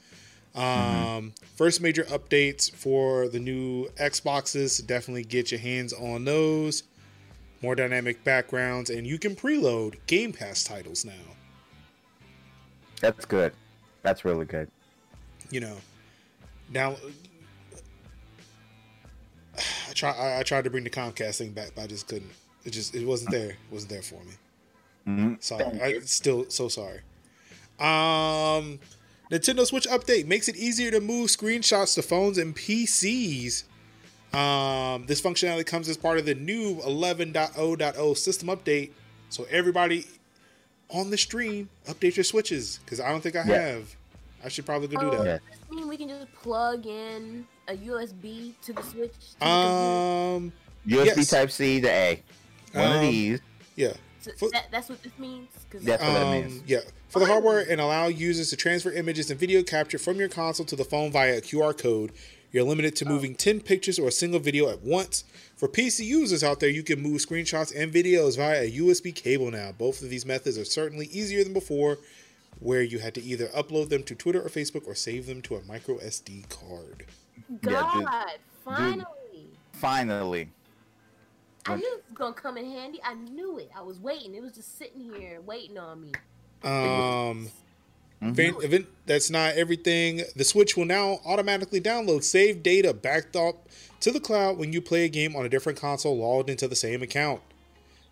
Um, First major updates for the new Xboxes. Definitely get your hands on those. More dynamic backgrounds, and you can preload Game Pass titles now. That's good. That's really good. you know now i try I, I tried to bring the comcast thing back but i just couldn't. It just it wasn't there it wasn't there for me. Mhm. sorry i still so sorry. Um nintendo switch update makes it easier to move screenshots to phones and pcs um this functionality comes as part of the new 11.0.0 system update. So everybody on the stream update your switches because i don't think i Yeah. have i should probably go do Oh, that Yeah. does this mean we can just plug in a USB to the Switch? To the Um, USB Yes. Type C to A. One of Um, these. yeah. computer? for- So that, that's what this means. 'Cause That's what that Um, means. yeah. For the hardware and allow users to transfer images and video capture from your console to the phone via a QR code. You're limited to moving 10 pictures or a single video at once. For PC users out there, you can move screenshots and videos via a USB cable now. Both of these methods are certainly easier than before, where you had to either upload them to Twitter or Facebook or save them to a micro SD card. God, Yeah, dude- finally. Finally. I knew it was gonna come in handy. I knew it. I was waiting. It was just sitting here waiting on me. Um, Mhm. event, event that's not everything. The Switch will now automatically download saved data backed up to the cloud when you play a game on a different console logged into the same account.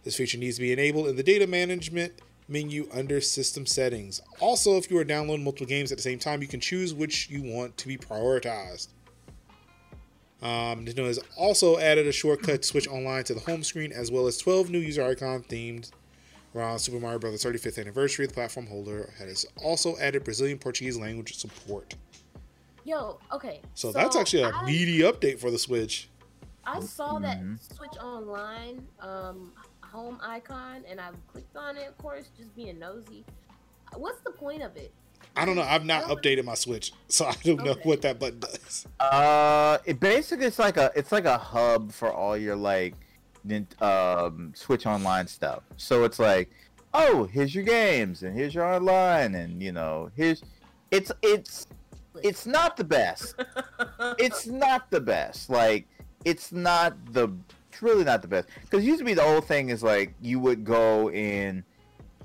This feature needs to be enabled in the data management menu under system settings. Also, if you are downloading multiple games at the same time, you can choose which you want to be prioritized. Um, Nintendo has also added a shortcut to switch online to the home screen, as well as 12 new user icon themed around Super Mario Bros. 35th anniversary. The platform holder has also added Brazilian Portuguese language support. Yo, okay. So, that's actually a I- meaty update for the Switch. I saw that Mhm. Switch Online um, home icon, and I clicked on it. Of course, just being nosy. What's the point of it? I don't know. I've not updated my Switch, so I don't know what that button does. Uh, it basically it's like a it's like a hub for all your like, nin- um, Switch Online stuff. So it's like, oh, here's your games and here's your online and you know here's, it's it's it's not the best. *laughs* it's not the best. Like it's not the it's really not the best because used to be the old thing is like you would go in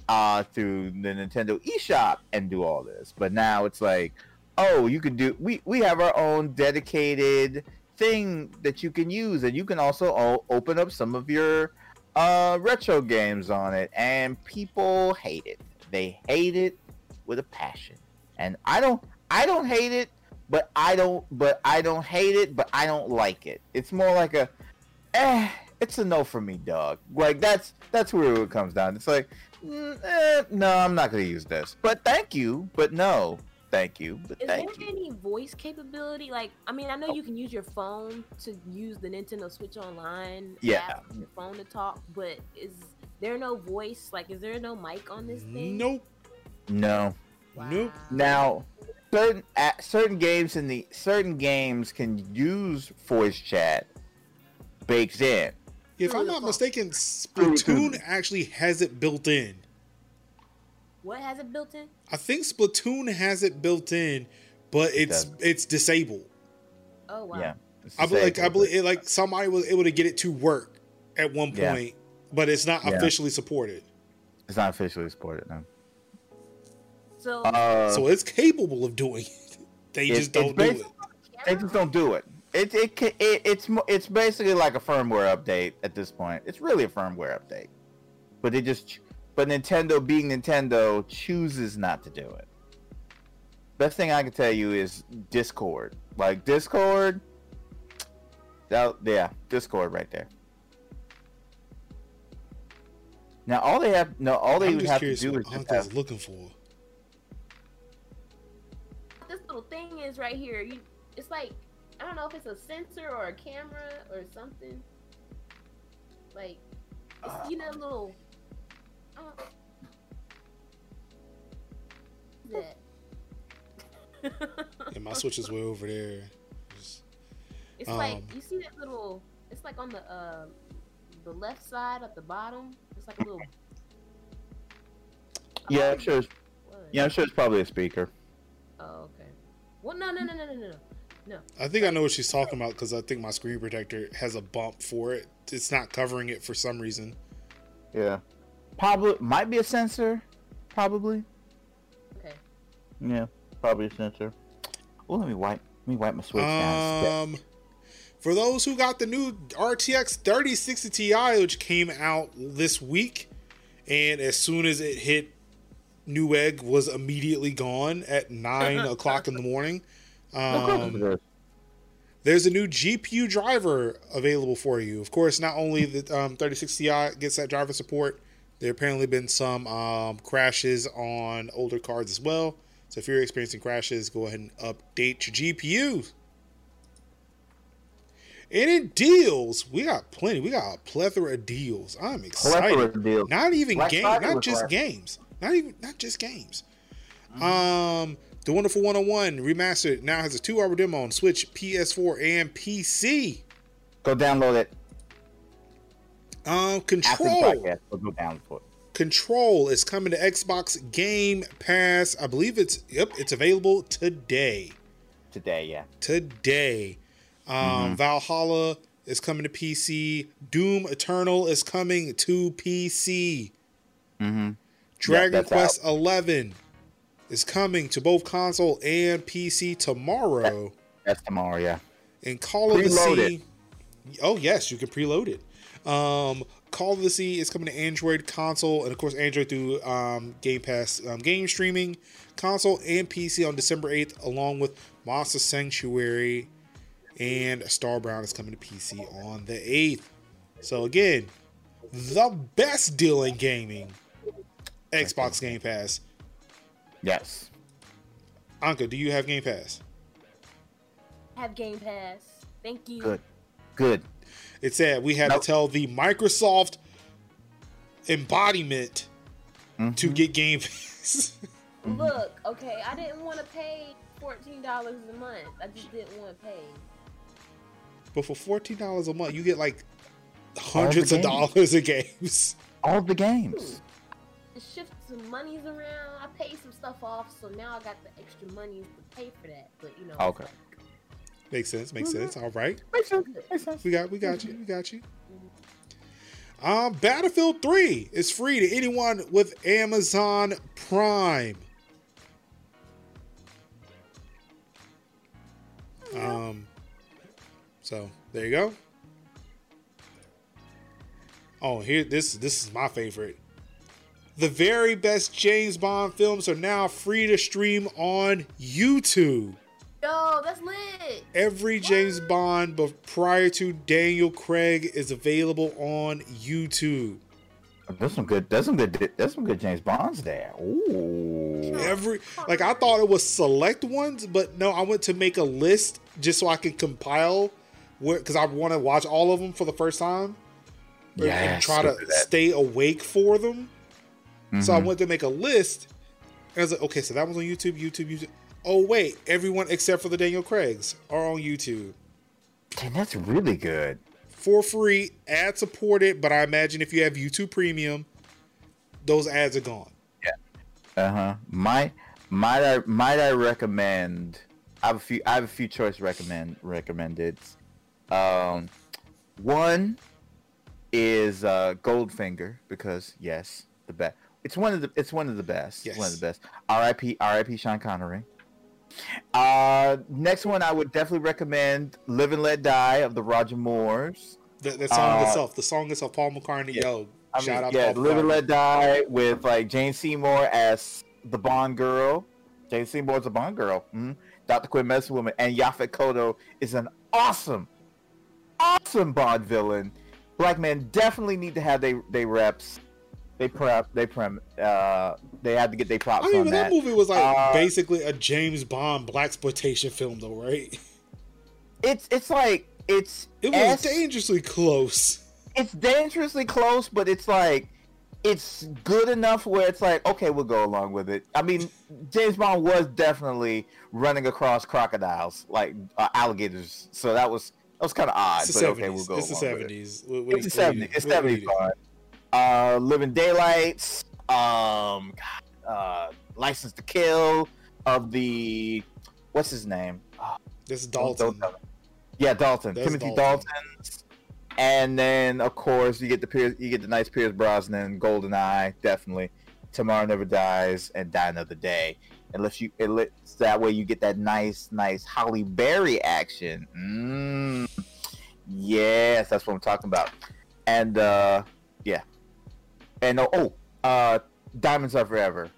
uh through the Nintendo eShop and do all this, but now it's like oh you can do we we have our own dedicated thing that you can use and you can also open up some of your uh retro games on it and people hate it. They hate it with a passion. And i don't i don't hate it but i don't but i don't hate it but i don't like it. It's more like a eh it's a no for me dog. Like that's that's where it comes down. It's like mm, eh, no i'm not gonna use this. But thank you but no thank you but Is there thank you any voice capability? Like, I mean, I know oh. you can use your phone to use the Nintendo Switch Online Yeah. app on your phone to talk, but is there no voice? Like, is there no mic on this thing? Nope. no Nope. Now, certain at certain games in the certain games can use voice chat baked in. If I'm not mistaken, Splatoon actually has it built in. What has it built in? I think Splatoon has it built in, but it's does. it's disabled. Oh wow. Yeah, I believe, like I believe, it, like somebody was able to get it to work, at one Yeah. point, but it's not Yeah. officially supported. It's not officially supported now. So Uh, so it's capable of doing it. *laughs* They It- just don't do it. they just don't do it. It it, ca- it it's it's basically like a firmware update at this point. It's really a firmware update, but they just ch- but Nintendo being Nintendo chooses not to do it. Best thing I can tell you is Discord. Like Discord, that yeah, Discord right there. Now all they have no all they would have to do what is just Anka's have, looking for. this little thing is right here. You, it's like I don't know if it's a sensor or a camera or something. Like, it's, you know, little. Uh, that. And my switch is way over there. Just- It's like Um, you see that little. It's like on the uh, the left side at the bottom. It's like a little. yeah, I'm sure. It's, yeah, I'm sure it's probably a speaker. Oh, okay. Well, no, no, no, no, no, no, no. I think I know what she's talking about because I think my screen protector has a bump for it. It's not covering it for some reason. Yeah, probably might be a sensor. Probably. Okay. Yeah, probably a sensor. Oh, let me wipe. Let me wipe my switch down. Um, for those who got the new RTX 3060 Ti, which came out this week, and as soon as it hit Newegg, was immediately gone at *laughs* nine o'clock in the morning. Um, there's a new GPU driver available for you. Of course, not only the um, 3060 Ti gets that driver support, there apparently been some um, crashes on older cards as well. So if you're experiencing crashes, go ahead and update your GPU. And in deals, we got plenty. We got a plethora of deals. I'm excited. Plethora of deals. Not even Black games, not just games. Not even not just games. Um, the Wonderful 101 remastered now has a two-hour demo on Switch, PS4, and PC. Go download it Um, Control. podcast. Or go download it. Control is coming to Xbox Game Pass. I believe it's yep, it's available today. today. Yeah. Today. Um, Valhalla is coming to PC. Doom Eternal is coming to PC. Mm-hmm. Dragon that's Quest 11 is coming to both console and PC tomorrow. That's tomorrow. Yeah. And Call of the Preload Sea. Oh yes, you can preload it. Um, Call of the Sea is coming to Android console and of course Android through um, Game Pass um, game streaming console and PC on December eighth, along with Monster Sanctuary and Star Brown is coming to PC on the eighth. So again, the best deal in gaming, Xbox Game Pass. Yes. Anka, do you have Game Pass? Have Game Pass. Thank you. Good. Good. It said we had Nope. to tell the Microsoft embodiment to Mhm. get Game Pass. *laughs* Look, okay, I didn't want to pay fourteen dollars a month. I just didn't want to pay. but for fourteen dollars a month, you get like hundreds of dollars of games. *laughs* All the games. To shift some monies around, I paid some stuff off, so now I got the extra money to pay for that. But you know, Okay. Makes sense. Makes sense. All right, Makes sense. Makes sense. we got we got you. We got you. Um, Battlefield Three is free to anyone with Amazon Prime. Um, so there you go. Oh, here this this is my favorite. The very best James Bond films are now free to stream on YouTube. Yo, that's lit. Every James Bond but prior to Daniel Craig is available on YouTube. There's some good. There's some good. There's some good James Bonds there. Ooh. Every like I thought it was select ones, but no, I went to make a list just so I could compile where because I want to watch all of them for the first time and- and try to stay awake for them. So I Mhm. went to make a list. And I was like, okay, so that one's on YouTube, YouTube, YouTube. Oh wait, everyone except for the Daniel Craigs are on YouTube Damn, that's really good. for free, ad supported. But I imagine if you have YouTube Premium, those ads are gone. Yeah. Uh huh. Might might I might I recommend? I have a few. I have a few choice recommend recommended. Um, one, is uh, Goldfinger because yes, the best. It's one of the it's one of the best. Yes. One of the best. R.I.P. R.I.P. Sean Connery. Uh, next one I would definitely recommend "Live and Let Die" of the Roger Moores. The, the song Uh, itself, the song itself, Paul McCartney. yeah. Yo, I shout mean, out yeah, Paul "Live and Let Die" with like Jane Seymour as the Bond girl. Jane Seymour's the Bond girl. mhm. Dr. Quinn Medicine Woman, and Yaphet Kotto is an awesome, awesome Bond villain. Black men definitely need to have they they reps. They prep. They prem. Uh, they had to get their props I mean, on that that. movie was like Uh, basically a James Bond black exploitation film, though, right? It's it's like it's It was dangerously close. it's dangerously close, but it's like it's good enough where it's like okay, we'll go along with it. I mean, James Bond was definitely running across crocodiles, like uh, alligators, so that was that was kind of odd. It's but the okay, we'll go. it's the it. seventies. What It's the seventies. It's seventies. Uh, Living Daylights. Um, uh, License to Kill of the what's his name? This is Dalton. tell me. Yeah, Dalton. Timothy Dalton. Dalton. And then of course you get the Pierce, you get the nice Pierce Brosnan, Golden Eye, definitely. Tomorrow Never Dies and Die Another Day. Unless you it lets that way you get that nice, nice Halle Berry action. Mm. Yes, that's what I'm talking about. And uh. And oh, oh uh Diamonds Are Forever.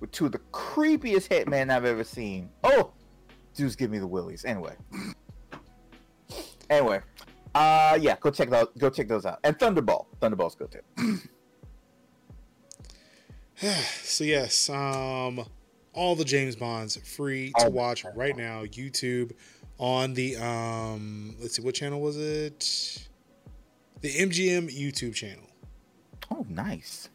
With two of the creepiest hitmen I've ever seen. Oh, dudes, give me the willies. Anyway. Anyway, uh, yeah, go check those. Go check those out. And Thunderball, Thunderball's good too. *sighs* So yes, um, all the James Bonds free to watch right now. YouTube on the um, let's see, what channel was it? The MGM YouTube channel. Oh, nice.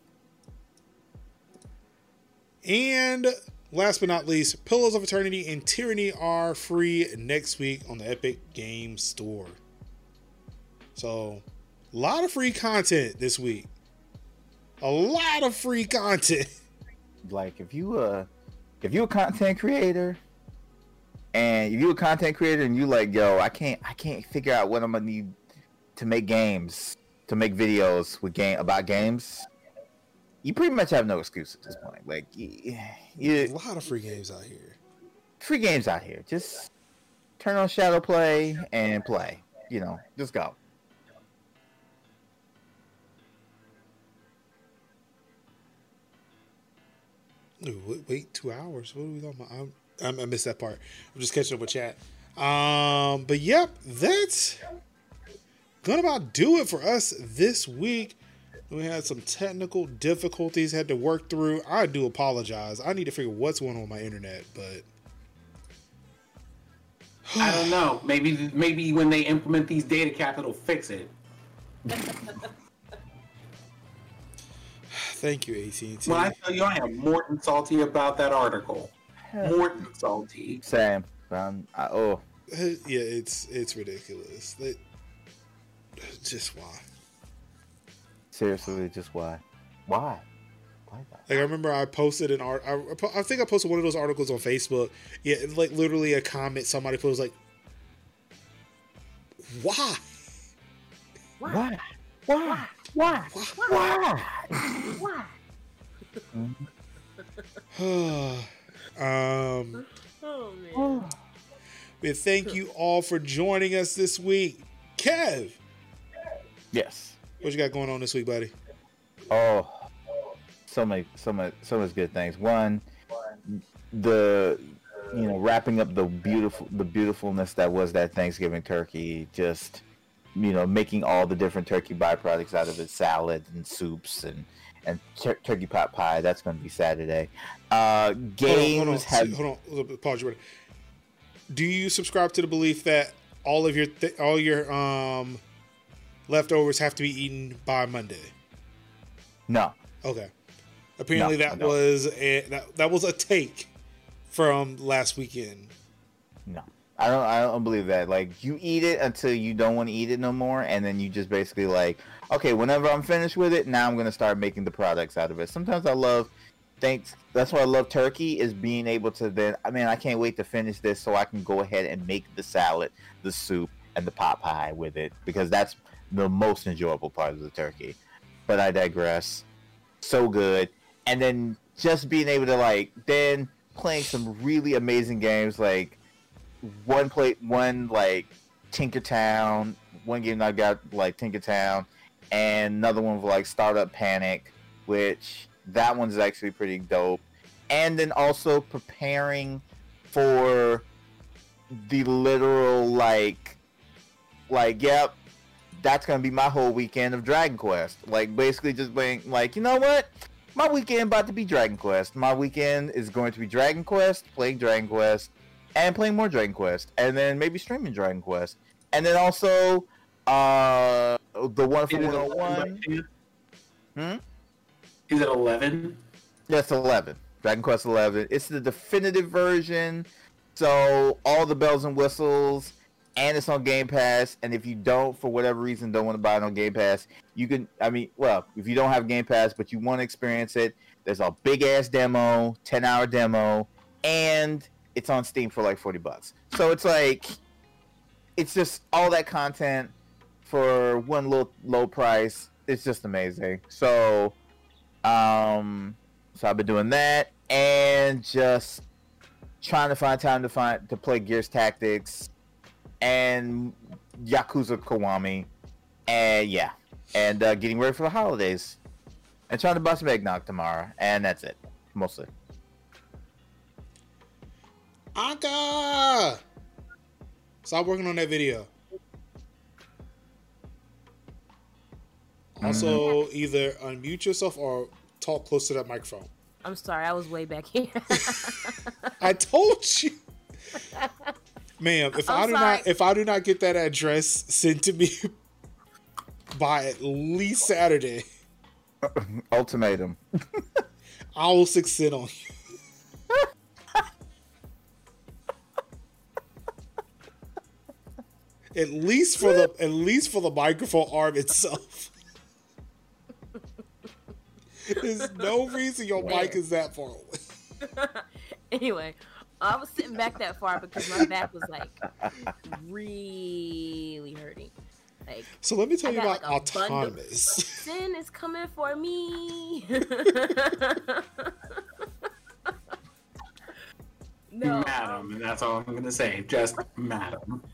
And last but not least, Pillars of Eternity and Tyranny are free next week on the Epic Game Store. So, a lot of free content this week. A lot of free content. *laughs* Like if you uh, if you a content creator, and if you a content creator and you like, yo, I can't, I can't figure out what I'm gonna need to make games, to make videos with game about games. You pretty much have no excuse at this point. Like, you, A lot of free games out here. free games out here. Just turn on Shadow Play and play. You know, just go. Wait, two hours. What are we talking about? I'm, I missed that part. I'm just catching up with chat. Um, but yep, that's gonna about do it for us this week. We had some technical difficulties had to work through. I do apologize. I need to figure what's going on with my internet, but I don't know. Maybe maybe when they implement these data caps, it'll fix it. *sighs* thank you, AT&T. When I tell you, I am more than salty about that article. More than salty. Same. Um, I, oh, yeah, it's it's ridiculous. They, *laughs* just why? seriously, just why? Why? Why? Like I remember I posted an art. I, I think I posted one of those articles on Facebook. Yeah, and, like literally a comment somebody put was like, "Why? Why? Why? Why? Why? Why? *sighs* um, Oh man. but thank you all for joining us this week. Kev, Yes. what you got going on this week, buddy? Oh, so many, so much, so much good things. One, the you know wrapping up the beautiful, the beautifulness that was that Thanksgiving turkey. Just you know making all the different turkey byproducts out of it, salad and soups and and tur- turkey pot pie. That's going to be Saturday. Uh, games hold on, hold on, have hold on, hold on, pause you. Do you subscribe to the belief that all of your th- all your um leftovers have to be eaten by Monday? no. Okay. Apparently No, that was a that, that was a take from last weekend. No, I don't. I don't believe that. Like you eat it until you don't want to eat it no more, and then you just basically like, okay, whenever I'm finished with it, now I'm gonna start making the products out of it. Sometimes I love. Thanks. That's why I love turkey is being able to then. I mean, I can't wait to finish this so I can go ahead and make the salad, the soup, and the pot pie with it because that's the most enjoyable part of the turkey. But I digress. So good, and then just being able to like then playing some really amazing games like one play one like Tinkertown. One game I got like Tinkertown, and another one was like Startup Panic, which that one's actually pretty dope. And then also preparing for the literal like like yep that's gonna be my whole weekend of dragon quest like basically just being like you know what my weekend about to be dragon quest my weekend is going to be dragon quest playing dragon quest and playing more dragon quest and then maybe streaming dragon quest and then also uh the one for Is it 101 hmm Is it 11? Yes, 11. Dragon Quest 11. It's the definitive version. So all the bells and whistles, and it's on Game Pass. And if you don't, for whatever reason, don't want to buy it on Game Pass, you can. I mean, well, if you don't have Game Pass, but you want to experience it, there's a big ass demo, 10 hour demo, and it's on Steam for like 40 bucks. So it's like, it's just all that content for one little low price. It's just amazing. So, um, so I've been doing that and just trying to find time to find to play Gears Tactics and Yakuza Kiwami, and yeah, and uh, getting ready for the holidays, and trying to buy some eggnog tomorrow, and that's it, mostly. Anka! Stop working on that video. Also, either unmute yourself or talk close to that microphone. I'm sorry, I was way back here. *laughs* I told you, *laughs* ma'am. If I'm I do sorry. not, if I do not get that address sent to me *laughs* by at least Saturday, *laughs* Ultimatum. I will succeed on you. *laughs* At least for the at least for the microphone arm itself. There's no reason your mic is that far away. anyway, I was sitting back that far because my back was like really hurting. Like So let me tell I you got, about like, autonomous. *laughs* sin is coming for me. *laughs* no, Madam, and that's all I'm going to say. Just madam. *laughs*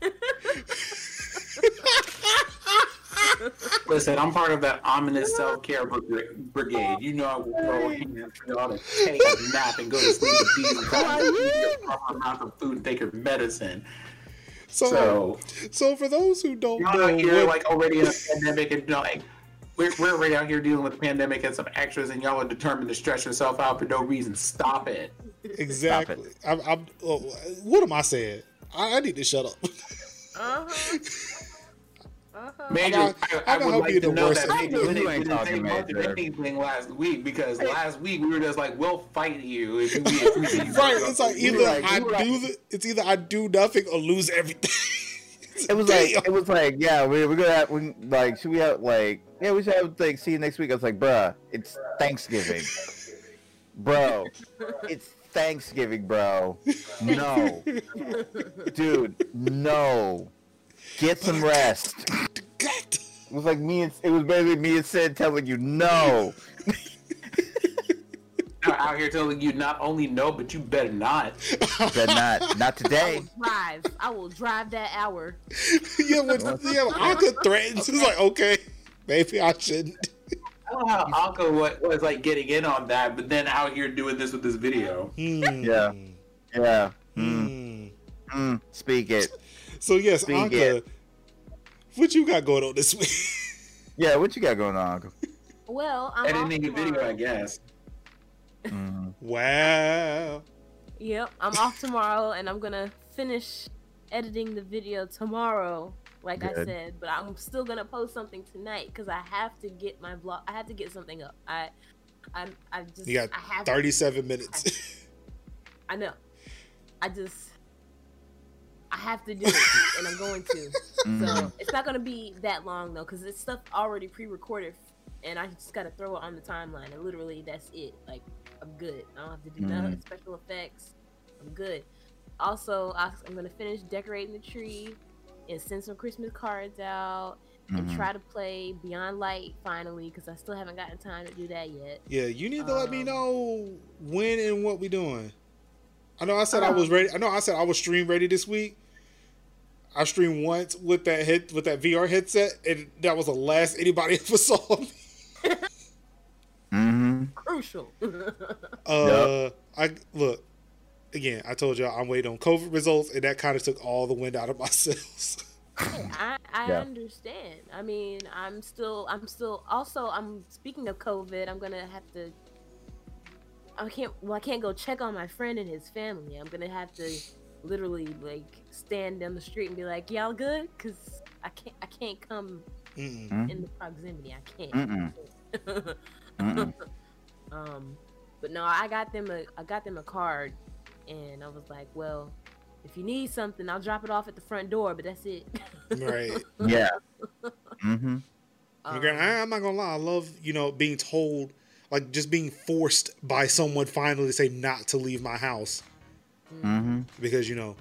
Listen, I'm part of that ominous self care brigade. You know I will throw hands for y'all to take a nap and go to sleep with decent time, eat your proper amount of food, take your medicine. So, So, so for those who don't y'all know, out here like already in a pandemic and you know, like we're, we're already out here dealing with the pandemic and some extras, and y'all are determined to stress yourself out for no reason. Stop it. exactly, I'm, I'm, oh, what am I saying? I, I need to shut up. uh-huh. *laughs* Uh-huh. Major, I I, got- I, I would like you to know that thing. Major You didn't, ain't didn't talking say much of anything last week because last week we were just like, we'll fight you if you if we *laughs* right? It's like either were like- I do like- the, it's either I do nothing or lose everything. *laughs* It was like Damn. it was like yeah we we're gonna have we, like should we have like yeah we should have like see you next week. I was like bruh it's Thanksgiving, bro. It's Thanksgiving, bro. No, *laughs* dude, no. Get some rest. It was like me and it was basically me and Sid telling you no. *laughs* Out- out here telling you not only no, but you better not. But not not today. I will drive. I will drive that hour. yeah, but yeah, Anka threatens. It's like okay, maybe I shouldn't. I don't know how Anka was, was like getting in on that, but then out here doing this with this video. Hmm. Yeah. Yeah. Mm, Hmm. mm, speak it. So yes, Speak Anka, it. what you got going on this week? Yeah, what you got going on, Uncle? Well, I'm off Editing a video. I guess. Mm. wow. Yep, I'm off tomorrow, and I'm gonna finish editing the video tomorrow, like I said. But I'm still gonna post something tonight because I have to get my vlog. I have to get something up. I, I, I just. You got I have. Thirty-seven minutes. I know. I just. I have to do it, and I'm going to. *laughs* So Mhm. it's not gonna be that long though, because it's stuff already pre-recorded, and I just gotta throw it on the timeline, and literally that's it. Like I'm good. I don't have to do none of the special effects. I'm good. Also, I- I'm gonna finish decorating the tree and send some Christmas cards out. and Mhm. try to play Beyond Light finally because I still haven't gotten time to do that yet. Yeah, you need to let me Um, know when and what we doing. I know I said I was Um, ready. I know I said I was stream ready this week. I streamed once with that head with that VR headset, and that was the last anybody *laughs* ever saw me. Mm-hmm. Crucial. Uh, I look again. I told y'all I'm waiting on COVID results, and that kind of took all the wind out of my *laughs* sails. I, I Yeah. understand. I mean, I'm still, I'm still. Also, I'm speaking of COVID. I'm gonna have to. I can't. Well, I can't go check on my friend and his family. I'm gonna have to literally like stand down the street and be like, "Y'all good?" Because I can't. I can't come Mm-mm. in the proximity. I can't. Mm-mm. *laughs* Mm-mm. um, but no, I got them a. I got them a card, and I was like, well. If you need something, I'll drop it off at the front door, but that's it. Right. *laughs* Yeah. Mm-hmm. And Um, I, I'm not gonna lie. I love you know being told, like just being forced by someone finally to say not to leave my house Mm-hmm. because you know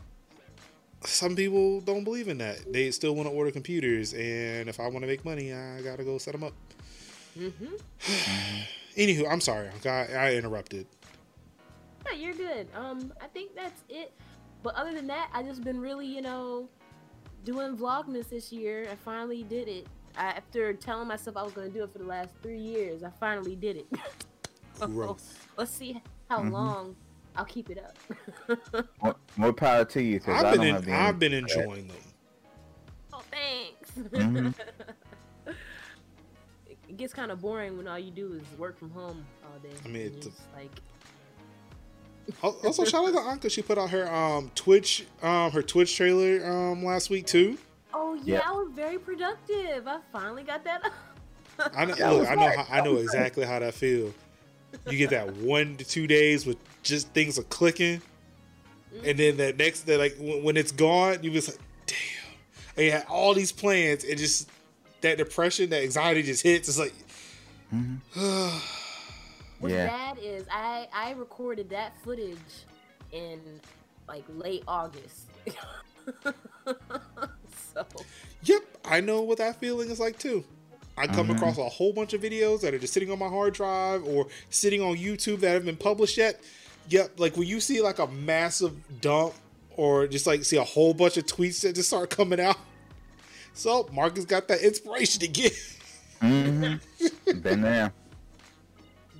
some people don't believe in that. They still want to order computers, and if I want to make money, I gotta go set them up. mhm. *sighs* Anywho, I'm sorry, I, I interrupted. Yeah, you're good. Um, I think that's it. But other than that, I just been really, you know, doing Vlogmas this year. I finally did it. I, after telling myself I was going to do it for the last three years, I finally did it. *laughs* Growth. Let's see how Mhm. long I'll keep it up. *laughs* More, more power to you, because I I've don't been have in, I've been energy for that. enjoying them. oh, thanks. Mhm. *laughs* it gets kind of boring when all you do is work from home all day. I mean, it's a- like *laughs* Al- Also, shout out to Anka. She put out her um Twitch um her Twitch trailer um last week too. Oh yeah, Yeah. I was very productive. I finally got that. I know, Yeah, look, I know, how, I know exactly how that feel. You get that one to two days with just things are clicking, and then that next day, like when, when it's gone, you just like, damn. And you had all these plans, and just that depression, that anxiety just hits. It's like, Mhm. What's Yeah. bad is I I recorded that footage in like late August. *laughs* so yep, I know what that feeling is like too. I come Mhm. across a whole bunch of videos that are just sitting on my hard drive or sitting on YouTube that haven't been published yet. Yep, like when you see like a massive dump or just like see a whole bunch of tweets that just start coming out. *laughs* So Marcus got that inspiration again. Mm-hmm. *laughs* Been there.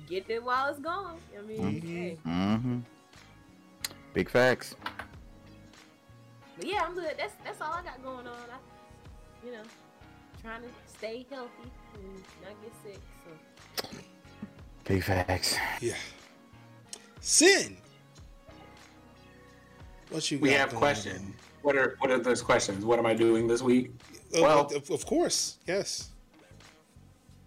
get it while it's gone. I mean, Mhm. hey. Mm-hmm. Big facts. But yeah, I'm good. That's that's all I got going on. I, you know, trying to stay healthy and not get sick. So Big facts. Yeah. Sin. What you We have going questions. What are what are those questions? What am I doing this week? Uh, Well- of, of course, yes.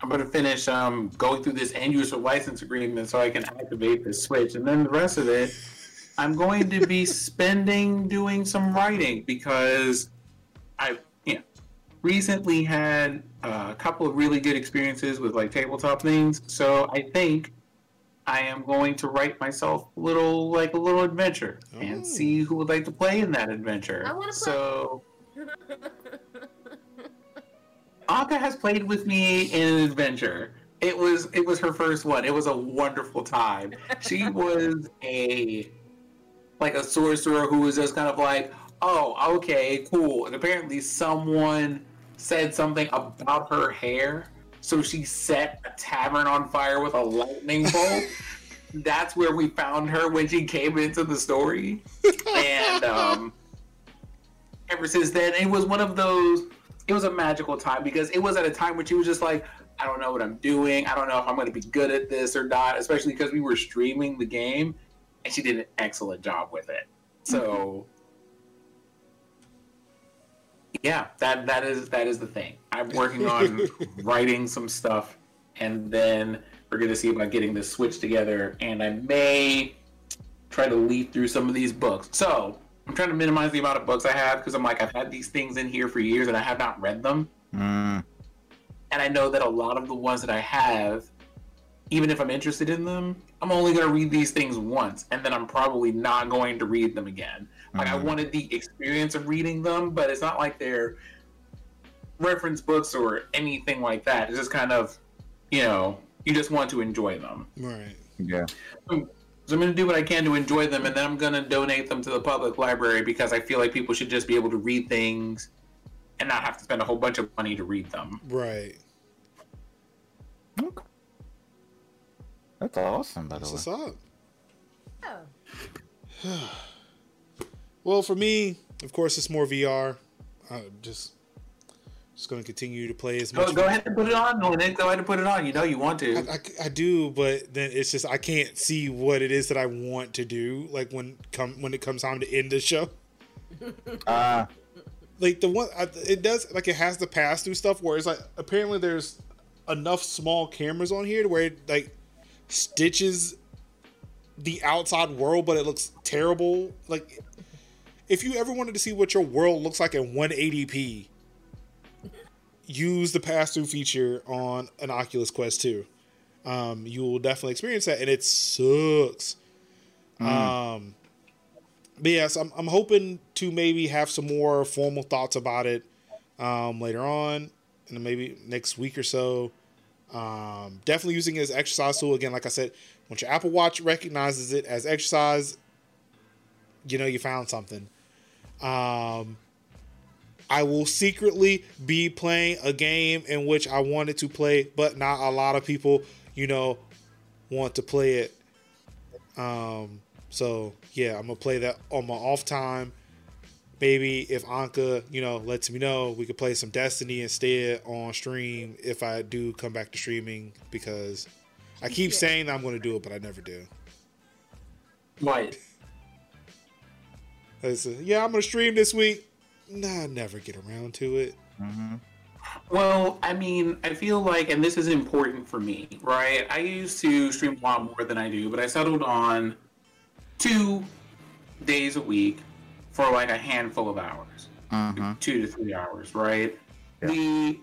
I'm gonna finish um, going through this end user license agreement so I can activate the switch, and then the rest of it, I'm going to be *laughs* spending doing some writing because I, you know, recently had uh, a couple of really good experiences with like tabletop things. So I think I am going to write myself a little like a little adventure Oh. and see who would like to play in that adventure. I wanna play. *laughs* So. Anka has played with me in an adventure. It was it was her first one. It was a wonderful time. She *laughs* was a like a sorcerer who was just kind of like, oh, okay, cool. And apparently someone said something about her hair, so she set a tavern on fire with a lightning bolt. *laughs* That's where we found her when she came into the story. And um ever since then, it was one of those. It was a magical time because it was at a time when she was just like, I don't know what I'm doing. I don't know if I'm going to be good at this or not. Especially because we were streaming the game, and she did an excellent job with it. So, yeah, that that is that is the thing. I'm working on *laughs* writing some stuff, and then we're going to see about getting this switch together. And I may try to leaf through some of these books. So I'm trying to minimize the amount of books I have because I'm like I've had these things in here for years and I have not read them. Mm. And I know that a lot of the ones that I have, even if I'm interested in them, I'm only going to read these things once and then I'm probably not going to read them again. Like I Mhm. wanted the experience of reading them, but it's not like they're reference books or anything like that. It's just kind of, you know, you just want to enjoy them. Right. Yeah. So I'm going to do what I can to enjoy them, and then I'm going to donate them to the public library because I feel like people should just be able to read things and not have to spend a whole bunch of money to read them. Right. Okay. That's awesome, by the That's way. what's up. Oh. *sighs* *sighs* *sighs* Well, for me, of course, it's more VR. I just just going to continue to play as much. Go, go ahead and put it on, Lynette. Go ahead and put it on. You know you want to. I, I, I do, but then it's just I can't see what it is that I want to do. Like when come when it comes time to end the show. Uh, *laughs* like the one I- it does like it has to pass through stuff where it's like apparently there's enough small cameras on here to where it like stitches the outside world but it looks terrible like if you ever wanted to see what your world looks like in 180p use the pass through feature on an Oculus Quest 2 um, you will definitely experience that and it sucks um but yes, I'm, I'm hoping to maybe have some more formal thoughts about it um, later on, and maybe next week or so. Um, definitely using it as exercise tool again. Like I said, once your Apple Watch recognizes it as exercise, you know you found something. Um, I will secretly be playing a game in which I wanted to play, but not a lot of people, you know, want to play it. Um, so yeah, I'm gonna play that on my off time. Maybe if Anka, you know, lets me know, we could play some Destiny instead on stream if I do come back to streaming because I keep Yeah. saying that I'm gonna do it, but I never do. What? I say, yeah, I'm gonna stream this week. Nah, I never get around to it. mhm. Well, I mean, I feel like, and this is important for me, right? I used to stream a lot more than I do, but I settled on two days a week for like a handful of hours, Mhm. two to three hours, right? Yeah. The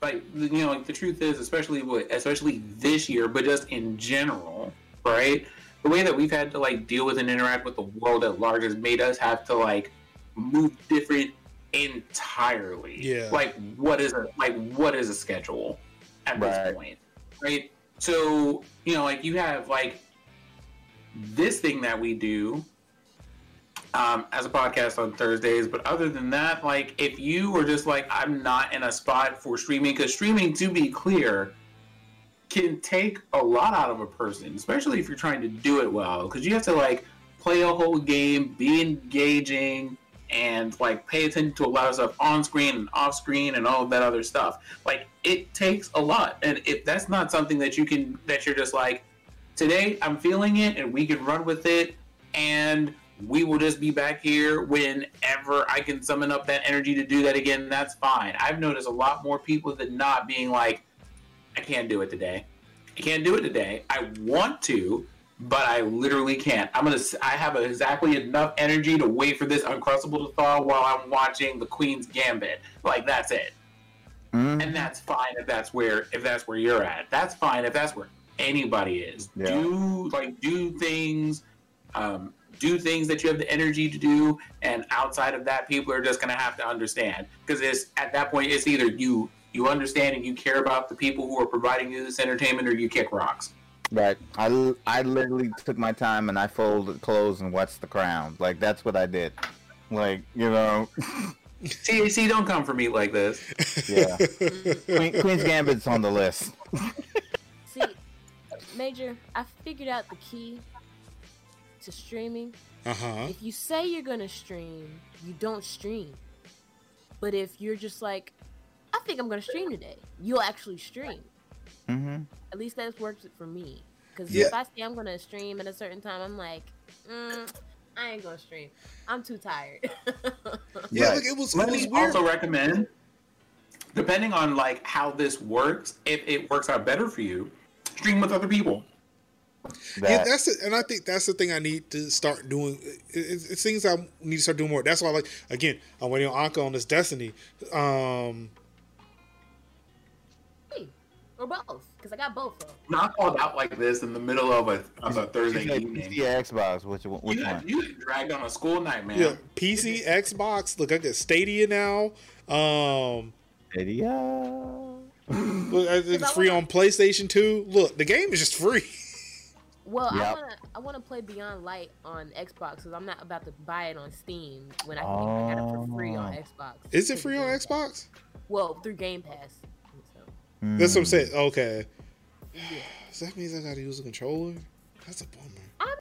like, you know, like the truth is, especially with, especially this year, but just in general, right? The way that we've had to like deal with and interact with the world at large has made us have to like move different entirely. Yeah. Like what is a like what is a schedule at Right. this point? Right? So, you know, like you have like this thing that we do um, as a podcast on Thursdays, but other than that, like if you were just like I'm not in a spot for streaming, because streaming, to be clear, can take a lot out of a person, especially if you're trying to do it well, because you have to like play a whole game, be engaging, and like pay attention to a lot of stuff on screen and off screen and all that other stuff. Like it takes a lot, and if that's not something that you can, that you're just like, today I'm feeling it, and we can run with it, and we will just be back here whenever I can summon up that energy to do that again. That's fine. I've noticed a lot more people than not being like, I can't do it today. I can't do it today. I want to, but I literally can't. I'm gonna. I have exactly enough energy to wait for this uncrustable to thaw while I'm watching the Queen's Gambit. Like that's it, Mhm. and that's fine if that's where if that's where you're at. That's fine if that's where anybody is. Yeah. Do like do things. Um, do things that you have the energy to do, and outside of that, people are just gonna have to understand because it's at that point it's either you you understand and you care about the people who are providing you this entertainment, or you kick rocks. Right. I, I literally took my time and I folded clothes and watched The Crown. Like that's what I did. Like you know, *laughs* See, see, don't come for me like this. yeah. Queen, Queen's Gambit's on the list. *laughs* See, Major, I figured out the key to streaming. Uh huh. If you say you're gonna stream, you don't stream. But if you're just like, I think I'm gonna stream today, you'll actually stream. hmm At least that's worked for me. Because Yeah. if I say I'm gonna stream at a certain time, I'm like, mm, I ain't gonna stream. I'm too tired. *laughs* Yeah, Right. like it was, it was me weird. also recommend, depending on like how this works, if it works out better for you, stream with other people. Yeah, that's it, and I think that's the thing I need to start doing. It, it's, it's things I need to start doing more. That's why, like, again, I'm waiting on Anka on this Destiny. Um, Me. Or both, because I got both of them. Not called out like this in the middle of a, of a Thursday She's like evening. PC Xbox. Which one? Which You one? you dragged on a school night, man. yeah, PC, Xbox. Look, I got Stadia now. Um, Stadia. Look, I think it's free on PlayStation 2. Look, the game is just free. Well, I wanna I wanna play Beyond Light on Xbox because I'm not about to buy it on Steam when I can I got it for free on Oh. Xbox. Is it free on Xbox? Well, through Game Pass. So, That's what I'm Mm. saying. Okay. *sighs* yeah. So that means I gotta use a controller? That's a bummer.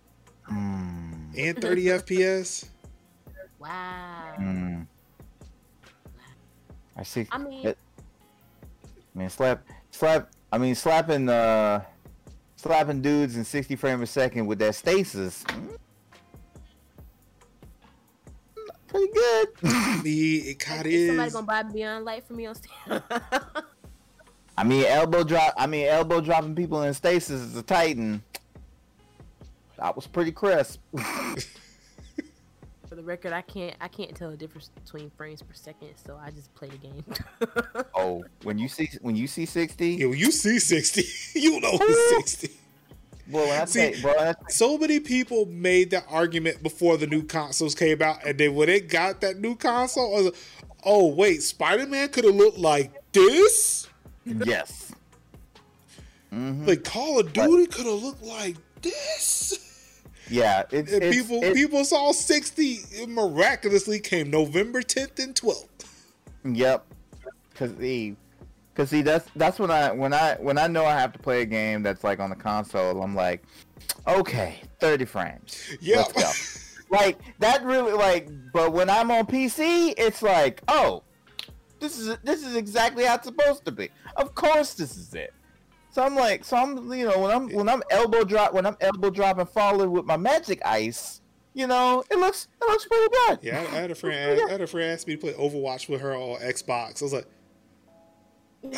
Mm. And 30 FPS? Wow. Mm. I see. I mean, It- I mean, slap, slap. I mean, slapping, uh, slapping dudes in 60 frames a second with that stasis. mm, Pretty good. *laughs* Me, it kinda is somebody gonna buy Beyond Light for me on Steam? *laughs* *laughs* I mean, elbow drop. I mean, elbow dropping people in stasis is a titan. That was pretty crisp. for the record, I can't I can't tell the difference between frames per second, so I just play the game. *laughs* oh, when you see when you see 60, Yo, you see 60. *laughs* you know it's 60. well, when I See- say, bro, when I So many people made that argument before the new consoles came out, and then when they got that new console, I was like, oh wait, Spider Man could have looked like this. Yes. Mhm. Like Call of Duty could have looked like this. Yeah, it's, And it's, people it's- people saw 60 it miraculously came November 10th and 12th. Yep. Cause the, cause see that's that's when I when I when I know I have to play a game that's like on the console, I'm like, okay, thirty frames. Yeah. Go. like that really like, but when I'm on PC, it's like, oh, this is this is exactly how it's supposed to be. Of course, this is it. So I'm like, so I'm you know when I'm when I'm elbow drop when I'm elbow dropping falling with my magic ice, you know, it looks it looks pretty good. Yeah, I, had a friend I had a friend ask me to play Overwatch with her on Xbox. I was like, *sighs*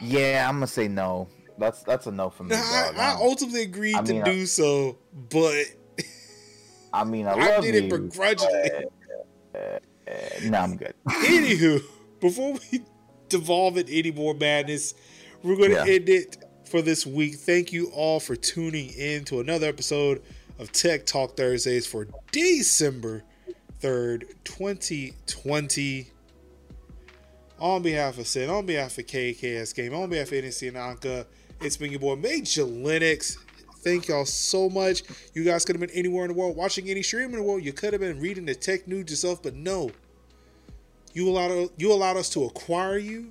Yeah, I'm gonna say no. That's that's a no for me. nah, I. I ultimately agreed I to mean, I- do so, but I mean, I *laughs* I did it begrudgingly. Uh, no, I'm good. Anywho, before we devolve in any more madness, we're going to Yeah. end it for this week. Thank you all for tuning in to another episode of Tech Talk Thursdays for December 3rd, 2020. On behalf of Sin, on behalf of KKS Game, on behalf of NC and Anka, it's been your boy Major Linux. Thank y'all so much. You guys could have been anywhere in the world, watching any stream in the world. You could have been reading the tech news yourself, but no. You allowed you allowed us to acquire you,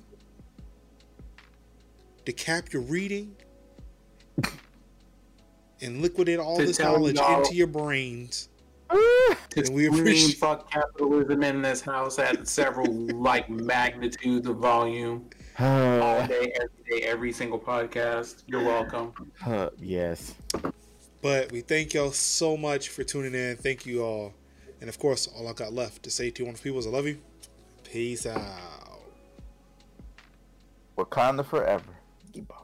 to cap your reading, and liquidate all this knowledge y'all- into your brains. *laughs* And we appreciate- fuck capitalism in this house at several like magnitudes of volume all day, every day, every single podcast. You're welcome. uh, yes. But we thank y'all so much for tuning in. Thank you all. And of course, all I got left to say to you wonderful people is I love you. Peace out. Wakanda forever. Keep up.